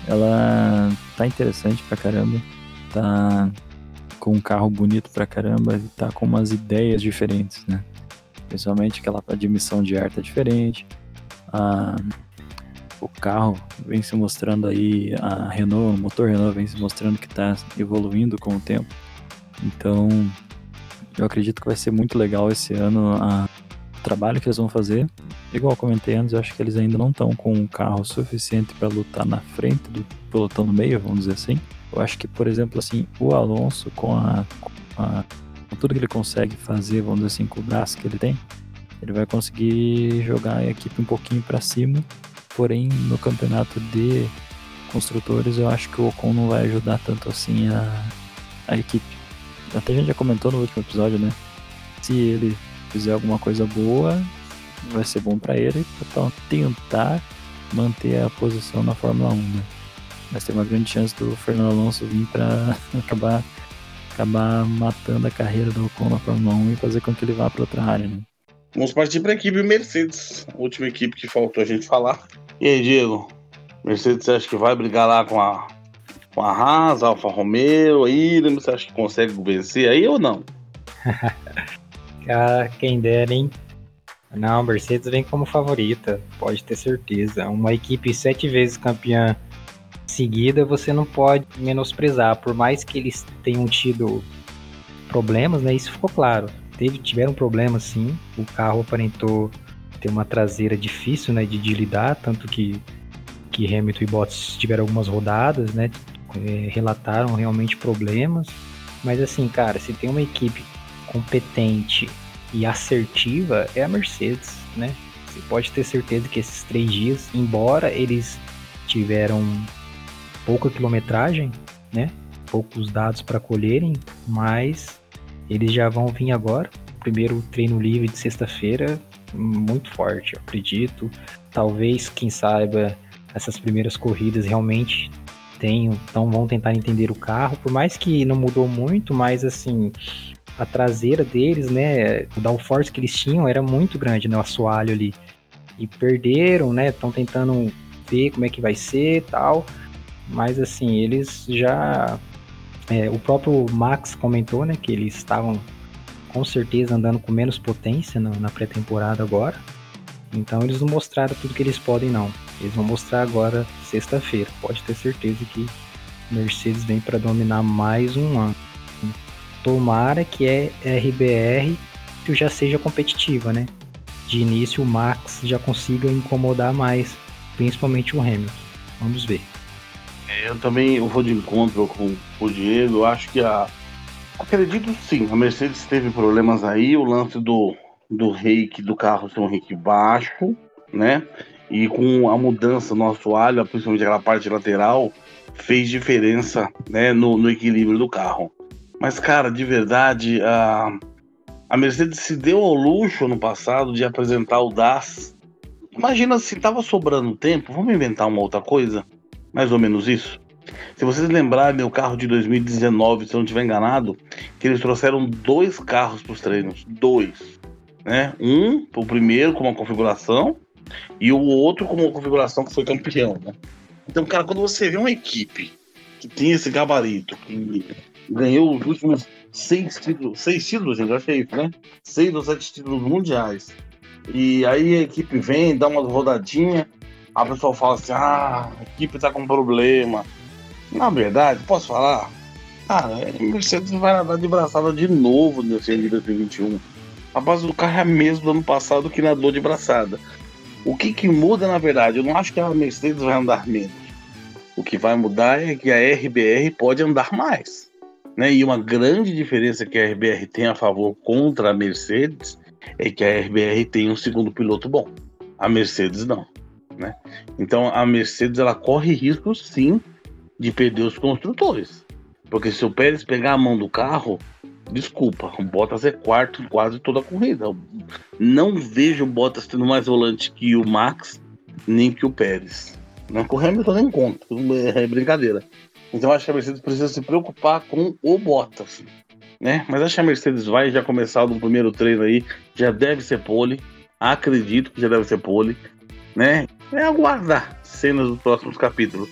Ela tá interessante pra caramba. Tá com um carro bonito pra caramba. Tá com umas ideias diferentes, né? Principalmente aquela admissão de ar tá diferente. Ah, o carro vem se mostrando aí, a Renault, o motor Renault vem se mostrando que está evoluindo com o tempo. Então, eu acredito que vai ser muito legal esse ano a, trabalho que eles vão fazer. Igual comentei antes, eu acho que eles ainda não estão com um carro suficiente para lutar na frente do pelotão no meio, vamos dizer assim. Eu acho que, por exemplo, assim, o Alonso com a, com a com tudo que ele consegue fazer, vamos dizer assim, com o braço que ele tem, ele vai conseguir jogar a equipe um pouquinho para cima. Porém, no campeonato de construtores, eu acho que o Ocon não vai ajudar tanto assim a, a equipe. Até a gente já comentou no último episódio, né? Se ele fizer alguma coisa boa, vai ser bom para ele para tentar manter a posição na Fórmula 1, né? Mas tem uma grande chance do Fernando Alonso vir para <laughs> acabar acabar matando a carreira do Ocon na Fórmula 1 e fazer com que ele vá para outra área, né? Vamos partir para a equipe Mercedes, a última equipe que faltou a gente falar. E aí, Diego? Mercedes, você acha que vai brigar lá com a, com a Haas, Alfa Romeo, aí? Você acha que consegue vencer aí ou não? <laughs> Cara, quem dera, hein? Não, Mercedes vem como favorita, pode ter certeza. Uma equipe sete vezes campeã seguida, você não pode menosprezar. Por mais que eles tenham tido problemas, né? Isso ficou claro. Teve, tiveram problemas sim. O carro aparentou ter uma traseira difícil, né? De, de lidar, tanto que, que Hamilton e Bottas tiveram algumas rodadas, né? É, relataram realmente problemas. Mas assim, cara, se tem uma equipe competente e assertiva, é a Mercedes, né? Você pode ter certeza que esses três dias, embora eles tiveram pouca quilometragem, né? Poucos dados para colherem, mas eles já vão vir agora. Primeiro treino livre de sexta-feira, muito forte, acredito. Talvez, quem saiba, essas primeiras corridas realmente tenham, então vão tentar entender o carro, por mais que não mudou muito, mas assim, a traseira deles, né, o downforce que eles tinham era muito grande, né, o assoalho ali. E perderam, né, estão tentando ver como é que vai ser tal. Mas assim, eles já. É, o próprio Max comentou, né, que eles estavam com certeza andando com menos potência na, na pré-temporada agora. Então eles não mostraram tudo que eles podem, não. Eles vão mostrar agora sexta-feira. Pode ter certeza que Mercedes vem para dominar mais um ano. Tomara que é RBR já seja competitiva, né? De início o Max já consiga incomodar mais, principalmente o Hamilton. Vamos ver. É, eu também eu vou de encontro com o Diego. Eu acho que a. Acredito sim, a Mercedes teve problemas aí. O lance do, do reiki do carro ser um reiki baixo, né? E com a mudança no assoalho, principalmente aquela parte lateral, fez diferença né, no, no equilíbrio do carro. Mas, cara, de verdade, a, a Mercedes se deu ao luxo no passado de apresentar o DAS. Imagina se tava sobrando tempo, vamos inventar uma outra coisa? Mais ou menos isso. Se vocês lembrarem o carro de 2019, se eu não estiver enganado, que eles trouxeram dois carros para os treinos. Dois. Né? Um, o primeiro com uma configuração, e o outro com uma configuração que foi campeão. Né? Então, cara, quando você vê uma equipe que tem esse gabarito, que ganhou os últimos seis títulos, seis títulos, gente, acho que é isso, né? Seis ou sete títulos mundiais. E aí a equipe vem, dá uma rodadinha, a pessoa fala assim: ah, a equipe tá com problema. Na verdade, posso falar? Cara, a Mercedes vai nadar de braçada de novo nesse ano de 2021. A base do carro é a mesma do ano passado que nadou de braçada. O que, que muda, na verdade? Eu não acho que a Mercedes vai andar menos. O que vai mudar é que a RBR pode andar mais. Né? E uma grande diferença que a RBR tem a favor contra a Mercedes é que a RBR tem um segundo piloto bom. A Mercedes não. Né? Então a Mercedes ela corre risco sim de perder os construtores. Porque se o Pérez pegar a mão do carro, desculpa, o Bottas é quarto quase toda a corrida. não vejo o Bottas tendo mais volante que o Max, nem que o Pérez. Não o Hamilton nem conta, é brincadeira. Então acho que a Mercedes precisa se preocupar com o Bottas. Né? Mas acho que a Mercedes vai já começar no primeiro treino aí, já deve ser pole. Acredito que já deve ser pole né? É aguardar cenas dos próximos capítulos,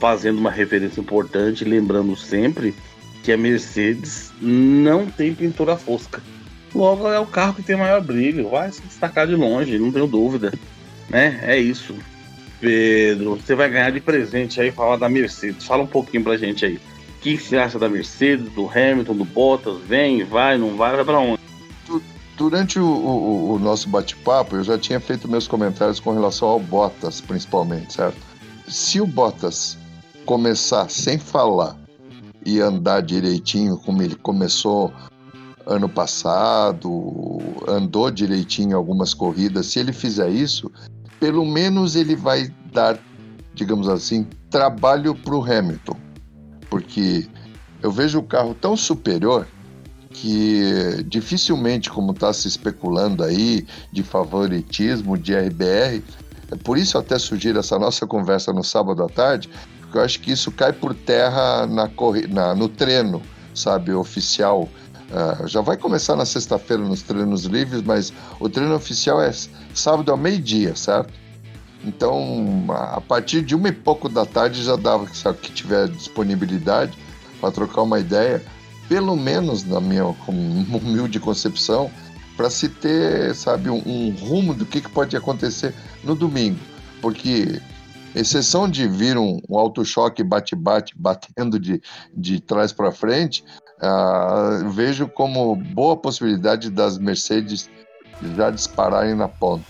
fazendo uma referência importante, lembrando sempre que a Mercedes não tem pintura fosca. Logo é o carro que tem maior brilho, vai se destacar de longe, não tenho dúvida, né? É isso. Pedro, você vai ganhar de presente aí falar da Mercedes. Fala um pouquinho pra gente aí. O que você acha da Mercedes, do Hamilton, do Bottas? Vem, vai, não vai, vai pra onde? durante o, o, o nosso bate-papo, eu já tinha feito meus comentários com relação ao Bottas, principalmente, certo? Se o Bottas começar sem falar e andar direitinho, como ele começou ano passado, andou direitinho algumas corridas, se ele fizer isso, pelo menos ele vai dar, digamos assim, trabalho para o Hamilton. Porque eu vejo o carro tão superior que dificilmente, como está se especulando aí, de favoritismo de RBR, é por isso até sugiro essa nossa conversa no sábado à tarde, porque eu acho que isso cai por terra na, na no treino, sabe, oficial. Uh, já vai começar na sexta-feira nos treinos livres, mas o treino oficial é sábado ao meio-dia, certo? Então, a partir de uma e pouco da tarde já dava, sabe, que tiver disponibilidade para trocar uma ideia pelo menos na minha <laughs> humilde concepção, para se ter, sabe, um, um, rumo do que, que pode acontecer no domingo. Porque, exceção de vir um, um auto-choque bate-bate, batendo de, de trás para frente, uh, vejo como boa possibilidade das Mercedes já dispararem na ponta.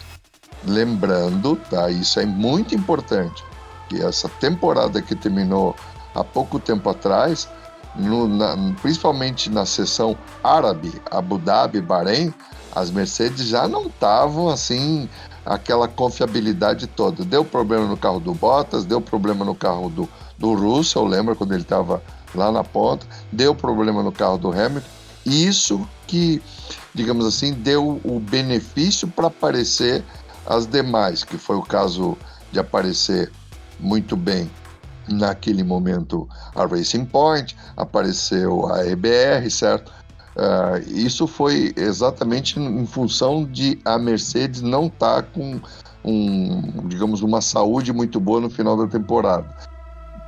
Lembrando, tá, isso é muito importante, que essa temporada que terminou há pouco tempo atrás, no, na, principalmente na seção árabe, Abu Dhabi, Bahrein, as Mercedes já não estavam assim aquela confiabilidade toda. Deu problema no carro do Bottas, deu problema no carro do, do Russell, lembra quando ele estava lá na ponta, deu problema no carro do Hamilton. Isso que, digamos assim, deu o benefício para aparecer as demais, que foi o caso de aparecer muito bem naquele momento a Racing Point, apareceu a RBR, certo? Uh, isso foi exatamente em função de a Mercedes não estar tá com um, digamos, uma saúde muito boa no final da temporada.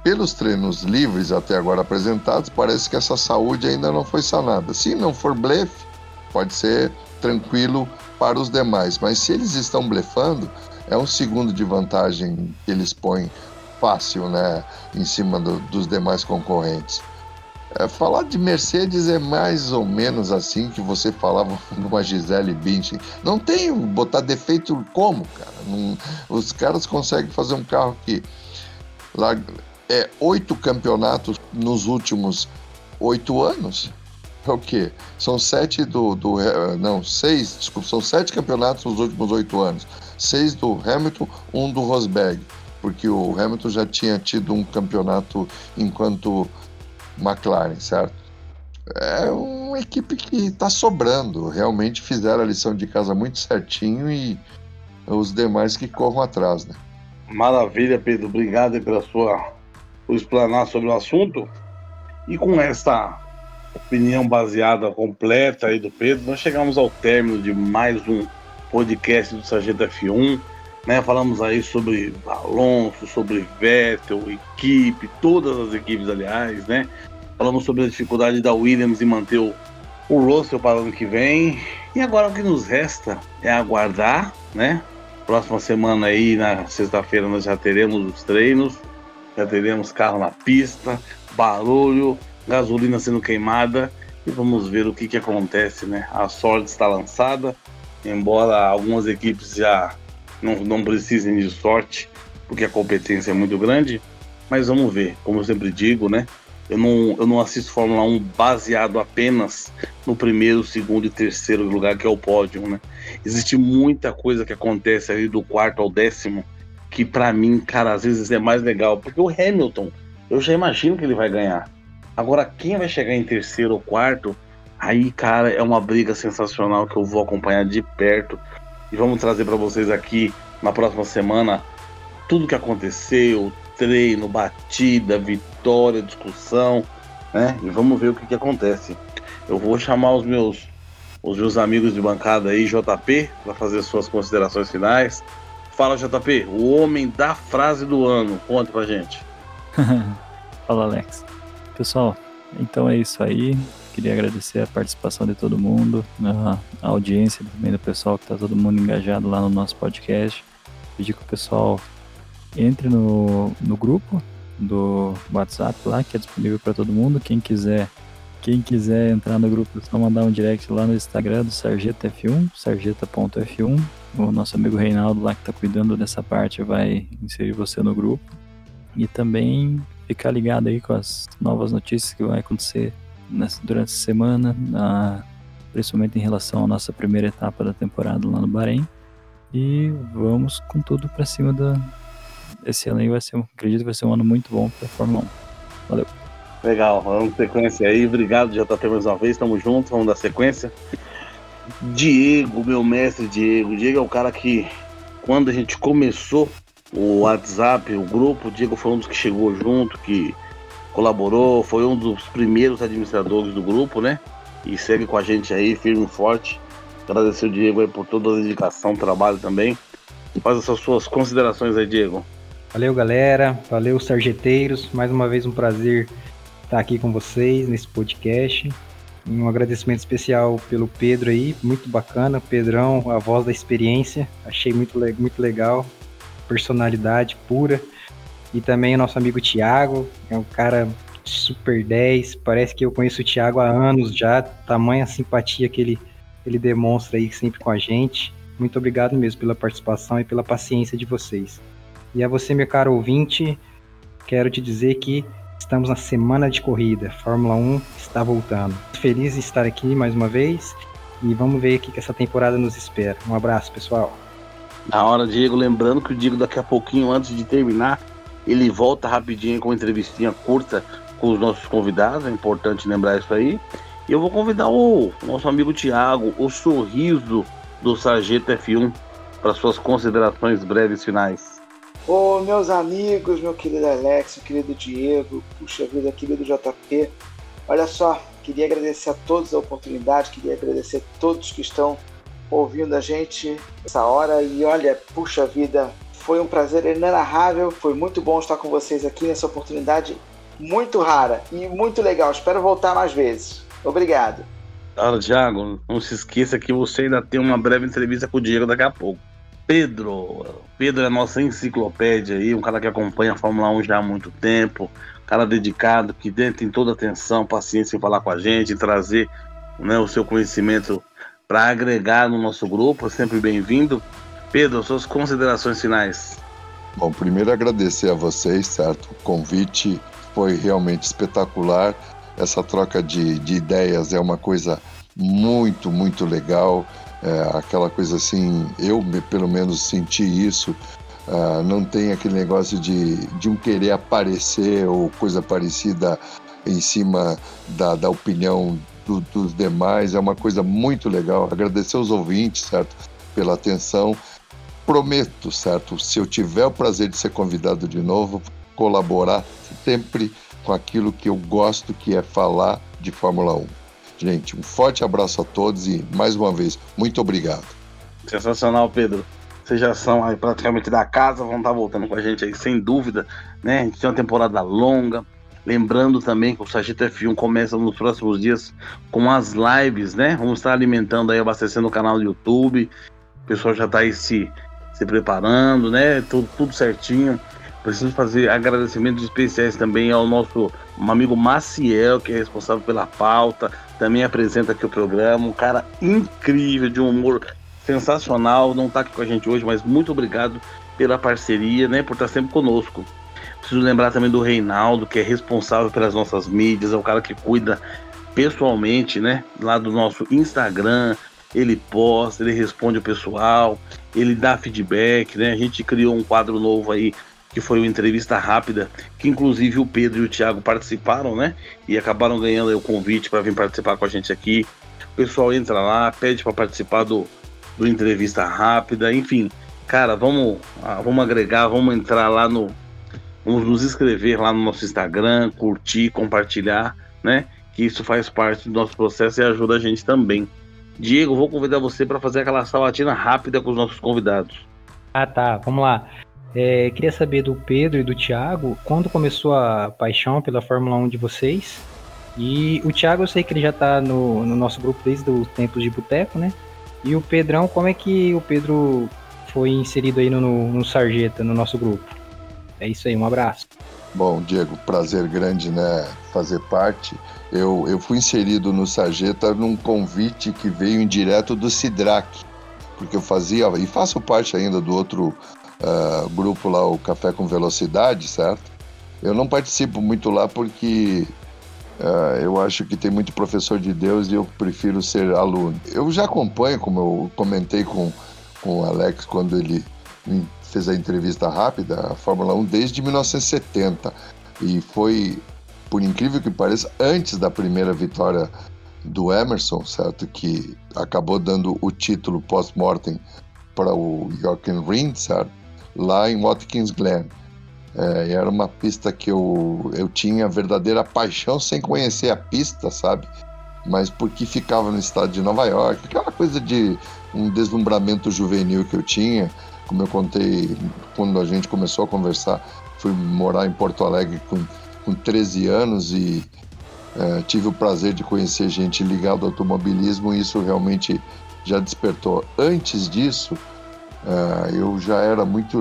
Pelos treinos livres até agora apresentados, parece que essa saúde ainda não foi sanada. Se não for blefe, pode ser tranquilo para os demais, mas se eles estão blefando, é um segundo de vantagem que eles põem fácil, né, em cima do, dos demais concorrentes. É, falar de Mercedes é mais ou menos assim que você falava <laughs> numa Gisele Bündchen. Não tem botar defeito como, cara. Não, os caras conseguem fazer um carro que lá, é oito campeonatos nos últimos oito anos. É o quê? São sete do, do. Não, seis, desculpa, são sete campeonatos nos últimos oito anos. Seis do Hamilton, um do Rosberg. Porque o Hamilton já tinha tido um campeonato enquanto McLaren, certo? É uma equipe que está sobrando. Realmente fizeram a lição de casa muito certinho e os demais que corram atrás, né? Maravilha, Pedro. Obrigado pela sua por explanar sobre o assunto. E com essa opinião baseada completa aí do Pedro, nós chegamos ao término de mais um podcast do Sargento F1. Né? Falamos aí sobre Alonso, sobre Vettel, equipe, todas as equipes, aliás, né? Falamos sobre a dificuldade da Williams em manter o, o Russell para o ano que vem. E agora o que nos resta é aguardar, né? Próxima semana aí, na sexta-feira, nós já teremos os treinos, já teremos carro na pista, barulho, gasolina sendo queimada e vamos ver o que, que acontece, né? A sorte está lançada, embora algumas equipes já não, não precisem de sorte, porque a competência é muito grande, mas vamos ver, como eu sempre digo, né? Eu não, eu não assisto Fórmula 1 baseado apenas no primeiro, segundo e terceiro lugar, que é o pódio, né? Existe muita coisa que acontece aí do quarto ao décimo, que para mim, cara, às vezes é mais legal, porque o Hamilton, eu já imagino que ele vai ganhar. Agora, quem vai chegar em terceiro ou quarto, aí, cara, é uma briga sensacional que eu vou acompanhar de perto. E vamos trazer para vocês aqui na próxima semana tudo que aconteceu, treino, batida, vitória, discussão, né? E vamos ver o que, que acontece. Eu vou chamar os meus os meus amigos de bancada aí, JP, para fazer suas considerações finais. Fala, JP, o homem da frase do ano. Conta pra gente. <laughs> Fala, Alex. Pessoal, então é isso aí. Queria agradecer a participação de todo mundo, a audiência também do pessoal que está todo mundo engajado lá no nosso podcast. Pedir que o pessoal entre no, no grupo do WhatsApp lá, que é disponível para todo mundo. Quem quiser quem quiser entrar no grupo, é só mandar um direct lá no Instagram do Sarjeta F1, sarjeta.f1. O nosso amigo Reinaldo lá que está cuidando dessa parte vai inserir você no grupo. E também ficar ligado aí com as novas notícias que vão acontecer nessa, durante a semana, na, principalmente em relação à nossa primeira etapa da temporada lá no Bahrein. E vamos com tudo para cima da. Esse ano aí vai ser, acredito que vai ser um ano muito bom para a Fórmula 1. Valeu. Legal, vamos sequência aí. Obrigado, JP, mais uma vez. Tamo junto, vamos dar sequência. Diego, meu mestre Diego. Diego é o cara que, quando a gente começou o WhatsApp, o grupo, o Diego foi um dos que chegou junto, que colaborou, foi um dos primeiros administradores do grupo, né? E segue com a gente aí, firme e forte. Agradecer o Diego aí por toda a dedicação, trabalho também. Faz essas suas considerações aí, Diego. Valeu, galera. Valeu, sargeteiros. Mais uma vez um prazer estar aqui com vocês nesse podcast. Um agradecimento especial pelo Pedro aí, muito bacana. Pedrão, a voz da experiência. Achei muito, muito legal. Personalidade pura. E também o nosso amigo Thiago, é um cara super 10. Parece que eu conheço o Thiago há anos já. Tamanha simpatia que ele, ele demonstra aí sempre com a gente. Muito obrigado mesmo pela participação e pela paciência de vocês. E a você, meu caro ouvinte, quero te dizer que estamos na semana de corrida. Fórmula 1 está voltando. Feliz em estar aqui mais uma vez e vamos ver o que essa temporada nos espera. Um abraço, pessoal. Na hora, Diego, lembrando que o Diego daqui a pouquinho, antes de terminar, ele volta rapidinho com uma entrevistinha curta com os nossos convidados, é importante lembrar isso aí. E eu vou convidar o nosso amigo Tiago, o sorriso do Sargento F1, para suas considerações breves finais. Ô, meus amigos, meu querido Alex, meu querido Diego, puxa vida, querido JP, olha só, Queria agradecer a todos a oportunidade, queria agradecer a todos que estão ouvindo a gente essa hora. E olha, puxa vida, foi um prazer inenarrável. Foi muito bom estar com vocês aqui nessa oportunidade muito rara e muito legal. Espero voltar mais vezes. Obrigado. Claro, Thiago, não se esqueça que você ainda tem uma breve entrevista com o Diego daqui a pouco. Pedro, Pedro é a nossa enciclopédia aí, um cara que acompanha a Fórmula 1 já há muito tempo, cara dedicado, que tem toda atenção, paciência em falar com a gente, trazer né, o seu conhecimento para agregar no nosso grupo, é sempre bem-vindo. Pedro, suas considerações finais. Bom, primeiro agradecer a vocês, certo? O convite foi realmente espetacular. Essa troca de, de ideias é uma coisa muito, muito legal. É, aquela coisa assim, eu pelo menos senti isso. Uh, não tem aquele negócio de, de um querer aparecer ou coisa parecida em cima da, da opinião do, dos demais. É uma coisa muito legal. Agradecer aos ouvintes, certo? Pela atenção. Prometo, certo? Se eu tiver o prazer de ser convidado de novo, colaborar sempre com aquilo que eu gosto, que é falar de Fórmula 1. Gente, um forte abraço a todos e, mais uma vez, muito obrigado. Sensacional, Pedro. Vocês já são aí praticamente da casa, vão estar voltando com a gente aí, sem dúvida. Né? A gente tem uma temporada longa. Lembrando também que o Sargento F1 começa nos próximos dias com as lives, né? Vamos estar alimentando aí, abastecendo o canal do YouTube. O pessoal já está aí se, se preparando, né? Tudo, tudo certinho. Preciso fazer agradecimentos especiais também ao nosso amigo Maciel, que é responsável pela pauta, também apresenta aqui o programa, um cara incrível, de um humor sensacional, não está aqui com a gente hoje, mas muito obrigado pela parceria, né, por estar sempre conosco. Preciso lembrar também do Reinaldo, que é responsável pelas nossas mídias, é o cara que cuida pessoalmente, né, lá do nosso Instagram, ele posta, ele responde o pessoal, ele dá feedback, né? A gente criou um quadro novo aí que foi uma entrevista rápida, que inclusive o Pedro e o Thiago participaram, né? E acabaram ganhando o convite para vir participar com a gente aqui. O pessoal entra lá, pede para participar do, do entrevista rápida, enfim. Cara, vamos, ah, vamos agregar, vamos entrar lá no. Vamos nos inscrever lá no nosso Instagram, curtir, compartilhar, né? Que isso faz parte do nosso processo e ajuda a gente também. Diego, vou convidar você para fazer aquela sabatina rápida com os nossos convidados. Ah, tá. Vamos lá. É, queria saber do Pedro e do Thiago, quando começou a paixão pela Fórmula 1 de vocês? E o Thiago, eu sei que ele já está no, no, nosso grupo desde o tempo de boteco, né? E o Pedrão, como é que o Pedro foi inserido aí no, no Sarjeta, no nosso grupo? É isso aí, um abraço. Bom, Diego, prazer grande, né, fazer parte. Eu, eu fui inserido no Sarjeta num convite que veio em direto do Sidrac, porque eu fazia, e faço parte ainda do outro uh, grupo lá, o Café com Velocidade, certo? Eu não participo muito lá porque uh, eu acho que tem muito professor de Deus e eu prefiro ser aluno. Eu já acompanho, como eu comentei com, com o Alex quando ele fez a entrevista rápida, a Fórmula 1 desde 1970. E foi, por incrível que pareça, antes da primeira vitória do Emerson, certo? Que acabou dando o título post-mortem para o Jochen Rindt, certo? Lá em Watkins Glen. É, era uma pista que eu, eu tinha verdadeira paixão sem conhecer a pista, sabe? Mas porque ficava no estado de Nova York, aquela coisa de um deslumbramento juvenil que eu tinha. Como eu contei quando a gente começou a conversar, fui morar em Porto Alegre com, com 13 anos e é, tive o prazer de conhecer gente ligada ao automobilismo e isso realmente já despertou. Antes disso, Uh, eu já era muito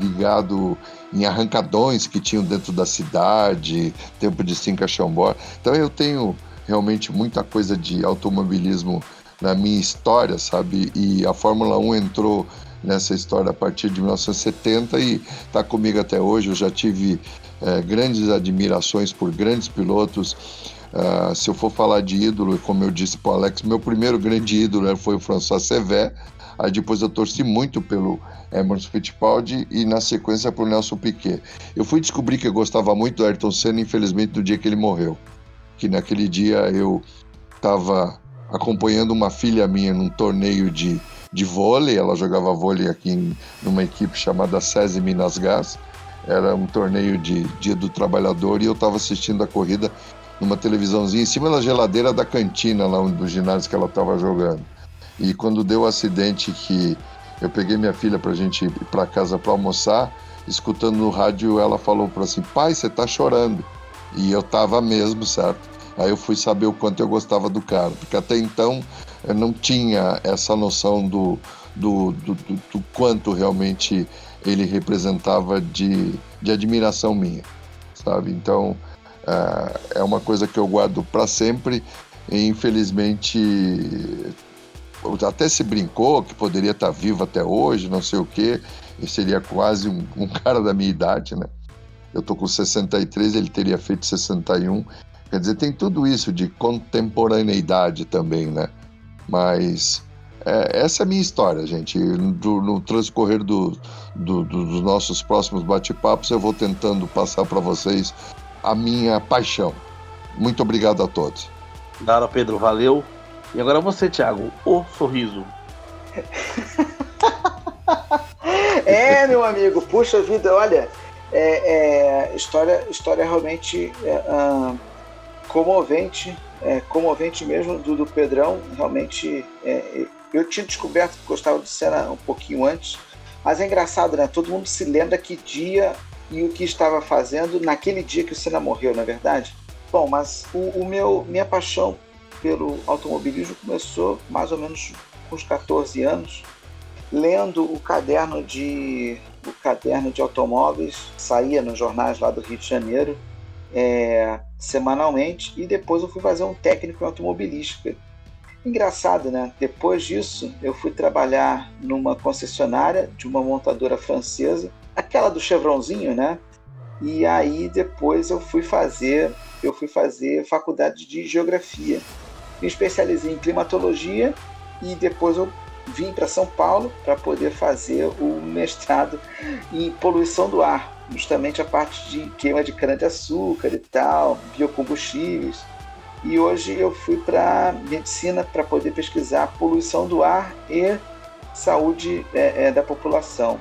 ligado em arrancadões que tinham dentro da cidade, tempo de Cinca Chambord. Então eu tenho realmente muita coisa de automobilismo na minha história, sabe? E a Fórmula 1 entrou nessa história a partir de 1970 e está comigo até hoje. Eu já tive é, grandes admirações por grandes pilotos. Uh, se eu for falar de ídolo, como eu disse para o Alex, meu primeiro grande ídolo foi o François Sever, Aí depois eu torci muito pelo Emerson Fittipaldi e na sequência pro Nelson Piquet. Eu fui descobrir que eu gostava muito do Ayrton Senna, infelizmente, no dia que ele morreu. Que naquele dia eu estava acompanhando uma filha minha num torneio de, de vôlei, ela jogava vôlei aqui em, numa equipe chamada SESI Minas Gás. Era um torneio de Dia do Trabalhador e eu estava assistindo a corrida numa televisãozinha em cima da geladeira da cantina lá do ginásio que ela estava jogando. E quando deu o acidente que eu peguei minha filha para a gente ir para casa para almoçar, escutando no rádio, ela falou para assim: pai, você está chorando. E eu tava mesmo, certo? Aí eu fui saber o quanto eu gostava do cara, porque até então eu não tinha essa noção do, do, do, do, do quanto realmente ele representava de, de admiração minha, sabe? Então uh, é uma coisa que eu guardo para sempre. E infelizmente até se brincou que poderia estar vivo até hoje, não sei o quê. Ele seria quase um, um cara da minha idade, né? Eu tô com 63, ele teria feito 61. Quer dizer, tem tudo isso de contemporaneidade também, né? Mas é, essa é a minha história, gente. No transcorrer do, do, do, dos nossos próximos bate-papos, eu vou tentando passar para vocês a minha paixão. Muito obrigado a todos. Dara Pedro, valeu. E agora você, Thiago, o sorriso. <laughs> é, meu amigo, puxa vida, olha, é, é, história, história realmente é, uh, comovente, é, comovente mesmo do, do Pedrão. Realmente, é, eu tinha descoberto que gostava de cena um pouquinho antes, mas é engraçado, né? Todo mundo se lembra que dia e o que estava fazendo naquele dia que o Senna morreu, na é verdade. Bom, mas o, o, meu, minha paixão pelo automobilismo começou mais ou menos com os 14 anos, lendo o caderno de o caderno de automóveis, saía nos jornais lá do Rio de Janeiro é, semanalmente e depois eu fui fazer um técnico em automobilística. Engraçado, né? Depois disso, eu fui trabalhar numa concessionária de uma montadora francesa, aquela do Chevronzinho, né? E aí depois eu fui fazer, eu fui fazer faculdade de geografia. Me especializei em climatologia e depois eu vim para São Paulo para poder fazer o mestrado em poluição do ar, justamente a parte de queima de cana-de-açúcar e tal, biocombustíveis. E hoje eu fui para medicina para poder pesquisar poluição do ar e saúde é, é, da população.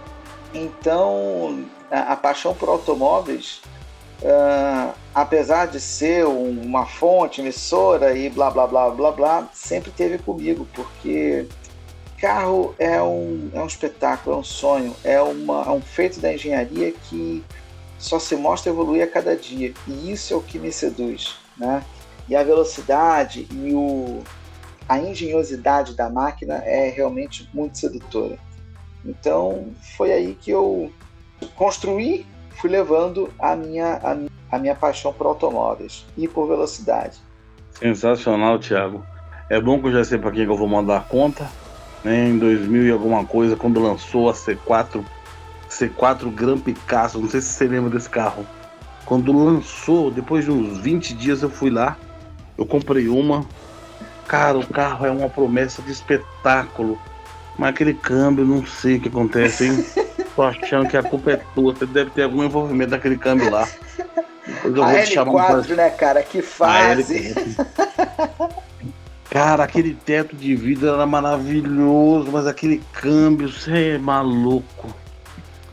Então, a, a paixão por automóveis, uh, apesar de ser uma fonte emissora e blá blá blá blá blá, sempre teve comigo, porque carro é um, é um espetáculo, é um sonho, é, uma, é um feito da engenharia que só se mostra evoluir a cada dia. E isso é o que me seduz. Né? E a velocidade e o, a engenhosidade da máquina é realmente muito sedutora. Então foi aí que eu construí, fui levando a minha, a, a minha paixão por automóveis e por velocidade. Sensacional, Thiago. É bom que eu já sei para quem que eu vou mandar a conta né, em 2000 e alguma coisa, quando lançou a C4, C4 Gran Picasso, não sei se você lembra desse carro. Quando lançou, depois de uns 20 dias eu fui lá, eu comprei uma. Cara, o carro é uma promessa de espetáculo. Mas aquele câmbio, não sei o que acontece, hein? <laughs> Tô achando que a culpa é tua. Você deve ter algum envolvimento daquele câmbio lá. Depois eu a vou L4, te chamar pra... né, cara? Que fase. Cara, aquele teto de vidro era maravilhoso, mas aquele câmbio, você é maluco.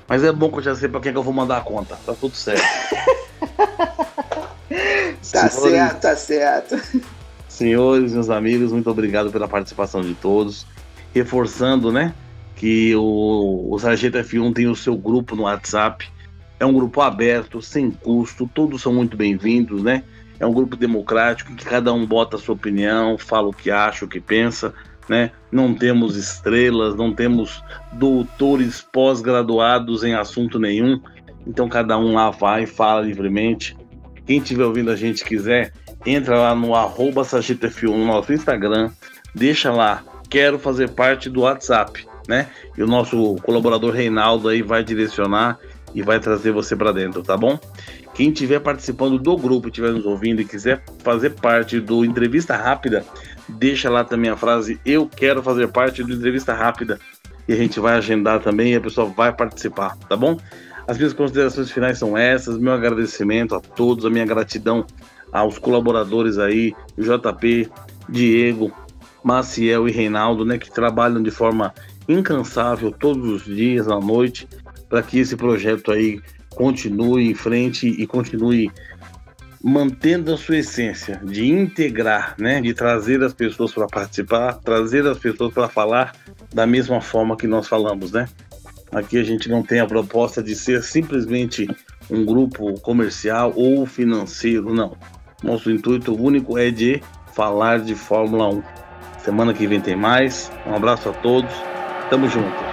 Mas é bom que eu já sei pra quem que eu vou mandar a conta. Tá tudo certo. <laughs> tá Senhores, certo, tá certo. Senhores, meus amigos, muito obrigado pela participação de todos. Reforçando, né, que o, o Sargento F1 tem o seu grupo no WhatsApp. É um grupo aberto, sem custo, todos são muito bem-vindos, né? é um grupo democrático em que cada um bota a sua opinião, fala o que acha, o que pensa, né? Não temos estrelas, não temos doutores pós-graduados em assunto nenhum, então cada um lá vai fala livremente. Quem estiver ouvindo a gente quiser, entra lá no arroba F1 no nosso Instagram, deixa lá, quero fazer parte do WhatsApp, né? E o nosso colaborador Reinaldo aí vai direcionar e vai trazer você para dentro, tá bom? Quem estiver participando do grupo, estiver nos ouvindo e quiser fazer parte do Entrevista Rápida, deixa lá também a frase Eu quero fazer parte do Entrevista Rápida. E a gente vai agendar também e a pessoa vai participar, tá bom? As minhas considerações finais são essas. Meu agradecimento a todos, a minha gratidão aos colaboradores aí, JP, Diego, Maciel e Reinaldo, né, que trabalham de forma incansável todos os dias, à noite, para que esse projeto aí continue em frente e continue mantendo a sua essência de integrar, né, de trazer as pessoas para participar, trazer as pessoas para falar da mesma forma que nós falamos, né? Aqui a gente não tem a proposta de ser simplesmente um grupo comercial ou financeiro, não. Nosso intuito único é de falar de Fórmula 1. Semana que vem tem mais. Um abraço a todos. Tamo junto.